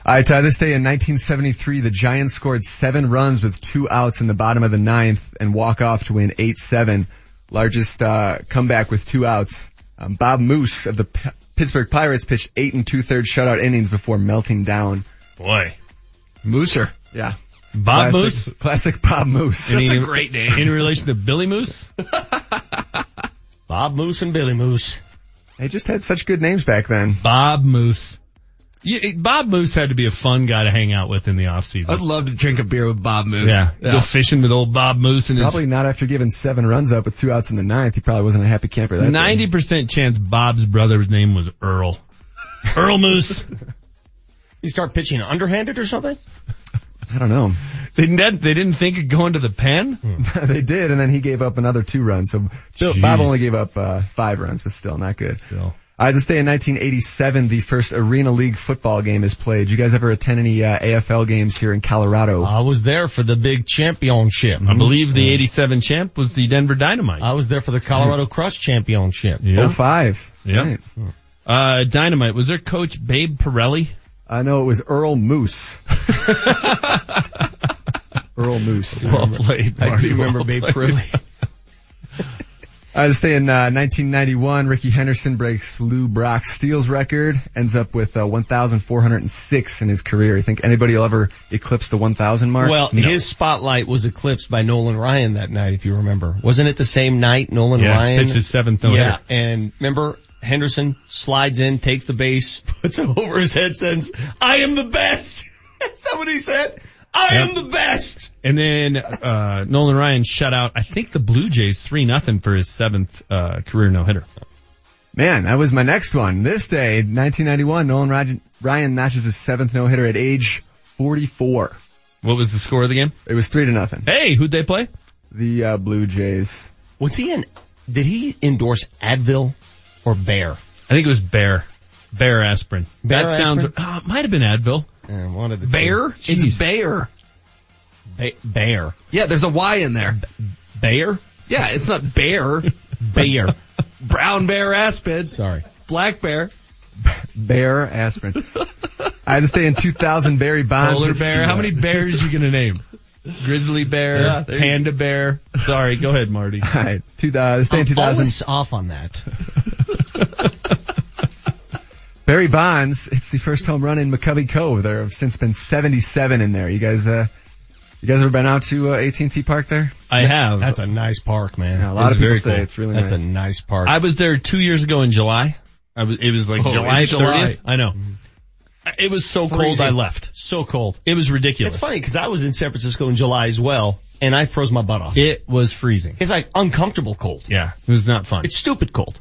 All right, uh, this day in 1973, the Giants scored seven runs with two outs in the bottom of the ninth and walk off to win 8-7. Largest, uh, comeback with two outs. Um, Bob Moose of the P- Pittsburgh Pirates pitched eight and two thirds shutout innings before melting down. Boy. Mooser. Yeah. Bob classic, Moose? Classic Bob Moose. Any- That's a great name. In relation to Billy Moose? [laughs] Bob Moose and Billy Moose. They just had such good names back then. Bob Moose. You, Bob Moose had to be a fun guy to hang out with in the off season. I'd love to drink a beer with Bob Moose. yeah. Go fishing with old Bob Moose and his Probably not after giving seven runs up with two outs in the ninth. He probably wasn't a happy camper that ninety percent chance Bob's brother's name was Earl. Earl Moose. [laughs] You start pitching underhanded or something? I don't know. They didn't, they didn't think of going to the pen? [laughs] they did, and then he gave up another two runs. So Jeez. Bob only gave up uh, five runs, but still not good. Still. Right, this day in 1987, the first Arena League football game is played. You guys ever attend any uh, AFL games here in Colorado? I was there for the big championship. I believe the 87 champ was the Denver Dynamite. I was there for the Colorado Crush championship. Yeah. Oh five. Yeah. Right. Uh, Dynamite. Was there coach Babe Parilli? I know it was Earl Moose. [laughs] Earl Moose. Well played. I Marty, do remember well Babe. Parilli. Uh, this day in uh, 1991, Rickey Henderson breaks Lou Brock's steals record, ends up with uh, 1,406 in his career. You think anybody will ever eclipse the 1,000 mark? Well, his spotlight was eclipsed by Nolan Ryan that night, if you remember. Wasn't it the same night, Nolan Yeah, Ryan? pitched his seventh no-hitter. Yeah, and remember, Henderson slides in, takes the base, [laughs] puts it over his head, says, I am the best. [laughs] That's not what he said. I Yep. am the best. And then uh Nolan Ryan shut out I think the Blue Jays three nothing for his seventh uh career no hitter. Man, that was my next one. This day, 1991, Nolan Ryan, Ryan notches his seventh no-hitter at age 44. What was the score of the game? It was three to nothing. Hey, who'd they play? The uh, Blue Jays. Was he in, did he endorse Advil or Bear? I think it was Bear. Bear aspirin. Bear that sounds uh, might have been Advil. Yeah, one of the Bear? It's Bear. Ba- Bear. Yeah, there's a Y in there. Bear? Yeah, it's not bear. [laughs] Bear. Brown bear aspid. Sorry. Black bear. [laughs] Bear aspirin. I had to stay in 2000 Barry Bonds. Polar bear. How many bears you gonna name? Grizzly bear, Yeah, there you panda bear. Sorry, go ahead, Marty. [laughs] All right, two, uh, this day in I'm 2000. always off on that. Barry Bonds, it's the first home run in McCovey Cove. There have since been 77 in there. You guys, uh, you guys ever been out to uh, AT&T Park there? I have. That's a nice park, man. Yeah, a lot It's of people say cool. it's really That's nice. That's a nice park. I was there two years ago in July. I was, it was like Oh, July in July. 30th. I know. It was so cold I left. so cold. It was ridiculous. It's funny because I was in San Francisco in July as well, and I froze my butt off. It was freezing. It's like uncomfortable cold. Yeah, it was not fun. It's stupid cold.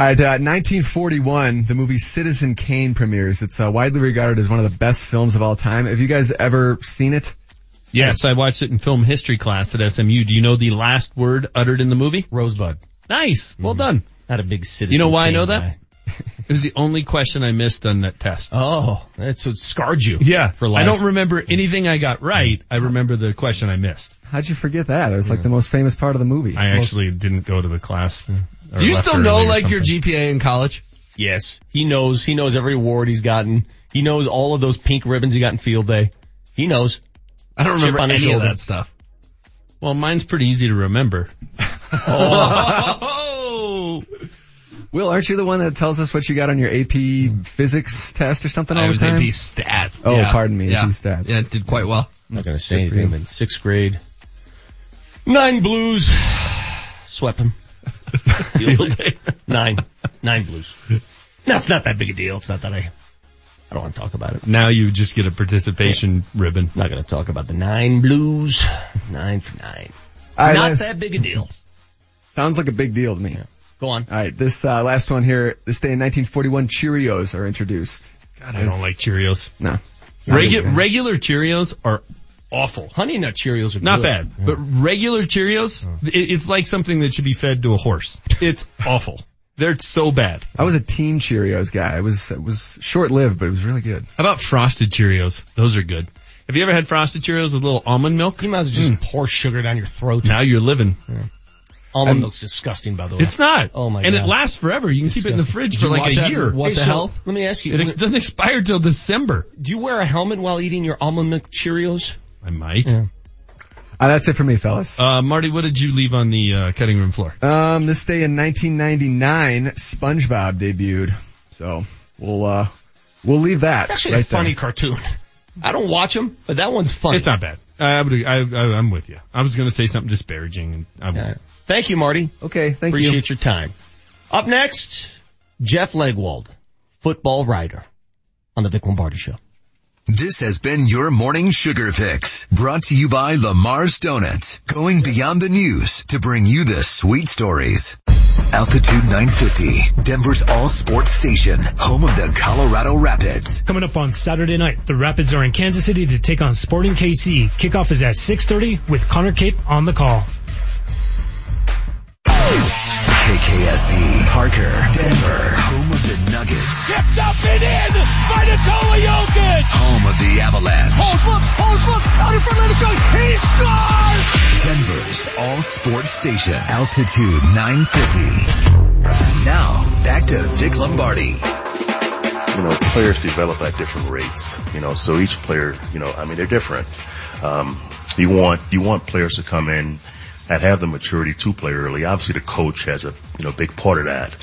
Yeah. All right, uh, 1941, the movie Citizen Kane premieres. It's uh, widely regarded as one of the best films of all time. Have you guys ever seen it? Yes, I watched it in film history class at SMU. Do you know the last word uttered in the movie? Rosebud. Nice. Well done. Not a big citizen. You know why I know that? guy. [laughs] It was the only question I missed on that test. Oh, that's what scarred you. Yeah. For life. I don't remember anything I got right. I remember the question I missed. How'd you forget that? It was like the most famous part of the movie. I actually didn't go to the class. Uh, Do you still know like your. GPA in college? Yes. He knows. He knows every award he's gotten. He knows all of those pink ribbons he got in field day. He knows. I don't Chip remember on his any of shoulder. that stuff. Well, mine's pretty easy to remember. [laughs] Oh, Will, aren't you the one that tells us what you got on your AP physics test or something all I the was time? AP stat. Oh, Yeah. pardon me, Yeah. AP stats. Yeah, it did quite well. I'm not going to say anything. In sixth grade, nine blues, swept him. [laughs] Field day. nine, nine blues. That's not that big a deal. It's not that I, I don't want to talk about it. Now you just get a participation ribbon. not going to talk about the nine blues. Nine for nine. All right, not let's- that big a deal. Sounds like a big deal to me. Go on. All right, this uh, last one here. This day in 1941, Cheerios are introduced. God, I don't like Cheerios. No. Regu- regular Cheerios are awful. Honey Nut Cheerios are Not good. bad, but regular Cheerios, it, it's like something that should be fed to a horse. It's [laughs] awful. They're so bad. I was a Team Cheerios guy. It was it was short lived, but it was really good. How about frosted Cheerios? Those are good. Have you ever had frosted Cheerios with a little almond milk? You might as well just mm. pour sugar down your throat. Now you're living. Almond I'm- milk's disgusting, by the way. It's not. Oh my and god. it lasts forever. You can keep it in the fridge Did for like a that? year. What Hey, the so, hell? Let me ask you. It ex- doesn't expire till December. do you wear a helmet while eating your almond milk Cheerios? I might. Yeah. Uh, that's it for me, fellas. Uh, Marty, what did you leave on the uh, cutting room floor? Um, this day in 1999, SpongeBob debuted. So we'll uh we'll leave that. It's actually right a funny there. cartoon. I don't watch them, but that one's funny. It's not bad. I would. I, I, I'm with you. I was going to say something disparaging, and I Yeah. Thank you, Marty. Okay, thank you. Appreciate your time. Up next, Jeff Legwold, football writer on the Vic Lombardi Show. This has been your morning sugar fix brought to you by Lamar's Donuts, going beyond the news to bring you the sweet stories. Altitude 950, Denver's all sports station, home of the Colorado Rapids. Coming up on Saturday night, the Rapids are in Kansas City to take on Sporting KC. Kickoff is at 6.30 with Connor Cape on the call. KKSE, E, Parker, Denver, home of the Nuggets, Tipped up and in by Nikola Jokic. home of the Avalanche, Holmes looks, Holmes looks, out in front of the shot. He scores! Denver's all sports station, Altitude 950. Now, back to Vic Lombardi. you know, players develop at different rates, you know, so each player, you know, I mean, they're different. Um, you want, you want players to come in and have the maturity to play early. Obviously the coach has a, you know, big part of that,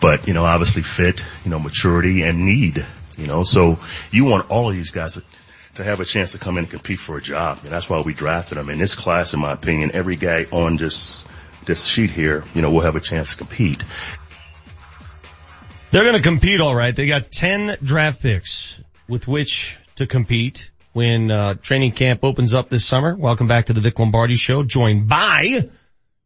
but, you know, obviously fit, you know, maturity and need, you know, so you want all of these guys to, to have a chance to come in and compete for a job. And that's why we drafted them. In this class, in my opinion, every guy on this, this sheet here, you know, will have a chance to compete. They're going to compete all right. They got 10 draft picks with which to compete when uh, training camp opens up this summer. Welcome back to the Vic Lombardi Show, joined by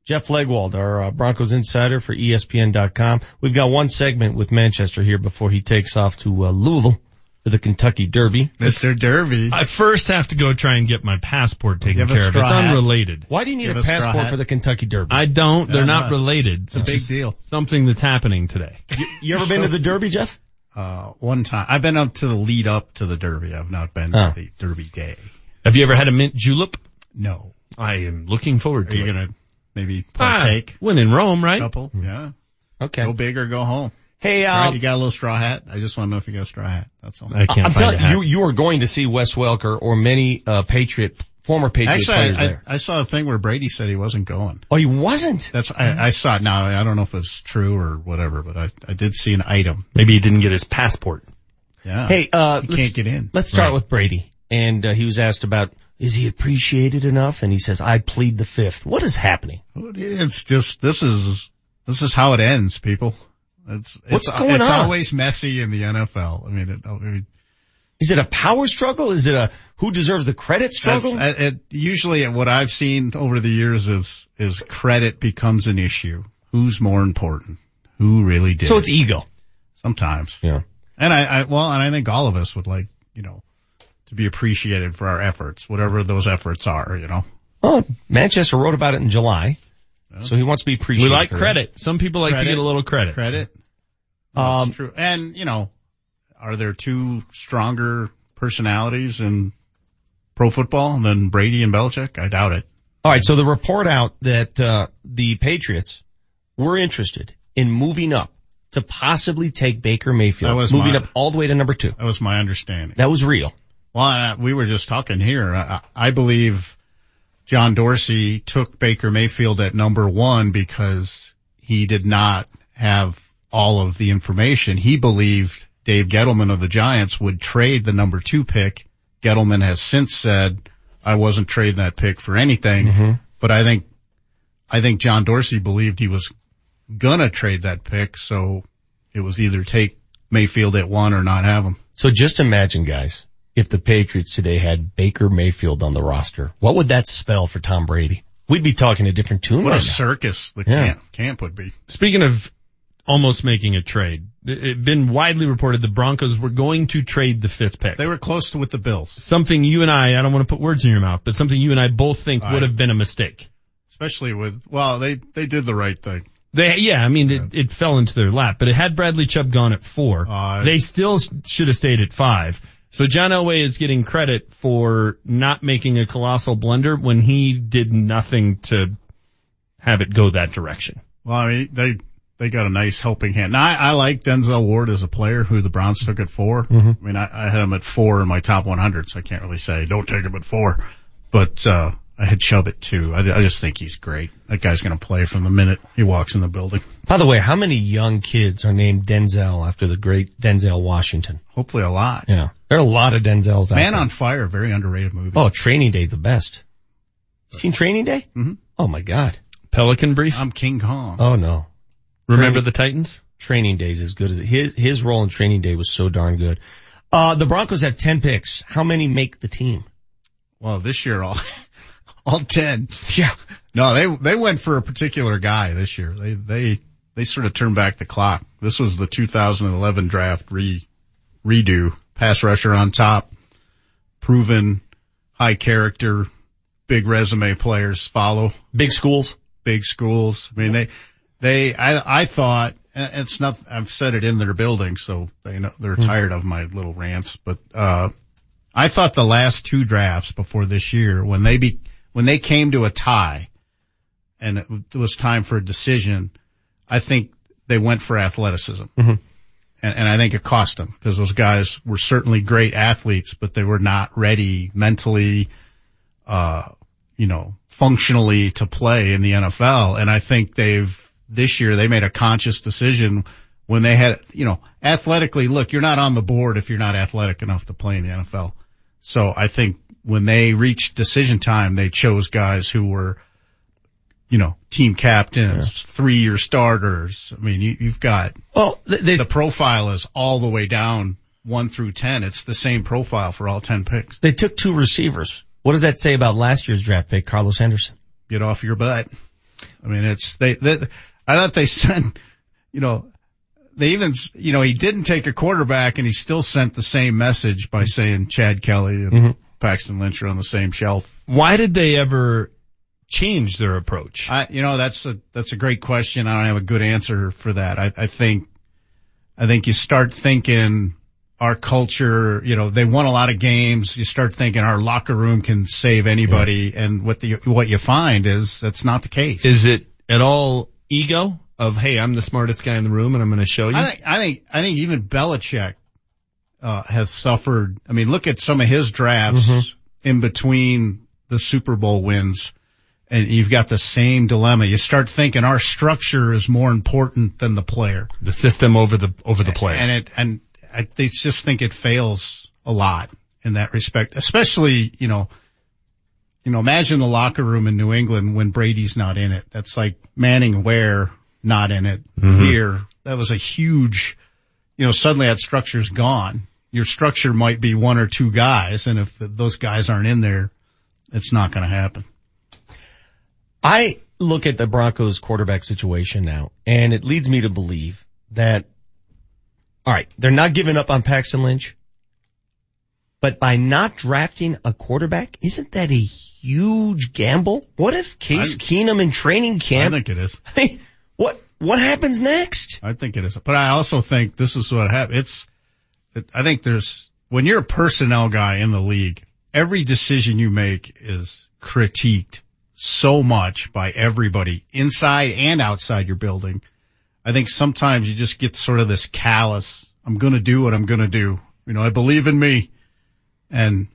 Jeff Legwold, our uh, Broncos insider for ESPN.com. We've got one segment with Manchester here before he takes off to uh, Louisville for the Kentucky Derby. Mr. Derby. I first have to go try and get my passport taken You have a care of. straw It's hat? unrelated. Why do you need Give a passport for the Kentucky Derby? I don't. They're Yeah, not no. related. It's a big deal. Something that's happening today. you, you ever been to the Derby, Jeff? Uh, one time. I've been up to the lead up to the Derby. I've not been Oh. to the Derby day. Have you ever had a mint julep? No. I am looking forward Are to you it. gonna maybe Ah, partake? when in Rome, right? couple? Yeah. Okay. Go big or go home. Hey, Right, uh, you got a little straw hat? I just want to know if you got a straw hat. That's all. I can't I'm find telling you, you are going to see Wes Welker or many uh, Patriot, former Patriot Actually, players I, I, there. I saw a thing where Brady said he wasn't going. Oh, he wasn't? That's I, I saw it now. I don't know if it's true or whatever, but I, I did see an item. Maybe he didn't get his passport. Yeah. Hey, uh, you let's- can't get in. Let's start Right. with Brady. And uh, he was asked about, is he appreciated enough? And he says, I plead the fifth. What is happening? It's just this is this is how it ends, people. It's What's it's, going it's on? always messy in the NFL. I mean, it, I mean Is it a power struggle? Is it a who deserves the credit struggle? it, it, usually what I've seen over the years is is credit becomes an issue. Who's more important? Who really did? so it's ego. sometimes. Yeah. And I, I well, and I think all of us would like you know to be appreciated for our efforts, whatever those efforts are. You know. Oh, Manchester wrote about it in July. So he wants to be appreciated. We like credit. Some people like to get a little credit. Credit. Um, true. And, you know, are there two stronger personalities in pro football than Brady and Belichick? I doubt it. All right, so the report out that uh, the Patriots were interested in moving up to possibly take Baker Mayfield, moving my- up all the way to number two. That was my understanding. That was real. Well, uh, we were just talking here. I, I believe John Dorsey took Baker Mayfield at number one because he did not have all of the information. He believed Dave Gettleman of the Giants would trade the number two pick. Gettleman has since said, I wasn't trading that pick for anything, mm-hmm. but I think, I think John Dorsey believed he was gonna trade that pick. So it was either take Mayfield at one or not have him. So just imagine, guys, if the Patriots today had Baker Mayfield on the roster, what would that spell for Tom Brady? We'd be talking a different tune What right a now. circus the Yeah. camp, camp would be. Speaking of almost making a trade, it it been widely reported the Broncos were going to trade the fifth pick. They were close to with the Bills, Something you and I, I don't want to put words in your mouth, but something you and I both think I- would have been a mistake. especially with, well, they, they did the right thing. They, yeah, I mean, it, it fell into their lap, but it had Bradley Chubb gone at four. Uh, they still should have stayed at five. So John Elway is getting credit for not making a colossal blunder when he did nothing to have it go that direction. Well, I mean, they, they got a nice helping hand. Now I, I like Denzel Ward as a player who the Browns took at 4 Mm-hmm. I mean, I, I had him at four in my top 100, so I can't really say don't take him at four, but, uh, I had Chubb at two. I, I just think he's great. That guy's going to play from the minute he walks in the building. By the way, how many young kids are named Denzel after the great Denzel Washington? Hopefully a lot. Yeah. There are a lot of Denzels out Man there. on Fire, very underrated movie. Oh, Training Day's the best. Seen Training Day? Mhm. Oh my God. Pelican brief. I'm King Kong. Oh no. Remember Training- the Titans? Training Day's as good as his his role in Training Day was so darn good. Uh, the Broncos have ten picks. How many make the team? Well, this year all, all 10. Yeah. No, they, they went for a particular guy this year. They, they, they sort of turned back the clock. This was the 2011 draft re, redo. Pass rusher on top, proven, high character, big resume players follow. Big schools. Big schools. I mean, they, they, I, I thought, it's not, I've said it in their building, so they know, they're tired of my little rants, but, uh, I thought the last two drafts before this year, when they be, when they came to a tie and it was time for a decision, I think they went for athleticism. Mhm. And, and I think it cost them because those guys were certainly great athletes, but they were not ready mentally, uh, you know, functionally to play in the NFL. And I think they've, this year they made a conscious decision when they had, you know, athletically, look, you're not on the board if you're not athletic enough to play in the NFL. So I think when they reached decision time, they chose guys who were you know, team captains, three-year starters. I mean, you, you've got well, they, the profile is all the way down one through ten. It's the same profile for all ten picks. They took two receivers. What does that say about last year's draft pick, Carlos Henderson? Get off your butt. I mean, it's they. they I thought they [laughs] sent, you know, they even, you know, he didn't take a quarterback and he still sent the same message by saying Chad Kelly and Mm-hmm. Paxton Lynch are on the same shelf. Why did they ever change their approach? I, you know, that's a, that's a great question. I don't have a good answer for that. I, I think, I think you start thinking our culture, you know, they won a lot of games. You start thinking our locker room can save anybody. And what the, what you find is that's not the case. Is it at all ego of, hey, I'm the smartest guy in the room and I'm going to show you? I think, I think, I think even Belichick, uh, has suffered. I mean, look at some of his drafts Mm-hmm. in between the Super Bowl wins and you've got the same dilemma. You start thinking our structure is more important than the player. the system over the, over the player. And it, and I they just think it fails a lot in that respect, especially, you know, you know, imagine the locker room in New England when Brady's not in it. That's like Manning Ware not in it Mhm. here. That was a huge, you know, suddenly that structure's gone. Your structure might be one or two guys. And if the, those guys aren't in there, it's not going to happen. I look at the Broncos quarterback situation now, and it leads me to believe that, all right, they're not giving up on Paxton Lynch, but by not drafting a quarterback, isn't that a huge gamble? What if Case I- Keenum in training camp? I think it is. [laughs] what what happens next? I think it is. But I also think this is what happened. It's, it, I think there's, when you're a personnel guy in the league, every decision you make is critiqued so much by everybody inside and outside your building. I think sometimes you just get sort of this callous, I'm going to do what I'm going to do. You know, I believe in me. And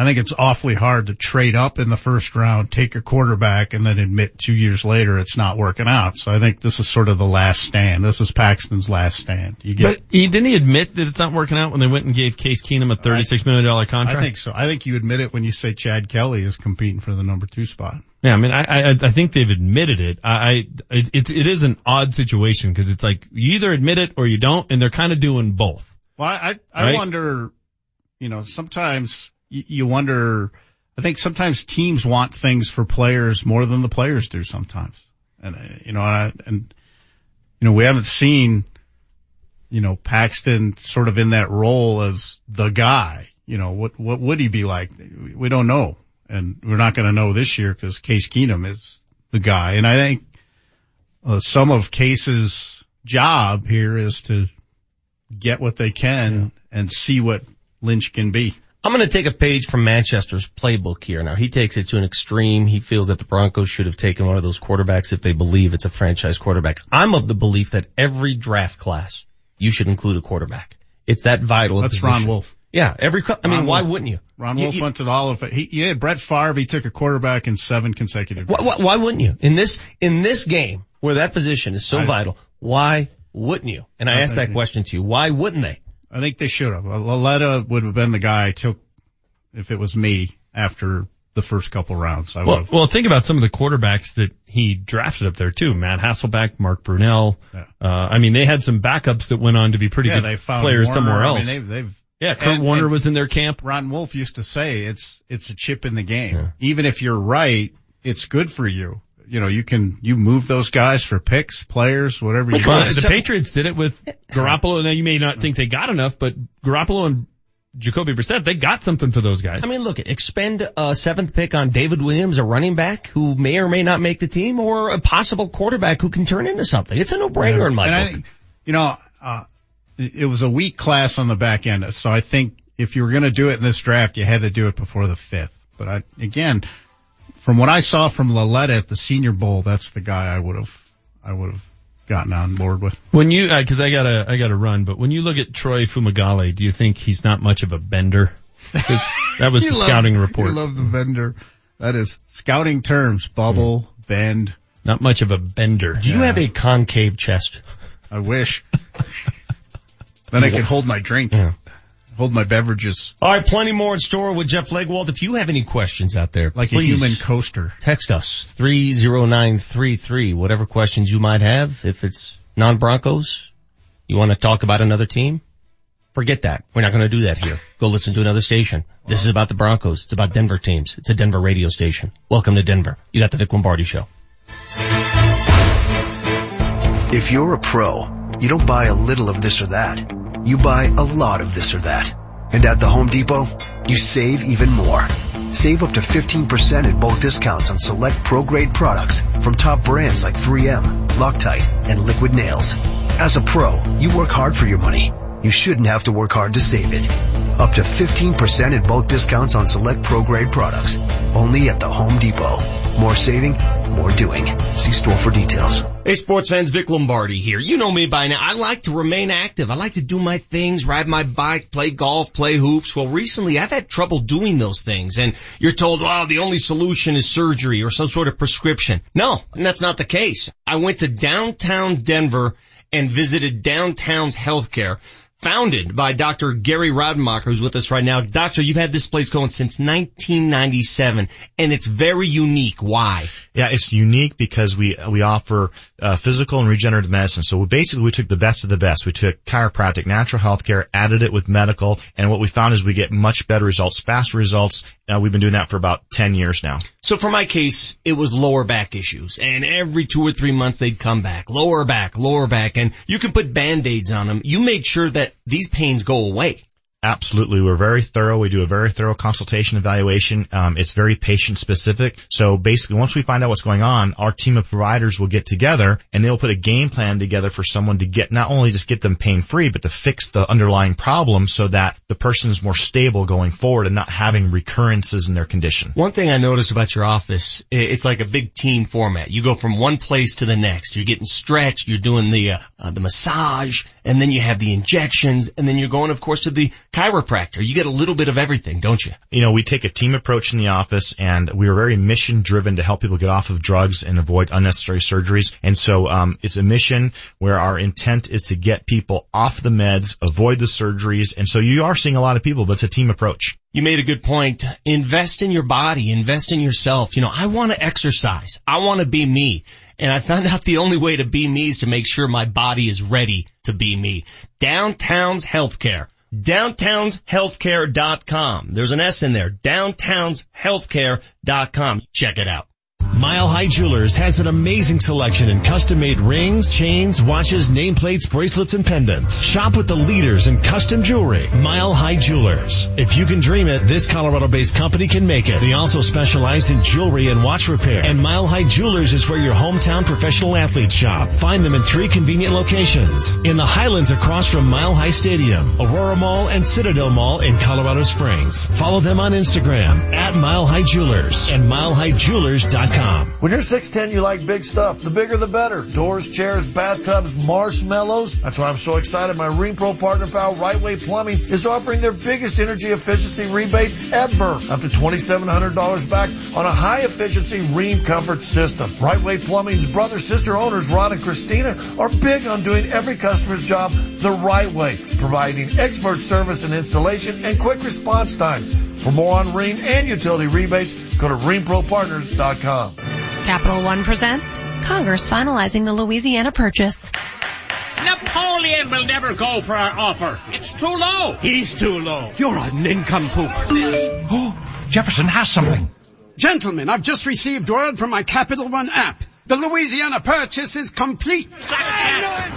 I think it's awfully hard to trade up in the first round, take a quarterback and then admit two years later it's not working out. So I think this is sort of the last stand. This is Paxton's last stand. You get, but he, didn't he admit that it's not working out when they went and gave Case Keenum a $36 million contract? I think so. I think you admit it when you say Chad Kelly is competing for the number two spot. Yeah, I mean, I, I, I think they've admitted it. I, I it, it, it is an odd situation because it's like you either admit it or you don't, and they're kind of doing both. Well, I, I Right? wonder, you know, sometimes you, wonder, I think sometimes teams want things for players more than the players do sometimes. And, uh, you know, I, and, you know, we haven't seen, you know, Paxton sort of in that role as the guy. You know, what, what would he be like? We don't know. And we're not going to know this year because Case Keenum is the guy. And I think uh, some of Case's job here is to get what they can and see what Lynch can be. I'm going to take a page from Manchester's playbook here. Now he takes it to an extreme. He feels that the Broncos should have taken one of those quarterbacks if they believe it's a franchise quarterback. I'm of the belief that every draft class you should include a quarterback. It's that vital. That's position. Ron Wolf. Yeah, every. I mean, Ron why Wolf. wouldn't you? Ron You- Wolf you- went to all of it. He, yeah, Brett Favre, he took a quarterback in seven consecutive. Why, why, why wouldn't you? In this, in this game where that position is so I- vital, why wouldn't you? And I I asked that question to you. Why wouldn't they? I think they should have. Lauletta would have been the guy I took if it was me after the first couple rounds. I would Well, have. well, think about some of the quarterbacks that he drafted up there too. Matt Hasselbeck, Mark Brunell. Yeah. Uh, I mean, they had some backups that went on to be pretty yeah, good players Warner. somewhere I else. mean, they've, they've yeah, Kurt and- Warner and was in their camp. Ron Wolf used to say it's it's a chip in the game. Even if you're right, it's good for you. You know, you can you move those guys for picks, players, whatever you Well, want. the Patriots did it with Garoppolo. Now you may not think they got enough, but Garoppolo and Jacoby Brissett, they got something for those guys. I mean, look, expend a seventh pick on David Williams, a running back who may or may not make the team, or a possible quarterback who can turn into something. It's a no-brainer in my and I book. think, you know, uh, it it was a weak class on the back end. So I think if you were going to do it in this draft, you had to do it before the fifth. But I, again, from what I saw from Lauletta at the Senior Bowl, that's the guy I would have, I would have gotten on board with. When you, uh 'cause I gotta, I gotta run, but when you look at Troy Fumagalli, do you think he's not much of a bender? That was [laughs] the love- scouting report. You love the vendor. That is scouting terms, bubble, bend. Not much of a bender. Do you have a concave chest? I wish. [laughs] then I could hold my drink. Hold my beverages. All right, plenty more in store with Jeff Legwold. If you have any questions out there, Like please a human coaster. text us 30933. Whatever questions you might have. If it's non-Broncos, you want to talk about another team, forget that. We're not going to do that here. Go listen to another station. This is about the Broncos. It's about Denver teams. It's a Denver radio station. Welcome to Denver. You got the Vic Lombardi show. If you're a pro, you don't buy a little of this or that. You buy a lot of this or that. And at the Home Depot, you save even more. Save up to 15% in bulk discounts on select pro-grade products from top brands like 3M, Loctite, and Liquid Nails. As a pro, you work hard for your money. You shouldn't have to work hard to save it. Up to 15% in bulk discounts on select pro-grade products. Only at the Home Depot. More saving, more doing. See store for details. Hey sports fans, Vic Lombardi here. You know me by now. I like to remain active. I like to do my things, ride my bike, play golf, play hoops. Well recently I've had trouble doing those things and you're told, well, the only solution is surgery or some sort of prescription. No, and that's not the case. I went to downtown Denver and visited downtown's healthcare. Founded by Dr. Gary Rademacher, who's with us right now. Doctor, you've had this place going since 1997, and it's very unique. Why? Yeah, it's unique because we we offer uh, physical and regenerative medicine. So we basically we took the best of the best. We took chiropractic, natural health care, added it with medical, and what we found is we get much better results, faster results. Uh, we've been doing that for about 10 years now. So for my case, it was lower back issues, and every two or three months they'd come back, lower back, lower back, and you can put band-aids on them. You made sure that these pains go away. Absolutely. We're very thorough. We do a very thorough consultation evaluation. Um, it's very patient specific. So basically once we find out what's going on, our team of providers will get together and they'll put a game plan together for someone to get, not only just get them pain free, but to fix the underlying problem so that the person is more stable going forward and not having recurrences in their condition. One thing I noticed about your office, it's like a big team format. You go from one place to the next. You're getting stretched. You're doing the, uh, uh, the massage and then you have the injections and then you're going of course to the chiropractor. You get a little bit of everything, don't you? You know, we take a team approach in the office and we are very mission driven to help people get off of drugs and avoid unnecessary surgeries. And so, um, it's a mission where our intent is to get people off the meds, avoid the surgeries. And so you are seeing a lot of people, but it's a team approach. You made a good point. Invest in your body, invest in yourself. You know, I want to exercise. I want to be me. And I found out the only way to be me is to make sure my body is ready to be me. Downtown's Healthcare. Downtownshealthcare.com. There's an S in there. Downtownshealthcare.com. Check it out. Mile High Jewelers has an amazing selection in custom-made rings, chains, watches, nameplates, bracelets, and pendants. Shop with the leaders in custom jewelry. Mile High Jewelers. If you can dream it, this Colorado-based company can make it. They also specialize in jewelry and watch repair. And Mile High Jewelers is where your hometown professional athletes shop. Find them in three convenient locations. In the Highlands across from Mile High Stadium, Aurora Mall, and Citadel Mall in Colorado Springs. Follow them on Instagram at Mile High Jewelers and milehighjewelers.com. When you're 6'10, you like big stuff. The bigger the better. Doors, chairs, bathtubs, marshmallows. That's why I'm so excited. My Rheem Pro partner pal, Right Way Plumbing, is offering their biggest energy efficiency rebates ever. Up to $2,700 back on a high efficiency Rheem comfort system. Right Way Plumbing's brother, sister owners, Ron and Christina, are big on doing every customer's job the right way, providing expert service and installation and quick response times. For more on Rheem and utility rebates, go to RheemProPartners.com. Capital One presents Congress finalizing the Louisiana Purchase. Napoleon will never go for our offer. It's too low. He's too low. You're a nincompoop. [gasps] Oh, Jefferson has something. Gentlemen, I've just received word from my Capital One app. The Louisiana purchase is complete.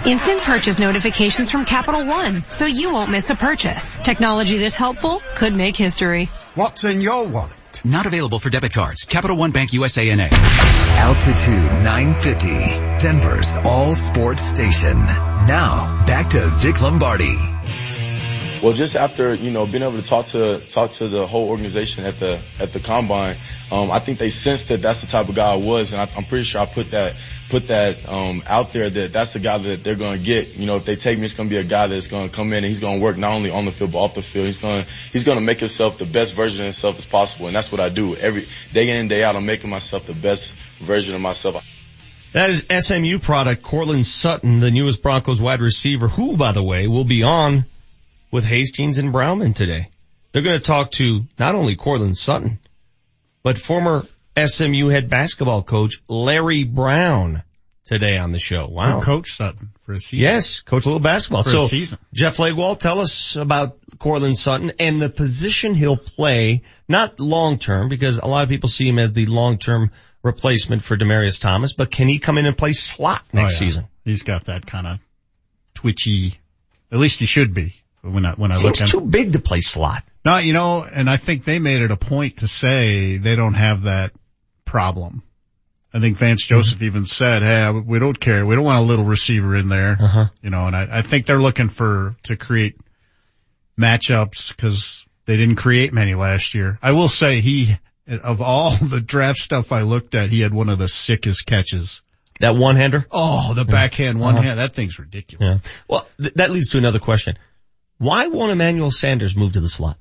Instant purchase notifications from Capital One, so you won't miss a purchase. Technology this helpful could make history. What's in your wallet? Not available for debit cards. Capital One Bank USA. Altitude 950, Denver's all sports station. Now, back to Vic Lombardi. Well, just after you know being able to talk to talk to the whole organization at the at the combine, um, I think they sensed that that's the type of guy I was, and I, I'm pretty sure I put that put that um, out there that that's the guy that they're going to get. You know, if they take me, it's going to be a guy that's going to come in and he's going to work not only on the field but off the field. He's going to he's going to make himself the best version of himself as possible, and that's what I do every day in and day out. I'm making myself the best version of myself. That is SMU product Courtland Sutton, the newest Broncos wide receiver, who, by the way, will be on with Hastings and Browman today. They're going to talk to not only Courtland Sutton, but former SMU head basketball coach Larry Brown today on the show. Wow. Good coach Sutton for a season. Yes, coach a little basketball. For a so, season. Jeff Legwold, tell us about Courtland Sutton and the position he'll play, not long term, because a lot of people see him as the long term replacement for Demaryius Thomas, but can he come in and play slot next Oh, yeah. season? He's got that kind of twitchy, at least he should be when I, when I Seems look at too big to play slot. No, you know, and I think they made it a point to say they don't have that problem. I think Vance Joseph even said, "Hey, we don't care. We don't want a little receiver in there." Uh-huh. You know, and I, I think they're looking for to create matchups because they didn't create many last year. I will say he, of all [laughs] the draft stuff I looked at, he had one of the sickest catches. That one hander? Oh, the backhand one Uh-huh. hand. That thing's ridiculous. Yeah. Well, th- that leads to another question. Why won't Emmanuel Sanders move to the slot?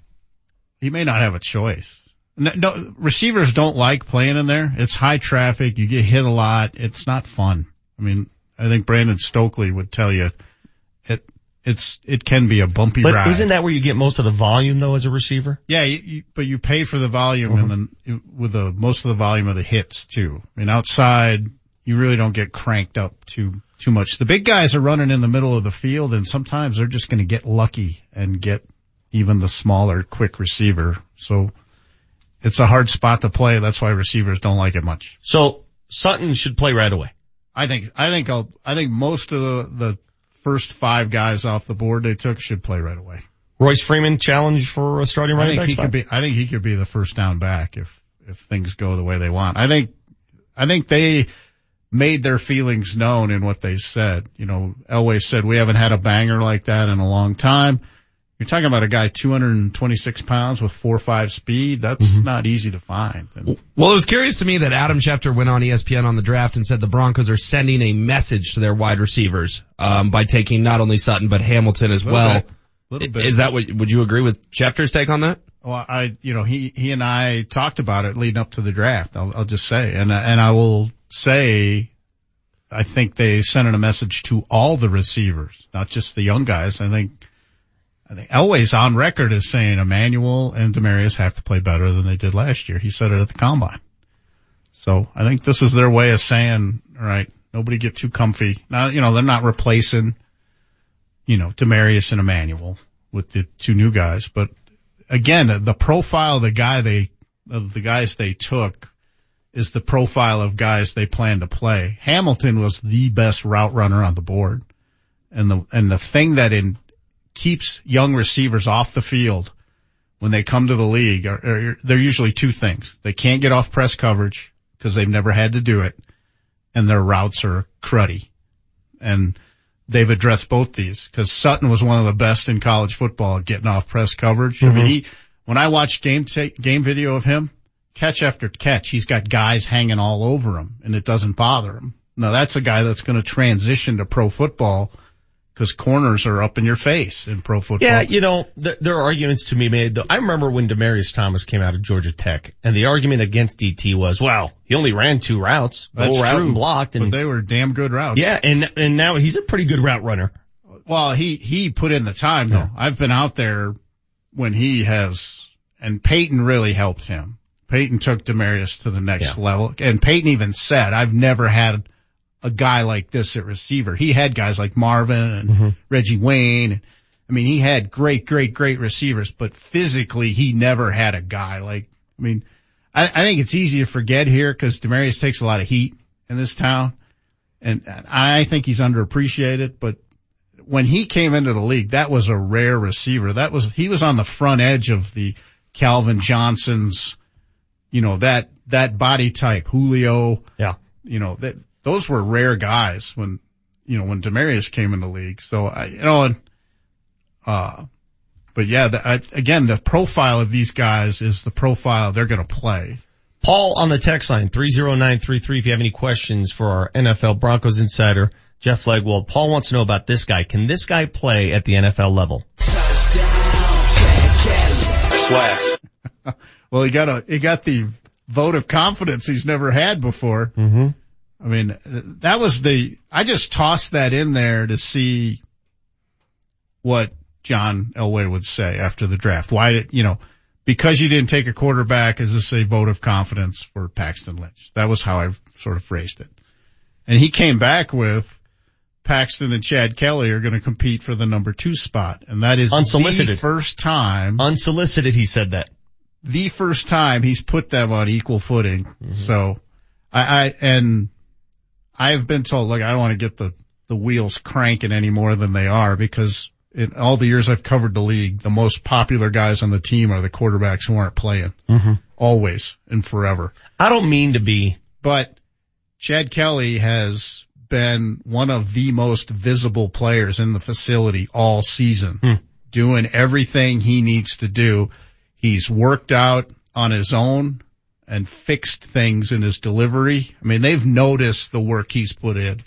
he may not have a choice. No, no, receivers don't like playing in there. It's high traffic. You get hit a lot. It's not fun. I mean, I think Brandon Stokley would tell you it, it's, it can be a bumpy But ride. isn't that where you get most of the volume though as a receiver? yeah, you, you, but you pay for the volume and mm-hmm. then with the, most of the volume of the hits too. I mean, outside, you really don't get cranked up too, too much. The big guys are running in the middle of the field and sometimes they're just going to get lucky and get even the smaller, quick receiver. So it's a hard spot to play. That's why receivers don't like it much. So Sutton should play right away. I think, I think I'll, I think most of the, the first five guys off the board they took should play right away. Royce Freeman challenge for a starting I running think back he spot? could be, I think he could be the first down back if, if things go the way they want. I think, I think they made their feelings known in what they said. You know, Elway said we haven't had a banger like that in a long time. You're talking about a guy 226 pounds with four five speed. That's not easy to find. And Well, it was curious to me that Adam Schefter went on ESPN on the draft and said the Broncos are sending a message to their wide receivers um, by taking not only Sutton but Hamilton as well. bit. Little bit. Is that what? Would you agree with Schefter's take on that? Well, I, you know, he, he and I talked about it leading up to the draft. I'll, I'll just say, and, and I will say, I think they sent in a message to all the receivers, not just the young guys. I think, I think Elway's on record as saying Emmanuel and Demaryius have to play better than they did last year. He said it at the combine. So I think this is their way of saying, all right, nobody get too comfy. Now, you know, they're not replacing, you know, Demaryius and Emmanuel with the two new guys, but again, the profile of the guy they, of the guys they took is the profile of guys they plan to play. Hamilton was the best route runner on the board. And the, and the thing that in, keeps young receivers off the field when they come to the league are, are they're usually two things. They can't get off press coverage because they've never had to do it and their routes are cruddy. And they've addressed both these because Sutton was one of the best in college football at getting off press coverage. I mean, mm-hmm. he, when I watched game game video of him, catch after catch, he's got guys hanging all over him and it doesn't bother him. Now that's a guy that's going to transition to pro football because corners are up in your face in pro football. Yeah, you know, th- there are arguments to be made. Though. I remember when Demaryius Thomas came out of Georgia Tech, and the argument against DT was, well, he only ran two routes, That's route true, and blocked, and but they were damn good routes. yeah, and and now he's a pretty good route runner. Well, he, he put in the time though. I've been out there when he has, and Peyton really helped him. Peyton took Demaryius to the next level. And Peyton even said, I've never had a guy like this at receiver. He had guys like Marvin and mm-hmm. Reggie Wayne. I mean, he had great, great, great receivers, but physically he never had a guy like, I mean, I, I think it's easy to forget here because Demaryius takes a lot of heat in this town. And I think he's underappreciated, but when he came into the league, that was a rare receiver. That was, he was on the front edge of the Calvin Johnsons, you know, that, that body type, Julio. Yeah. You know, that, those were rare guys when, you know, when Demaryius came in the league. So I, you know, and, uh, but yeah, the, I, again, the profile of these guys is the profile they're going to play. Paul on the text line, 30933, if you have any questions for our NFL Broncos insider, Jeff Legwold. Paul wants to know about this guy. Can this guy play at the NFL level? [laughs] Swag. [laughs] well, he got a, he got the vote of confidence he's never had before. Mm-hmm. I mean, that was the, I just tossed that in there to see what John Elway would say after the draft. Why did, you know, because you didn't take a quarterback, is this a vote of confidence for Paxton Lynch? That was how I sort of phrased it. And he came back with Paxton and Chad Kelly are going to compete for the number two spot. And that is Unsolicited. the first time, Unsolicited, he said that. The first time he's put them on equal footing. So I, I, and I have been told, like, I don't want to get the, the wheels cranking any more than they are because in all the years I've covered the league, the most popular guys on the team are the quarterbacks who aren't playing. Mhm. Always and forever. I don't mean to be. But Chad Kelly has been one of the most visible players in the facility all season, doing everything he needs to do. He's worked out on his own and fixed things in his delivery. I mean, they've noticed the work he's put in.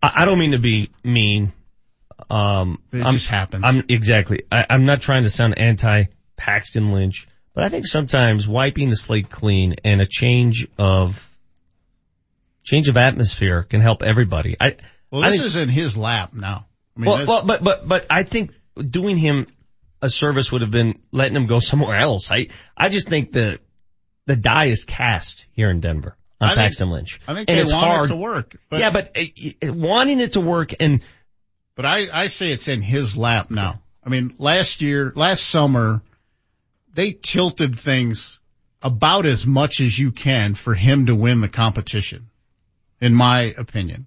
I, I don't mean to be mean. Um, It I'm, just happens. I'm exactly. I, I'm not trying to sound anti Paxton Lynch, but I think sometimes wiping the slate clean and a change of change of atmosphere can help everybody. I Well, I this think- is in his lap now. I mean, well, well, but but but I think doing him a service would have been letting him go somewhere else. I I just think the the die is cast here in Denver on I think- Paxton Lynch. I think and it's want it hard to work, but- yeah, but uh, uh, wanting it to work and But I, I say it's in his lap now. I mean, last year, last summer, they tilted things about as much as you can for him to win the competition, in my opinion.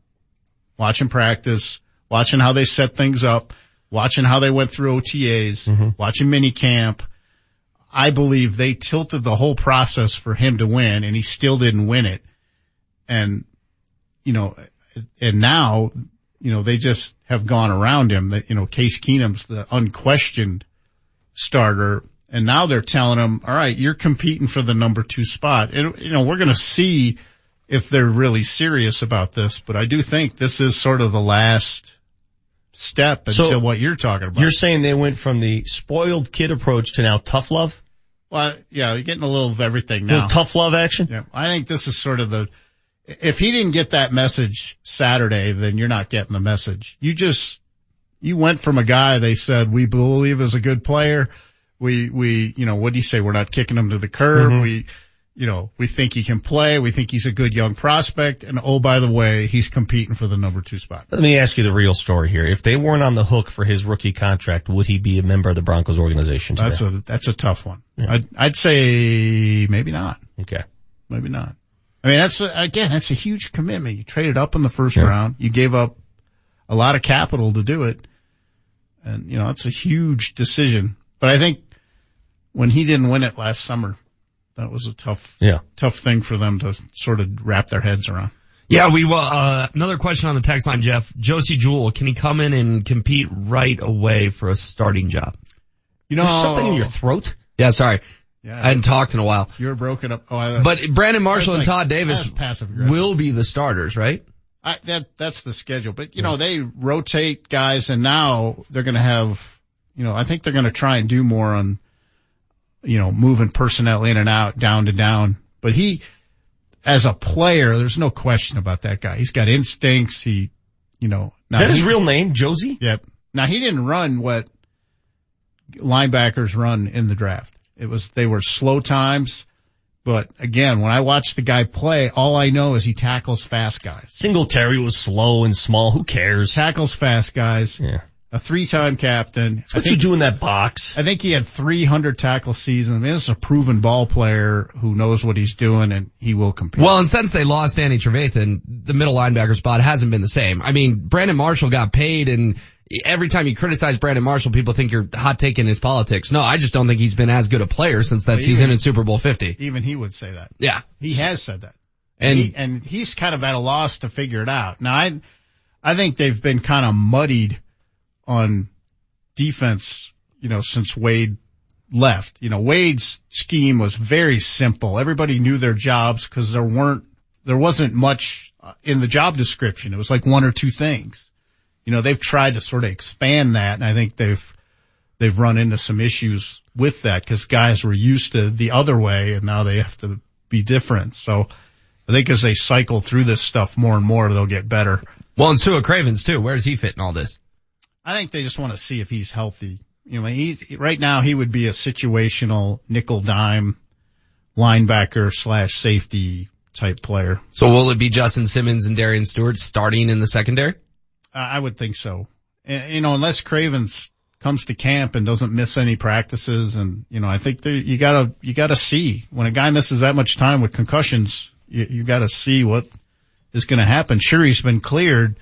Watching practice, watching how they set things up, watching how they went through OTAs, mm-hmm. watching mini camp. I believe they tilted the whole process for him to win and he still didn't win it. And, you know, and now, you know, they just have gone around him that, you know, Case Keenum's the unquestioned starter. And now they're telling him, all right, you're competing for the number two spot. And, you know, we're going to see if they're really serious about this, but I do think this is sort of the last step So, until what you're talking about. you're saying they went from the spoiled kid approach to now tough love? Well, yeah, you're getting a little of everything Little now. tough love action? Yeah, I think this is sort of the. If he didn't get that message Saturday, then you're not getting the message. You just you went from a guy they said we believe is a good player. We we you know what do you say? We're not kicking him to the curb. Mhm. We you know we think he can play. We think he's a good young prospect. And oh by the way, he's competing for the number two spot. Let me ask you the real story here. If they weren't on the hook for his rookie contract, would he be a member of the Broncos organization today? That's a that's a tough one. I'd I'd say maybe not. Okay. Maybe not. I mean, that's a, again, that's a huge commitment. You traded up in the first round. You gave up a lot of capital to do it. And, you know, that's a huge decision. But I think when he didn't win it last summer, that was a tough, Yeah. tough thing for them to sort of wrap their heads around. Yeah, we will. Uh, another question on the text line, Jeff. Josey Jewell, can he come in and compete right away for a starting job? You know, There's something in your throat? Yeah, sorry. Yeah. I hadn't talked in a while. You were broken up. Oh, I, But Brandon Marshall and Todd Davis passive will be the starters, right? I, that that's the schedule. But you know, they rotate guys, and now they're going to have, you know, I think they're going to try and do more on, you know, moving personnel in and out, down to down. But he, as a player, there's no question about that guy. He's got instincts. He, you know, Is that his real name, Josey? Yep. Now he didn't run what linebackers run in the draft. It was they were slow times. But again, when I watch the guy play, all I know is he tackles fast guys. Singletary was slow and small. Who cares? Tackles fast guys. Yeah. A three-time captain. That's what you do in that box. I think he had 300 tackle season. I mean, this is a proven ball player who knows what he's doing and he will compete. Well, and since they lost Danny Trevathan, the middle linebacker spot hasn't been the same. I mean, Brandon Marshall got paid and every time you criticize Brandon Marshall, people think you're hot taking his politics. No, I just don't think he's been as good a player since that Well, season even- in Super Bowl 50. Even he would say that. Yeah. He has said that. And- he, and he's kind of at a loss to figure it out. Now I, I think they've been kind of muddied on defense, you know, since Wade left. You know, Wade's scheme was very simple. Everybody knew their jobs because there weren't, there wasn't much uh, in the job description. It was like one or two things. You know, they've tried to sort of expand that and I think they've, they've run into some issues with that because guys were used to the other way and now they have to be different. So I think as they cycle through this stuff more and more, they'll get better. Well, and Sua Cravens too. Where does he fit in all this? I think they just want to see if he's healthy. You know, he's right now he would be a situational nickel dime linebacker slash safety type player. So will it be Justin Simmons and Darian Stewart starting in the secondary? I would think so. And, you know, unless Cravens comes to camp and doesn't miss any practices, and you know, I think there, you gotta you gotta see when a guy misses that much time with concussions, you, you gotta see what is going to happen. Sure, he's been cleared,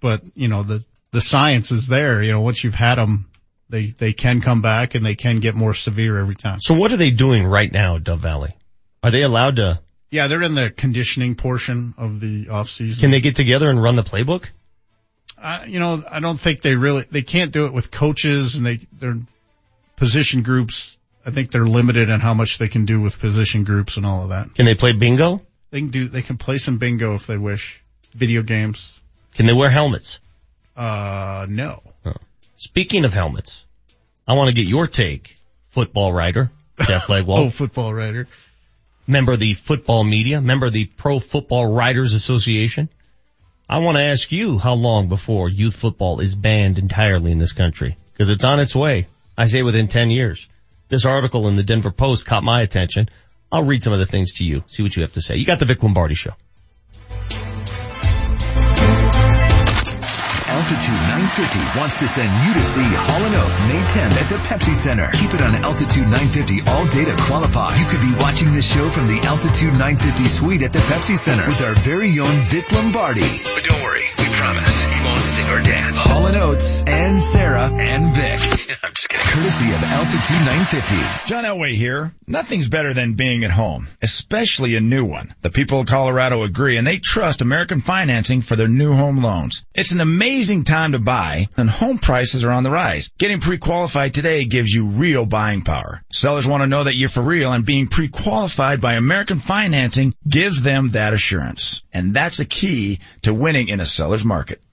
but you know the the science is there. You know, once you've had them, they they can come back and they can get more severe every time. So what are they doing right now at Dove Valley? Are they allowed to? Yeah, they're in the conditioning portion of the off season. Can they get together and run the playbook? Uh, you know, I don't think they really, they can't do it with coaches and they, their position groups. I think they're limited on how much they can do with position groups and all of that. Can they play bingo? They can do, they can play some bingo if they wish. Video games. Can they wear helmets? Uh, no. Oh. Speaking of helmets, I want to get your take, football writer, Jeff [laughs] Legwold. oh, football writer. Member of the football media, member of the Pro Football Writers Association. I want to ask you how long before youth football is banned entirely in this country? Because it's on its way. I say within 10 years. This article in the Denver Post caught my attention. I'll read some of the things to you, see what you have to say. You got the Vic Lombardi show. Altitude 950 wants to send you to see Hall & Oates May 10th at the Pepsi Center. Keep it on Altitude 950 all day to qualify. You could be watching this show from the Altitude 950 suite at the Pepsi Center with our very own Vic Lombardi. But don't worry, we promise he won't sing or dance. Hall & Oates and Sarah and Vic. [laughs] I'm just kidding. Courtesy of Altitude 950. John Elway here. Nothing's better than being at home, especially a new one. The people of Colorado agree and they trust American Financing for their new home loans. It's an amazing time to buy and home prices are on the rise. Getting pre-qualified today gives you real buying power. Sellers want to know that you're for real and being pre-qualified by American Financing gives them that assurance. And that's the key to winning in a seller's market.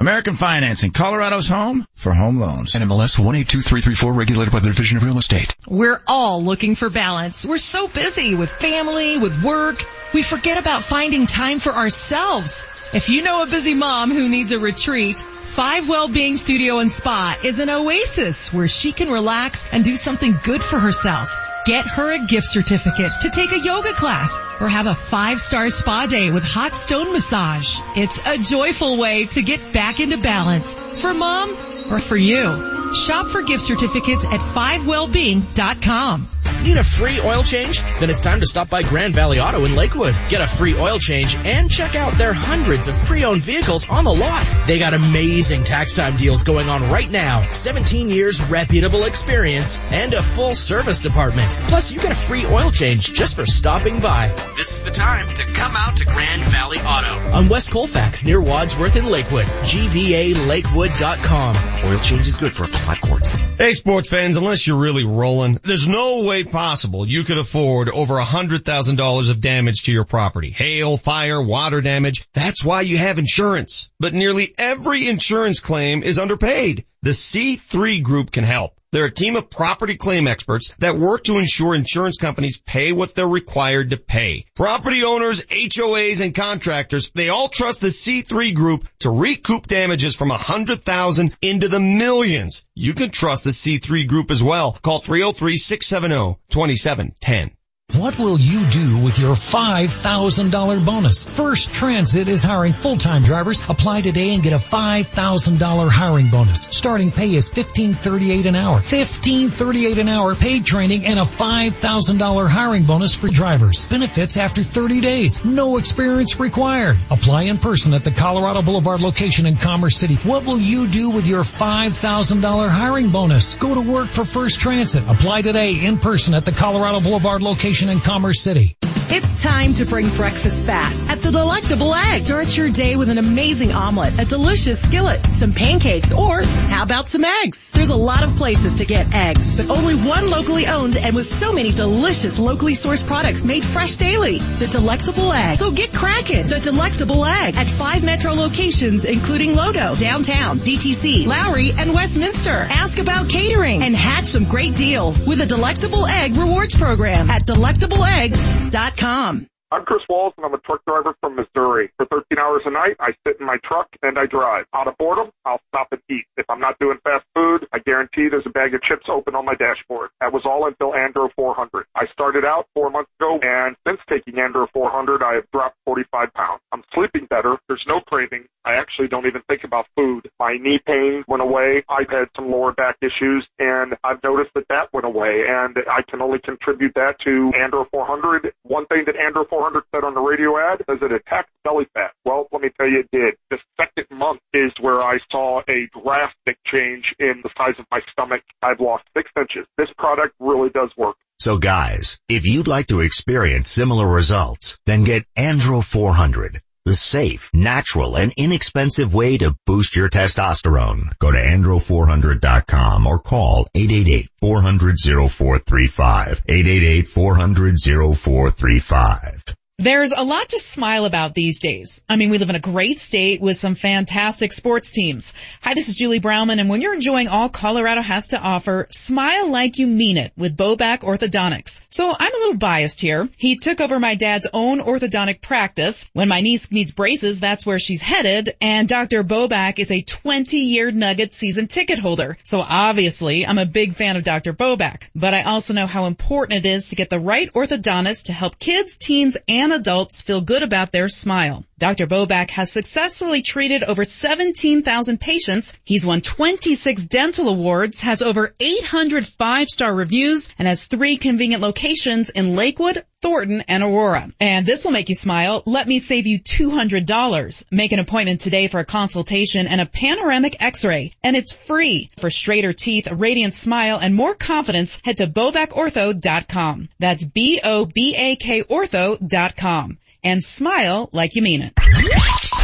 American Financing, Colorado's home for home loans. NMLS 182334 regulated by the Division of Real Estate. We're all looking for balance. We're so busy with family, with work. We forget about finding time for ourselves. If you know a busy mom who needs a retreat, Five Wellbeing Studio and Spa is an oasis where she can relax and do something good for herself. Get her a gift certificate to take a yoga class or have a five-star spa day with hot stone massage. It's a joyful way to get back into balance for mom or for you. Shop for gift certificates at 5wellbeing.com. Need a free oil change? Then it's time to stop by Grand Valley Auto in Lakewood. Get a free oil change and check out their hundreds of pre-owned vehicles on the lot. They got amazing tax time deals going on right now. 17 years reputable experience and a full service department. Plus you get a free oil change just for stopping by. This is the time to come out to Grand Valley Auto on West Colfax near Wadsworth in Lakewood. GVALakewood.com. Oil change is good for up to five quarts. Hey sports fans, unless you're really rolling, there's no way possible you could afford over a hundred thousand dollars of damage to your property. Hail, fire, water damage. That's why you have insurance. But nearly every insurance claim is underpaid. The C3 group can help. They're a team of property claim experts that work to ensure insurance companies pay what they're required to pay. Property owners, HOAs, and contractors, they all trust the C3 group to recoup damages from a hundred thousand into the millions. You can trust the C3 group as well. Call 303-670-2710. What will you do with your $5,000 bonus? First Transit is hiring full-time drivers. Apply today and get a $5,000 hiring bonus. Starting pay is $15.38 an hour. $15.38 an hour paid training and a $5,000 hiring bonus for drivers. Benefits after 30 days. No experience required. Apply in person at the Colorado Boulevard location in Commerce City. What will you do with your $5,000 hiring bonus? Go to work for First Transit. Apply today in person at the Colorado Boulevard location in Commerce City. It's time to bring breakfast back at the Delectable Egg. Start your day with an amazing omelet, a delicious skillet, some pancakes, or how about some eggs? There's a lot of places to get eggs, but only one locally owned and with so many delicious locally sourced products made fresh daily. The Delectable Egg. So get cracking. The Delectable Egg at five metro locations, including Lodo, downtown, DTC, Lowry, and Westminster. Ask about catering and hatch some great deals with a Delectable Egg rewards program at delectableegg.com. I'm Chris Walls, and I'm a truck driver from Missouri. For 13 hours a night, I sit in my truck and I drive. Out of boredom, I'll stop and eat. If I'm not doing fast food, I guarantee there's a bag of chips open on my dashboard. That was all until Andro 400. I started out four months ago, and since taking Andro 400, I have dropped 45 pounds. I'm sleeping better. There's no craving. I actually don't even think about food. My knee pain went away. I've had some lower back issues, and I've noticed that that went away, and I can only contribute that to Andro 400. One thing that Andro 400 said on the radio ad Does it attack belly fat. Well, let me tell you, it did. The second month is where I saw a drastic change in the size of my stomach. I've lost six inches. This product really does work. So guys, if you'd like to experience similar results, then get Andro 400. The safe, natural, and inexpensive way to boost your testosterone. Go to andro400.com or call 888-400-0435. 888-400-0435. There's a lot to smile about these days. I mean, we live in a great state with some fantastic sports teams. Hi, this is Julie Browman, and when you're enjoying all Colorado has to offer, smile like you mean it with Bobak Orthodontics. So I'm a little biased here. He took over my dad's own orthodontic practice. When my niece needs braces, that's where she's headed, and Dr. Bobak is a 20-year Nugget season ticket holder. So obviously, I'm a big fan of Dr. Bobak, but I also know how important it is to get the right orthodontist to help kids, teens, and adults feel good about their smile. Dr. Bobak has successfully treated over 17,000 patients. He's won 26 dental awards, has over 800 five-star reviews, and has three convenient locations in Lakewood, Thornton, and Aurora. And this will make you smile. Let me save you $200. Make an appointment today for a consultation and a panoramic x-ray. And it's free. For straighter teeth, a radiant smile, and more confidence, head to bobakortho.com. That's B-O-B-A-K ortho.com. And smile like you mean it.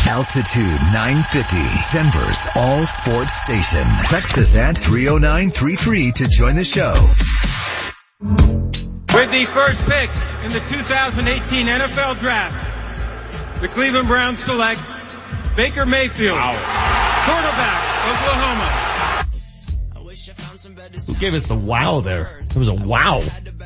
Altitude 950, Denver's all sports station. Text us at 30933 to join the show. With the first pick in the 2018 NFL Draft, the Cleveland Browns select Baker Mayfield, quarterback, Oklahoma. Who gave us the wow there? It was a wow.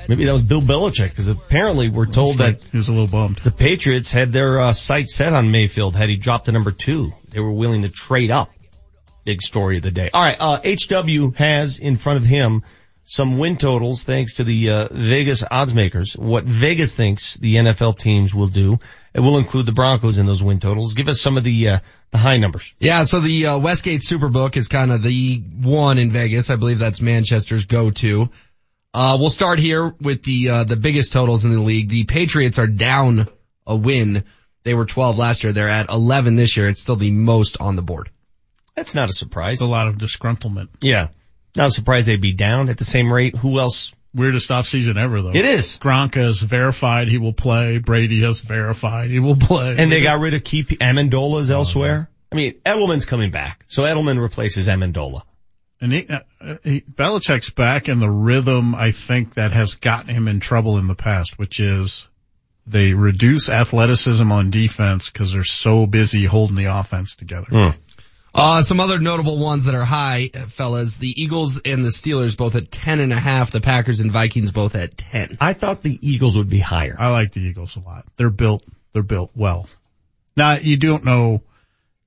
Maybe that was Bill Belichick because apparently we're told that he was a little bummed. The Patriots had their uh, sights set on Mayfield had he dropped to number two. They were willing to trade up. Big story of the day. All right, uh, HW has in front of him some win totals thanks to the uh, Vegas odds makers. What Vegas thinks the NFL teams will do. It will include the Broncos in those win totals. Give us some of the uh, the high numbers. Yeah, so the uh, Westgate Superbook is kind of the one in Vegas. I believe that's Manchester's go-to. Uh, we'll start here with the uh, the biggest totals in the league. The Patriots are down a win. They were 12 last year. They're at 11 this year. It's still the most on the board. That's not a surprise. a lot of disgruntlement. Yeah. Not surprised they'd be down at the same rate. Who else? Weirdest offseason ever though. It is. Gronk has verified he will play. Brady has verified he will play. And they got rid of key Amendola's elsewhere. I mean, Edelman's coming back. So Edelman replaces Amendola. And he, uh, he, Belichick's back in the rhythm, I think, that has gotten him in trouble in the past, which is they reduce athleticism on defense because they're so busy holding the offense together. Uh, some other notable ones that are high, fellas. The Eagles and the Steelers both at ten and a half. The Packers and Vikings both at ten. I thought the Eagles would be higher. I like the Eagles a lot. They're built, they're built well. Now, you don't know,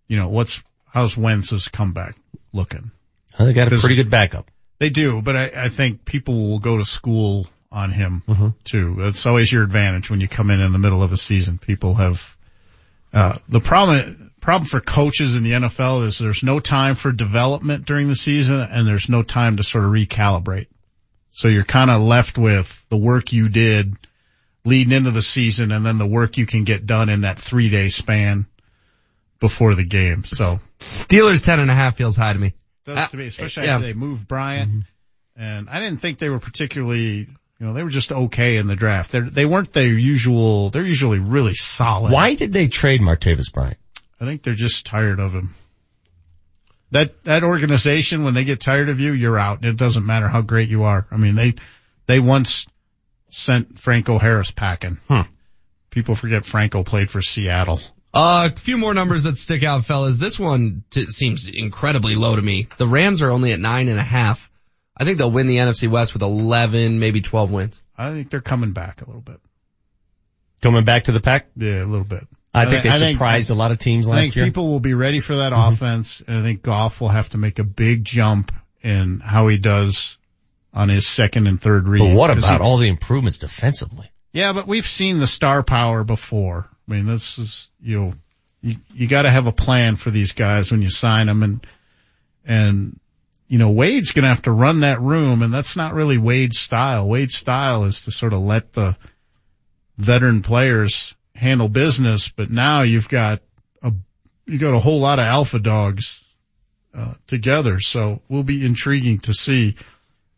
you know, what's, how's Wentz's comeback looking? They got a pretty good backup. They do, but I, I think people will go to school on him Mm-hmm. too. It's always your advantage when you come in in the middle of a season. People have, uh, the problem, problem for coaches in the NFL is there's no time for development during the season and there's no time to sort of recalibrate. So you're kind of left with the work you did leading into the season and then the work you can get done in that three day span before the game. So Steelers ten and a half feels high to me. does uh, to me, especially yeah. after they moved Bryant. Mm-hmm. And I didn't think they were particularly, you You know, they were just okay in the draft. They're, they weren't their usual, they're usually really solid. Why did they trade Martavis Bryant? I think they're just tired of him. That, that organization, when they get tired of you, you're out. It doesn't matter how great you are. I mean, they, they once sent Franco Harris packing. Hmm. People forget Franco played for Seattle. Uh, a few more numbers that stick out, fellas. This one t- seems incredibly low to me. The Rams are only at nine and a half. I think they'll win the NFC West with 11, maybe 12 wins. I think they're coming back a little bit. Coming back to the pack? Yeah, a little bit. I think they I think- surprised a lot of teams I last think year. people will be ready for that mm-hmm. offense, and I think Goff will have to make a big jump in how he does on his second and third reads. But what about he- all the improvements defensively? Yeah, but we've seen the star power before. I mean, this is you know, you you got to have a plan for these guys when you sign them, and and you know Wade's gonna have to run that room, and that's not really Wade's style. Wade's style is to sort of let the veteran players handle business, but now you've got a you got a whole lot of alpha dogs uh, together, so we'll be intriguing to see.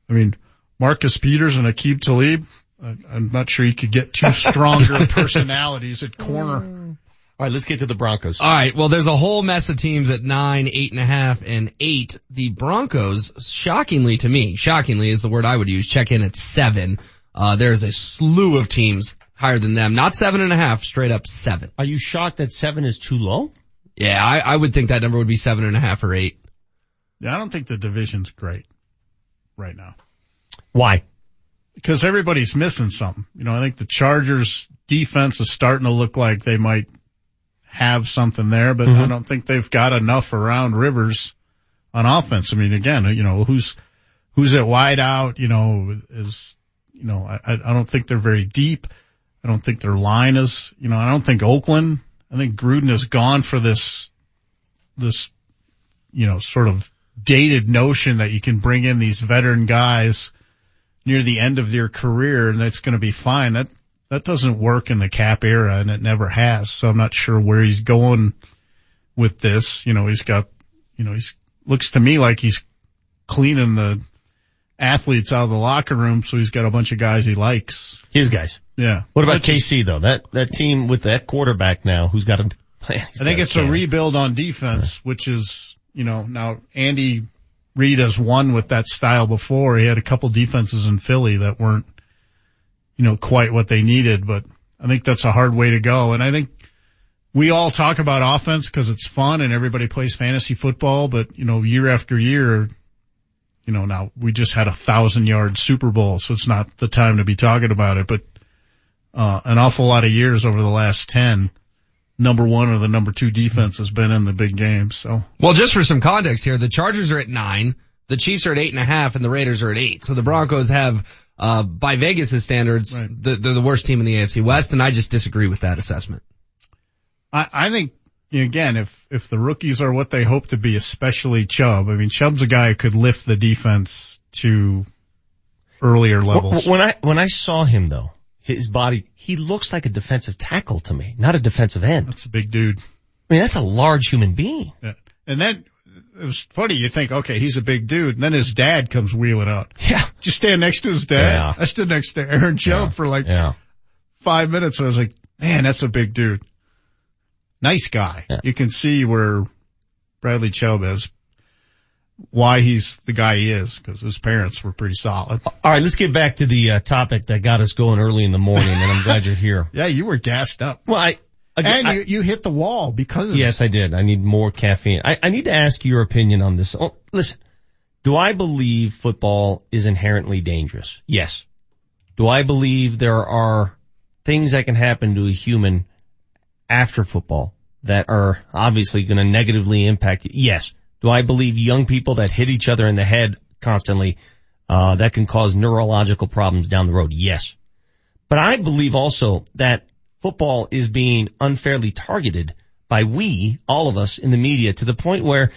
I mean, Marcus Peters and Aqib Talib. I- I'm not sure you could get two [laughs] stronger personalities at corner. All right, let's get to the Broncos. All right. Well, there's a whole mess of teams at nine, eight and a half, and eight. The Broncos, shockingly to me, shockingly is the word I would use, check in at seven. Uh, there's a slew of teams higher than them. Not seven and a half, straight up seven. Are you shocked that seven is too low? Yeah, I, I would think that number would be seven and a half or eight. Yeah, I don't think the division's great right now Why? because everybody's missing something. You know, I think the Chargers defense is starting to look like they might have something there, but I don't think they've got enough around Rivers on offense. I mean, again, you know, who's, who's at wide out, you know, is, you know, I, I don't think they're very deep. I don't think their line is, you know, I don't think Oakland, I think Gruden has gone for this, this, you know, sort of dated notion that you can bring in these veteran guys near the end of their career and that's going to be fine. That, that doesn't work in the cap era and it never has. So I'm not sure where he's going with this. You know, he's got, you know, he's looks to me like he's cleaning the athletes out of the locker room. So he's got a bunch of guys he likes. His guys. Yeah. What about Which is- KC though? That that team with that quarterback now who's got him. [laughs] I think it's a rebuild on defense, which is, you know, now Andy Reid has won with that style before. He had a couple defenses in Philly that weren't, you know, quite what they needed, but I think that's a hard way to go. And I think we all talk about offense because it's fun and everybody plays fantasy football, but you know, year after year, you know, now we just had a thousand yard Super Bowl, so it's not the time to be talking about it, but, uh, an awful lot of years over the last 10, number one or the number two defense has been in the big games. So Well, just for some context here, the Chargers are at nine, the Chiefs are at eight and a half, and the Raiders are at eight. So the Broncos have, uh, by Vegas' standards, the, they're the worst team in the AFC West, and I just disagree with that assessment. I, I think again, if if the rookies are what they hope to be, especially Chubb, I mean Chubb's a guy who could lift the defense to earlier levels. When I when I saw him though, his body, he looks like a defensive tackle to me, not a defensive end. That's a big dude. I mean, that's a large human being. Yeah. And then it was funny. You think, okay, he's a big dude, and then his dad comes wheeling out. Yeah. Just stand next to his dad. Yeah. I stood next to Aaron Chubb for like Yeah. five minutes, and I was like, man, that's a big dude. Nice guy. You can see where Bradley Chubb is, why he's the guy he is, because his parents were pretty solid. All right, let's get back to the uh, topic that got us going early in the morning, and I'm glad you're here. [laughs] Yeah, you were gassed up. Well, I again, and I- you, you hit the wall because of Yes, I did. I need more caffeine. I, I need to ask your opinion on this. Oh, listen, do I believe football is inherently dangerous? Yes. Do I believe there are things that can happen to a human after football that are obviously going to negatively impact you? Yes. Do I believe young people that hit each other in the head constantly, uh, that can cause neurological problems down the road? Yes. But I believe also that football is being unfairly targeted by we, all of us in the media to the point where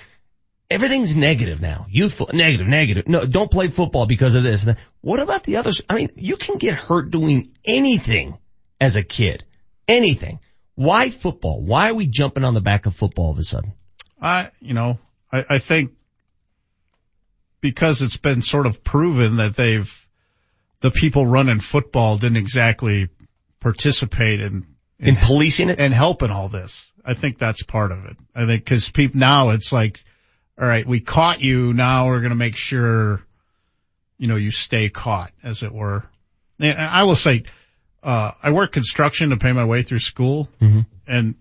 everything's negative now. Youthful, negative, negative. No, don't play football because of this. What about the others? I mean, you can get hurt doing anything as a kid. Anything. Why football? Why are we jumping on the back of football all of a sudden? I, you know, I, I think because it's been sort of proven that they've the people running football didn't exactly participate in In policing it? and helping all this. I think that's part of it. I think because people now it's like, all right, we caught you. Now we're going to make sure, you know, you stay caught, as it were. And I will say, uh, I worked construction to pay my way through school, Mm-hmm. and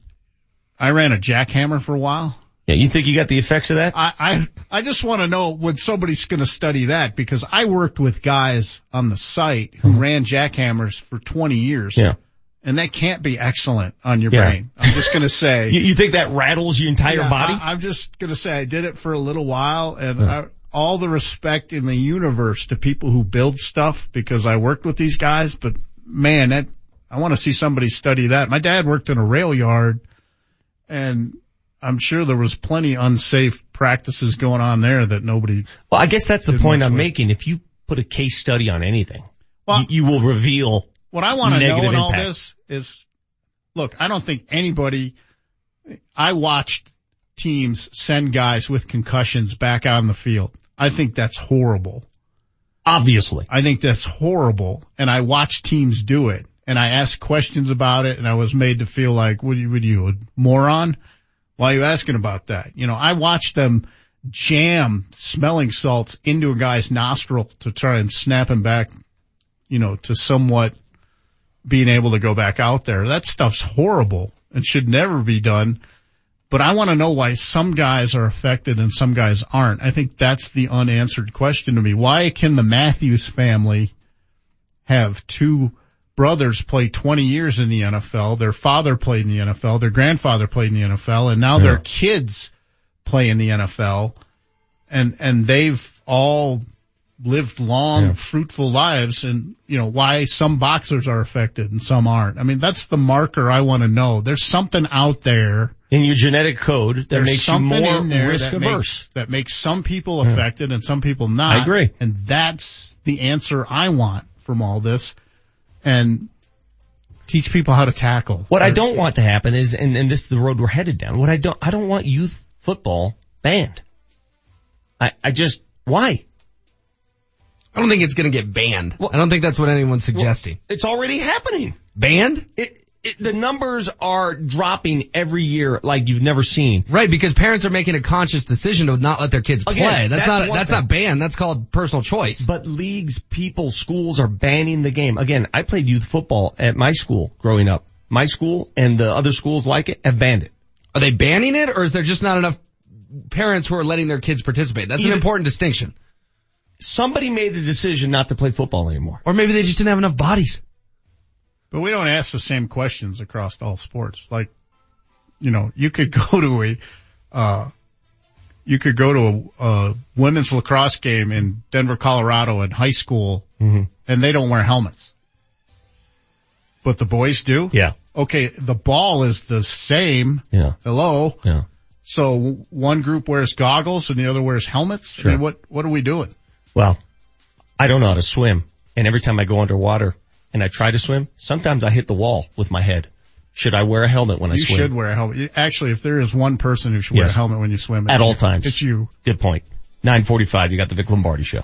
I ran a jackhammer for a while. Yeah, you think you got the effects of that? I, I, I just want to know when somebody's going to study that because I worked with guys on the site who ran jackhammers for 20 years. Mm-hmm. Yeah. And that can't be excellent on your Yeah. brain. I'm just going [laughs] to say. You, you think that rattles your entire Yeah, body? I, am just going to say I did it for a little while and I, all the respect in the universe to people who build stuff because I worked with these guys, but man, that, I want to see somebody study that. My dad worked in a rail yard and I'm sure there was plenty unsafe practices going on there that nobody. Well, I guess that's the point I'm with. making. If you put a case study on anything, Well- you, you will reveal What I want to know in all this is, look, I don't think anybody, I watched teams send guys with concussions back out on the field. I think that's horrible. Obviously. I think that's horrible. And I watched teams do it and I asked questions about it and I was made to feel like, what are you, what are you, a moron? Why are you asking about that? You know, I watched them jam smelling salts into a guy's nostril to try and snap him back, you know, to somewhat being able to go back out there. That stuff's horrible and should never be done. But I want to know why some guys are affected and some guys aren't. I think that's the unanswered question to me. Why can the Matthews family have two brothers play 20 years in the NFL? Their father played in the NFL. Their grandfather played in the NFL and now their kids play in the NFL and, and they've all lived long, fruitful lives and, you know, why some boxers are affected and some aren't. I mean, that's the marker I want to know. There's something out there in your genetic code that there's makes you something more in there risk that averse. makes, that makes some people affected and some people not. I agree. And that's the answer I want from all this. And teach people how to tackle. What I don't want to happen is, and, and this is the road we're headed down. What I don't, I don't want youth football banned. I, I just, why? I don't think it's going to get banned. Well, I don't think that's what anyone's suggesting. It's already happening. Banned? It, it, the numbers are dropping every year like you've never seen. Right, because parents are making a conscious decision to not let their kids Again, play. That's, that's not that's thing. not banned. That's called personal choice. But leagues, people, schools are banning the game. Again, I played youth football at my school growing up. My school and the other schools like it have banned it. Are they banning it, or is there just not enough parents who are letting their kids participate? That's an important distinction. Somebody made the decision not to play football anymore. Or maybe they just didn't have enough bodies. But we don't ask the same questions across all sports. Like, you know, you could [laughs] go to a, uh, you could go to a, a women's lacrosse game in Denver, Colorado in high school and they don't wear helmets. But the boys do? Yeah. Okay, the ball is the same. Yeah. Hello? Yeah. So one group wears goggles and the other wears helmets? Sure. I mean, what, what are we doing? Well, I don't know how to swim. And every time I go underwater and I try to swim, sometimes I hit the wall with my head. Should I wear a helmet when I swim? You should wear a helmet. Actually, if there is one person who should wear a helmet when you swim, At all you. times. It's you. Good point. 945, you got the Vic Lombardi show.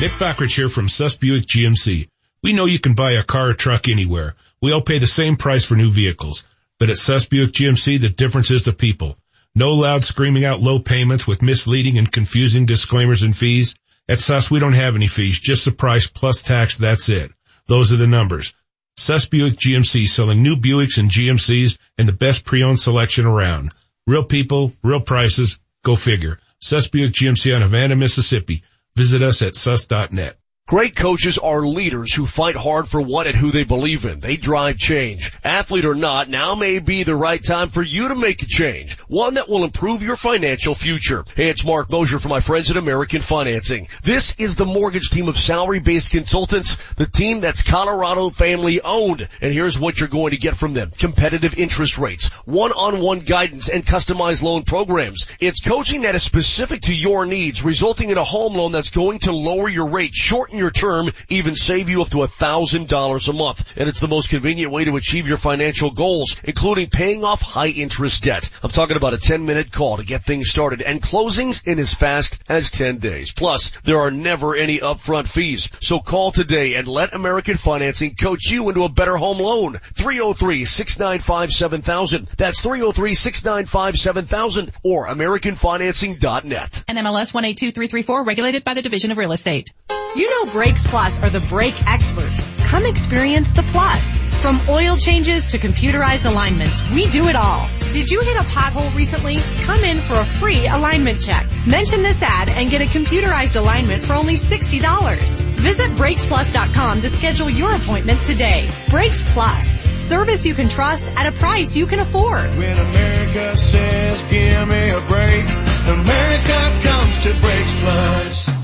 Nick Backridge here from Suss Buick GMC. We know you can buy a car or truck anywhere. We all pay the same price for new vehicles. But at Suss Buick GMC, the difference is the people. No loud screaming out low payments with misleading and confusing disclaimers and fees. At Suss, we don't have any fees, just the price plus tax, that's it. Those are the numbers. Suss Buick GMC selling new Buicks and GMCs and the best pre-owned selection around. Real people, real prices, go figure. Suss Buick GMC on Havana, Mississippi. Visit us at suss.net. Great coaches are leaders who fight hard for what and who they believe in. They drive change. Athlete or not, now may be the right time for you to make a change. One that will improve your financial future. Hey, it's Mark Mosier for my friends at American Financing. This is the mortgage team of salary-based consultants, the team that's Colorado family owned. And here's what you're going to get from them. Competitive interest rates, one-on-one guidance, and customized loan programs. It's coaching that is specific to your needs, resulting in a home loan that's going to lower your rate, shorten shorten your term, even save you up to a thousand dollars a month. And it's the most convenient way to achieve your financial goals, including paying off high interest debt. I'm talking about a 10 minute call to get things started and closings in as fast as 10 days. Plus, there are never any upfront fees. So call today and let American Financing coach you into a better home loan. 303-695-7000. That's 303-695-7000 or AmericanFinancing.net. NMLS 182334 regulated by the Division of Real Estate. You know Brakes Plus are the brake experts. Come experience the plus. From oil changes to computerized alignments, we do it all. Did you hit a pothole recently? Come in for a free alignment check. Mention this ad and get a computerized alignment for only $60. Visit BrakesPlus.com to schedule your appointment today. Brakes Plus. Service you can trust at a price you can afford. When America says give me a break, America comes to Brakes Plus.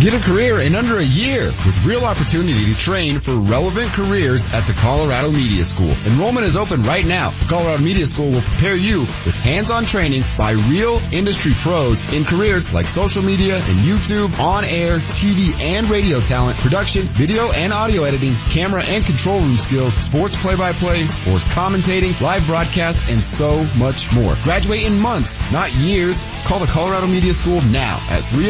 Get a career in under a year with real opportunity to train for relevant careers at the Colorado Media School. Enrollment is open right now. The Colorado Media School will prepare you with hands-on training by real industry pros in careers like social media and YouTube, on-air, TV and radio talent, production, video and audio editing, camera and control room skills, sports play-by-play, sports commentating, live broadcasts, and so much more. Graduate in months, not years. Call the Colorado Media School now at oh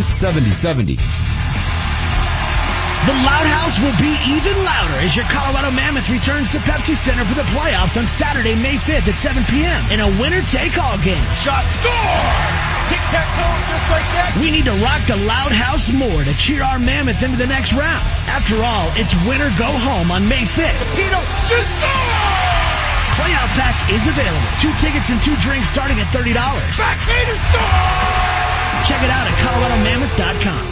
303-937-7070. The Loud House will be even louder as your Colorado Mammoth returns to Pepsi Center for the playoffs on Saturday, May 5th at 7 p.m. in a winner-take-all game. Shot score! Tic-tac-toe just like that. We need to rock the Loud House more to cheer our Mammoth into the next round. After all, it's winner go home on May 5th. Pino should score! Playoff pack is available. Two tickets and two drinks starting at $30. Backhander score! Check it out at coloradomammoth.com.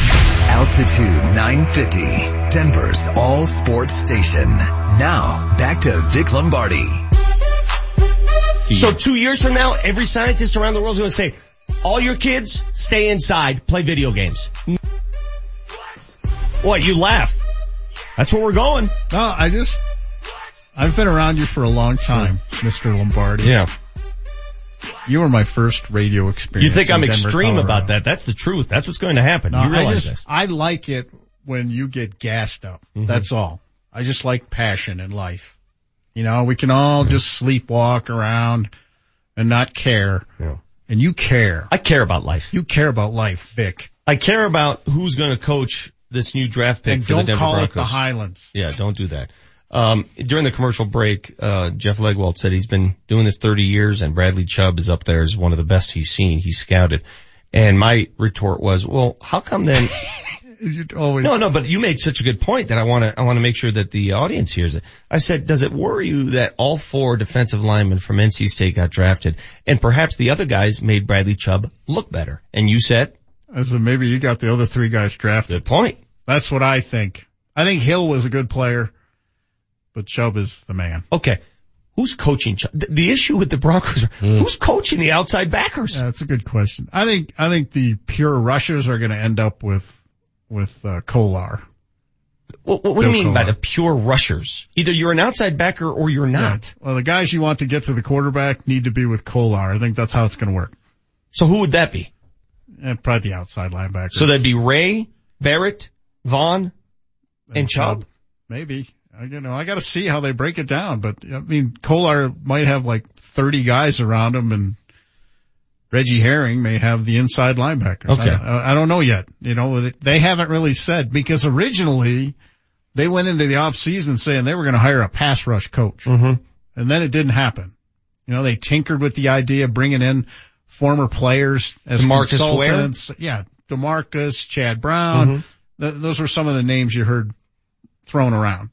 Altitude 950, Denver's all sports station. Now, back to Vic Lombardi. So two years from now, every scientist around the world is going to say, all your kids stay inside, play video games. What, you laugh? That's where we're going. No, I just, I've been around you for a long time, Mr. Lombardi. Yeah. You were my first radio experience. You think in I'm Denver, extreme Colorado. about that? That's the truth. That's what's going to happen. No, you I just, this. I like it when you get gassed up. Mm-hmm. That's all. I just like passion in life. You know, we can all just sleepwalk around and not care. Yeah. And you care. I care about life. You care about life, Vic. I care about who's going to coach this new draft pick And for the Denver Broncos. don't call it the Highlands. Yeah, don't do that. Um, during the commercial break, uh, Jeff Legwold said he's been doing this 30 years and Bradley Chubb is up there as one of the best he's seen. He's scouted. And my retort was, well, how come then? [laughs] you always. No, no, but you made such a good point that I want to, I want to make sure that the audience hears it. I said, does it worry you that all four defensive linemen from NC State got drafted and perhaps the other guys made Bradley Chubb look better? And you said, I said maybe you got the other three guys drafted. good point. That's what I think. I think Hill was a good player, but Chubb is the man. Okay. Who's coaching Chubb? The, the issue with the Broncos, are, who's coaching the outside backers? Yeah, that's a good question. I think I think the pure rushers are going to end up with with uh, Kollar. What, what, what do you Bill mean by the pure rushers? Either you're an outside backer or you're not. Well, the guys you want to get to the quarterback need to be with Kollar. I think that's how it's going to work. So who would that be? Eh, probably the outside linebacker. So that'd be Ray, Barrett, Von, and Chubb. Maybe. You know, I got to see how they break it down. But I mean, Kollar might have like 30 guys around him, and Reggie Herring may have the inside linebackers. Okay. I, I don't know yet. You know, they haven't really said because originally they went into the off season saying they were going to hire a pass rush coach. Mm-hmm. And then it didn't happen. You know, they tinkered with the idea of bringing in former players as DeMarcus Ware? consultants. Yeah. DeMarcus, Chad Brown. Mhm. Th- those were some of the names you heard thrown around.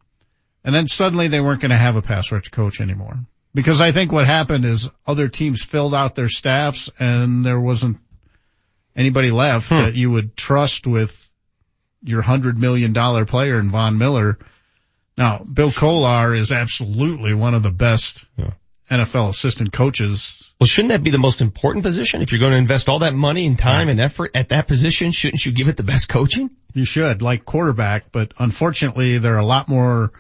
And then suddenly they weren't going to have a pass rush coach anymore. Because I think what happened is other teams filled out their staffs and there wasn't anybody left hmm. that you would trust with your hundred million dollar player in Von Miller. Now, Bill Kollar is absolutely one of the best NFL assistant coaches. Well, shouldn't that be the most important position? If you're going to invest all that money and time and effort at that position, shouldn't you give it the best coaching? You should, like quarterback, but unfortunately there are a lot more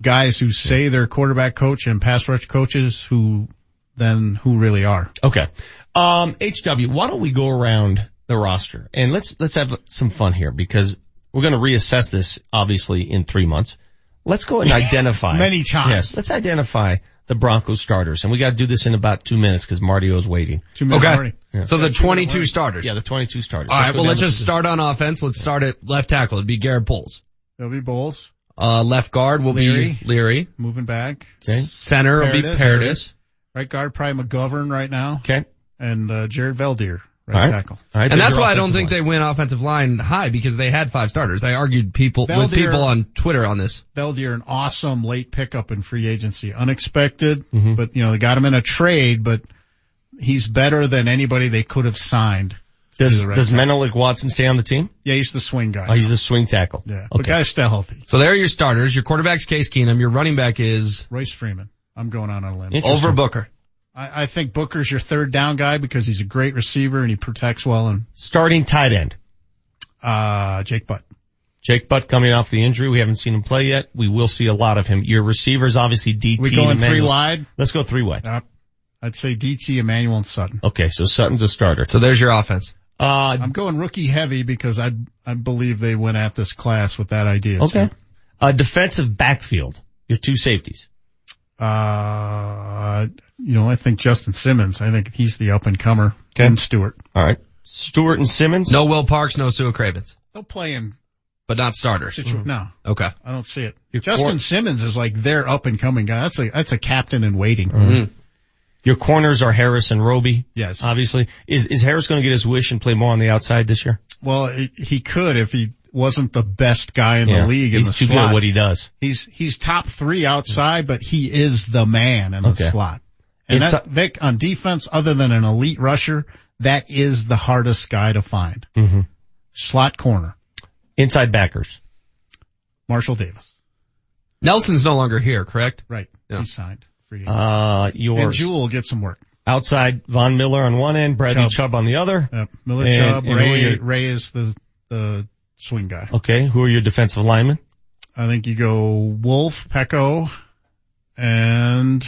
guys who say they're quarterback coach and pass rush coaches who than who really are. Okay. Um, HW, why don't we go around the roster and let's, let's have some fun here because we're going to reassess this obviously in three months. Let's go and [laughs] identify. Many times. Yes. Let's identify the Broncos starters and we got to do this in about two minutes because Martio's waiting. Two minutes Okay. Yeah. So the 22 starters. Yeah, the 22 starters. All right. go Well, let's just start on offense. Let's start at left tackle. It'd be Garrett Bolles. It'll be Bolles Uh, left guard will Leary. be Leary. moving back. Center will be Paradis. Paradis. Right guard probably McGovern right now. Okay. And, uh, Jared Veldheer, right, All right. tackle. All right. And that's why I don't think line. they went offensive line high because they had five starters. I argued people with people on Twitter on this. Veldheer, an awesome late pickup in free agency. Unexpected, Mm-hmm. but you know, they got him in a trade, but he's better than anybody they could have signed. To Does, do does. Menelik Watson stay on the team? Yeah, he's the swing guy. Oh, he's the swing tackle. yeah, but Okay. guy's still healthy. So there are your starters. Your quarterback's Case Keenum. Your running back is Royce Freeman. I'm going on a limb. Over Booker. I, I think Booker's your third down guy because he's a great receiver and he protects well and, Starting tight end. uh, Jake Butt. Jake Butt coming off the injury. We haven't seen him play yet. We will see a lot of him. Your receivers, obviously DT. We going and three wide? Let's go three wide. Uh, I'd say DT, Emmanuel and Sutton. Okay, so Sutton's a starter. So there's your offense. Uh, I'm going rookie heavy because I, I believe they went at this class with that idea. okay. Uh, defensive backfield. Your two safeties. Uh, you know, I think Justin Simmons, I think he's the up and comer. Okay. And Stewart. All right. Stewart and Simmons. No Will Parks, no Sua Cravens, They'll play in but not starters. situ- No, Okay. I don't see it. Your Justin cor- Simmons is like their up and coming guy. That's a, that's a captain in waiting. Mm-hmm. Your corners are Harris and Roby. Yes. Obviously. Is, is Harris going to get his wish and play more on the outside this year? Well, he, he could if he wasn't the best guy in Yeah. the league in He's the too slot. good at what he does. He's he's top three outside, but he is the man in the slot. And that, Vic, on defense, other than an elite rusher, that is the hardest guy to find. Mm-hmm. Slot corner, Inside backers. Marshall Davis. Nelson's no longer here, correct? Right. Yeah. He signed. Free agent. Uh, and. Jewell will get some work. Outside, Von Miller on one end, Bradley Chubb. Chubb, on the other. Uh, Miller And- Chubb, and Ray, your- Ray is the, the swing guy. Okay. Who are your defensive linemen? I think you go Wolfe, Peko, and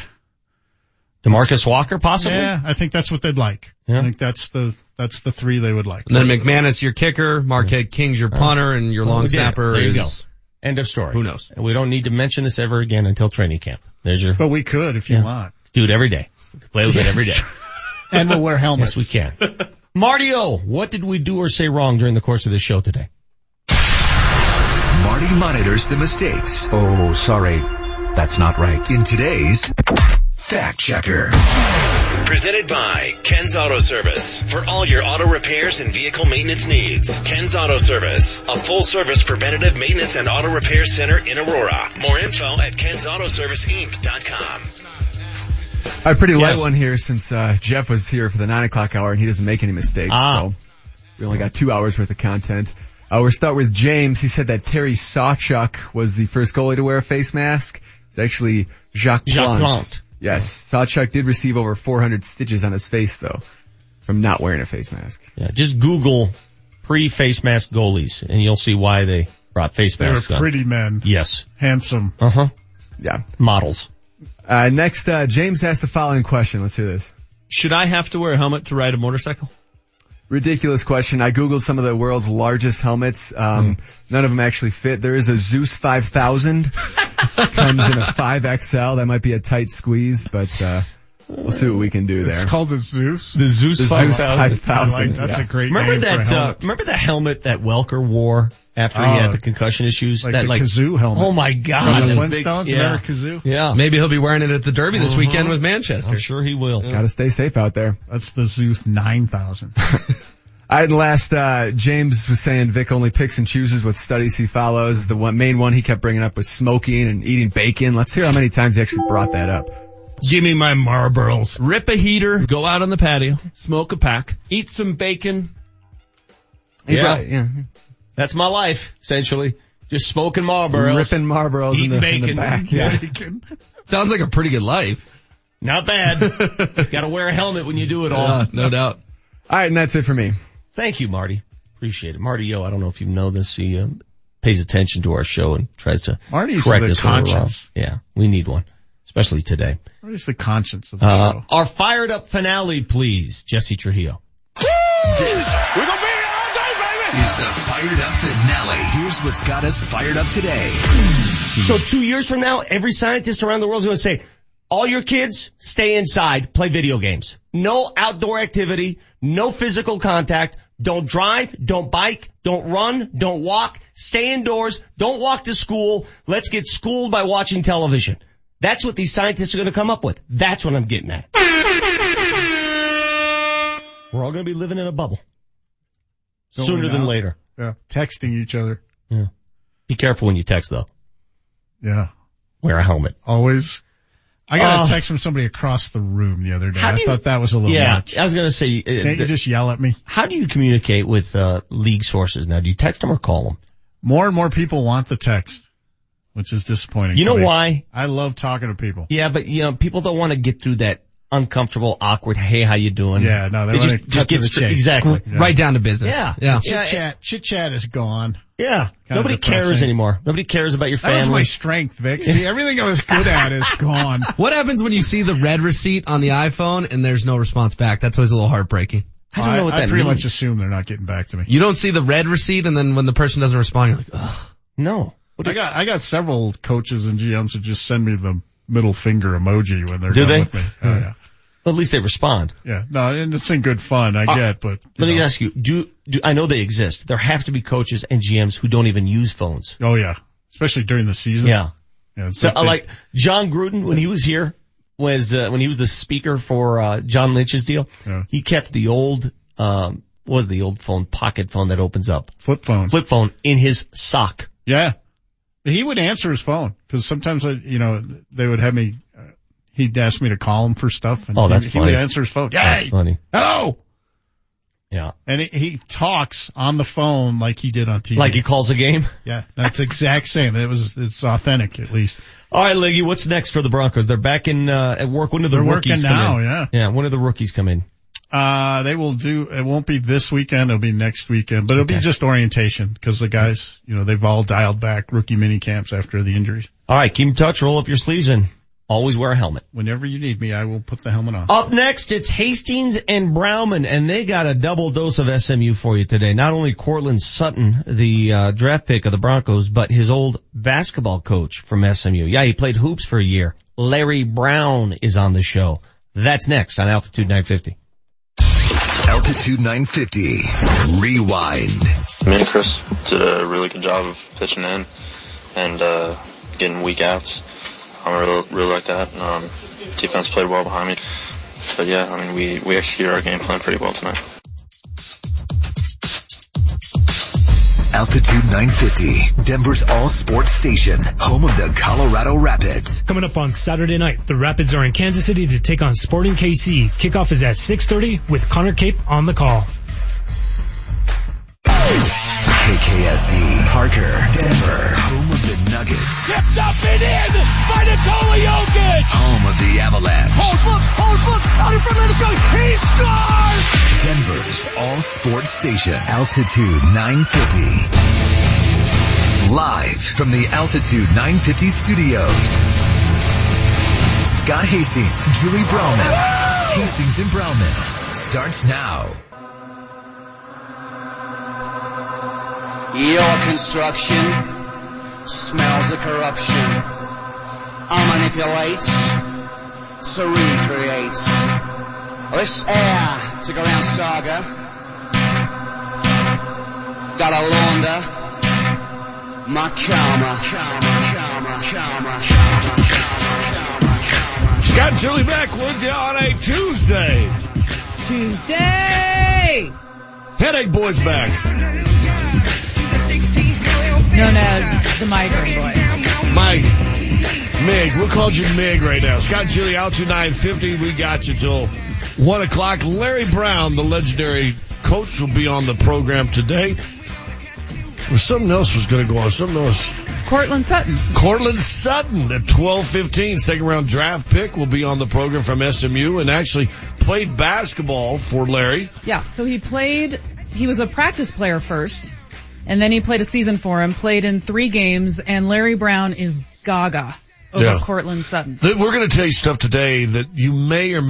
Demarcus Walker, possibly? yeah, I think that's what they'd like. Yeah. I think that's the, that's the three they would like. And then McManus, your kicker, Marquette King's your punter, and your Well, long we snapper There you is End of story. who knows? And we don't need to mention this ever again until training camp. There's your, But we could if you Yeah. want. do it every day. We can play with it every day. [laughs] And we'll wear helmets. Yes, we can. Martio, what did we do or say wrong during the course of this show today? Marty monitors the mistakes Oh, sorry. That's not right. in today's Fact Checker. Presented by Ken's Auto Service. For all your auto repairs and vehicle maintenance needs. Ken's Auto Service. A full service preventative maintenance and auto repair center in Aurora. More info at kensautoserviceinc.com. All right, pretty light Yes. one here since uh, Jeff was here for the nine o'clock hour and he doesn't make any mistakes. Ah. So we only got two hours worth of content. Uh, we'll start with James. He said that Terry Sawchuk was the first goalie to wear a face mask. It's actually Jacques, Jacques Plante. Plante. Yes, Sawchuk did receive over 400 stitches on his face though from not wearing a face mask. Yeah, just Google pre-face mask goalies and you'll see why they brought face masks. They're masks on. pretty men. Yes. Handsome. Uh huh. Yeah. Models. Uh, next, uh, James asked the following question. Let's hear this. Should I have to wear a helmet to ride a motorcycle? Ridiculous question. I googled some of the world's largest helmets. Um, none of them actually fit. There is a Zeus 5000. [laughs] Comes in a 5XL. That might be a tight squeeze, but uh, We'll see what we can do there. It's called the Zeus. The Zeus The five Zeus thousand. 5000, That's yeah. a great Remember name for a that? Uh, remember the helmet that Welker wore after he Oh, had the concussion issues? like that the like kazoo helmet. Oh my god! the that big- Flintstones. yeah. Remember kazoo? Yeah. Maybe he'll be wearing it at the Derby this Uh-huh. weekend with Manchester. I'm sure he will. Gotta stay safe out there. That's the Zeus nine thousand. [laughs] All right, and last, uh, James was saying Vic only picks and chooses what studies he follows. The one, main one he kept bringing up was smoking and eating bacon. Let's hear how many times he actually brought that up. Give me my Marlboros. Rip a heater, go out on the patio, smoke a pack, eat some bacon. He Yeah. brought- yeah. That's my life, essentially. Just smoking Marlboros. Ripping Marlboros in Eating the, in the bacon. back. Yeah. [laughs] Sounds like a pretty good life. Not bad. [laughs] Got to wear a helmet when you do it all. Uh, no doubt. All right, and that's it for me. Thank you, Marty. Appreciate it. Marty Yo, I don't know if you know this. He um, pays attention to our show and tries to Marty's correct the us when we're conscience. Yeah, we need one, especially today. What is the conscience of the Uh, show? our fired up finale, please, Jesse Trujillo. This is the fired up finale. Here's what's got us fired up today. So two years from now, every scientist around the world is going to say, all your kids stay inside, play video games. No outdoor activity, no physical contact. Don't drive, don't bike, don't run, don't walk, stay indoors, don't walk to school. Let's get schooled by watching television. That's what these scientists are going to come up with. That's what I'm getting at. We're all going to be living in a bubble. Sooner than now? later. Yeah, texting each other. Yeah. Be careful when you text though. Yeah, Wear a helmet. always. I got a Uh, text from somebody across the room the other day. I you- thought that was a little yeah, much. I was going to say, uh, Can't you just yell at me? how do you communicate with uh, league sources now? Do you text them or call them? More and more people want the text, which is disappointing. You know me. why? I love talking to people. Yeah, but you know, people don't want to get through that uncomfortable, awkward. Hey, how you doing? Yeah, no, they wanna just just get the straight. chase. Exactly. Yeah. Right down to business. Yeah. Yeah. Chit chat, chit chat is gone. Yeah. Kinda Nobody cares anymore. Nobody cares about your That was my family. strength, Vic. See, everything I was good at is [laughs] gone. What happens when you see the red receipt on the iPhone and there's no response back? That's always a little heartbreaking. I don't know what I that pretty means. much assume they're not getting back to me. You don't see the red receipt and then when the person doesn't respond, you're like, Ugh. no. I got I got several coaches and GMs who just send me the middle finger emoji when they're Do done they? with me. Oh, yeah. Well, at least they respond. Yeah. No, and it's in good fun, I Uh, get, but Let me ask you, do, do, I know they exist. There have to be coaches and GMs who don't even use phones. Oh yeah. Especially during the season. Yeah. Yeah, So like uh, they- like Jon Gruden when he was here was uh, when he was the speaker for uh, John Lynch's deal. Yeah. He kept the old um what was the old phone pocket phone that opens up flip phone. flip phone in his sock. Yeah. He would answer his phone because sometimes, I, you know, they would have me. He'd ask me to call him for stuff, and Oh, that's he funny. would answer his phone. That's funny. Hello. Yeah. And he, he talks on the phone like he did on TV. Like he calls a game. yeah, that's exact same. It was it's authentic at least. All right, Liggy, what's next for the Broncos? They're back in uh, at work. When do the They're rookies come now, in? yeah. Yeah. When do the rookies come in? Uh, they will do. It won't be this weekend. It'll be next weekend, but it'll be just orientation because the guys, you know, they've all dialed back rookie mini camps after the injuries. All right, keep in touch. Roll up your sleeves and always wear a helmet. Whenever you need me, I will put the helmet on. Up next, it's Hastings and Browman, and they got a double dose of SMU for you today. Not only Courtland Sutton, the uh, draft pick of the Broncos, but his old basketball coach from SMU. Yeah, he played hoops for a year. Larry Brown is on the show. That's next on Altitude 950. Altitude 950. Rewind. Me and Chris did a really good job of pitching in and uh, getting weak outs. I really, really like that. Um, defense played well behind me. But yeah, I mean, we, we executed our game plan pretty well tonight. Altitude 950. Denver's all sports station. Home of the Colorado Rapids. Coming up on Saturday night, the Rapids are in Kansas City to take on Sporting KC. Kickoff is at 6.30 with Connor Cape on the call. KKSE. Parker. Denver. Home of the Nuggets. Tipped up and in by Nikola Jokic. Home of the Avalanche. Holds, looks, holds, looks, out in front of the He scores! Denver's all sports station. Altitude 950. Live from the Altitude 950 studios. Scott Hastings, Julie Browman. Hastings and Browman starts now. Your construction smells of corruption. I manipulate Serene creates. This air to go around saga. Got a launder. My charmer. Charmer, charmer, charmer, charmer, charmer. Scott Julie back with you on a Tuesday. Tuesday! Headache Boys back. Known as the Migraine Boy. Mike, Mig, we called you Mig right now. Scott Julie out to 950. We got you till 1 o'clock. Larry Brown, the legendary coach, will be on the program today. Well, something else was going to go on. Something else. Courtland Sutton. Courtland Sutton at 12:15, second round draft pick, will be on the program from SMU and actually played basketball for Larry. Yeah, so he played, he was a practice player first, and then he played a season for him, played in three games, and Larry Brown is gaga over Yeah. Courtland Sutton. We're going to tell you stuff today that you may or may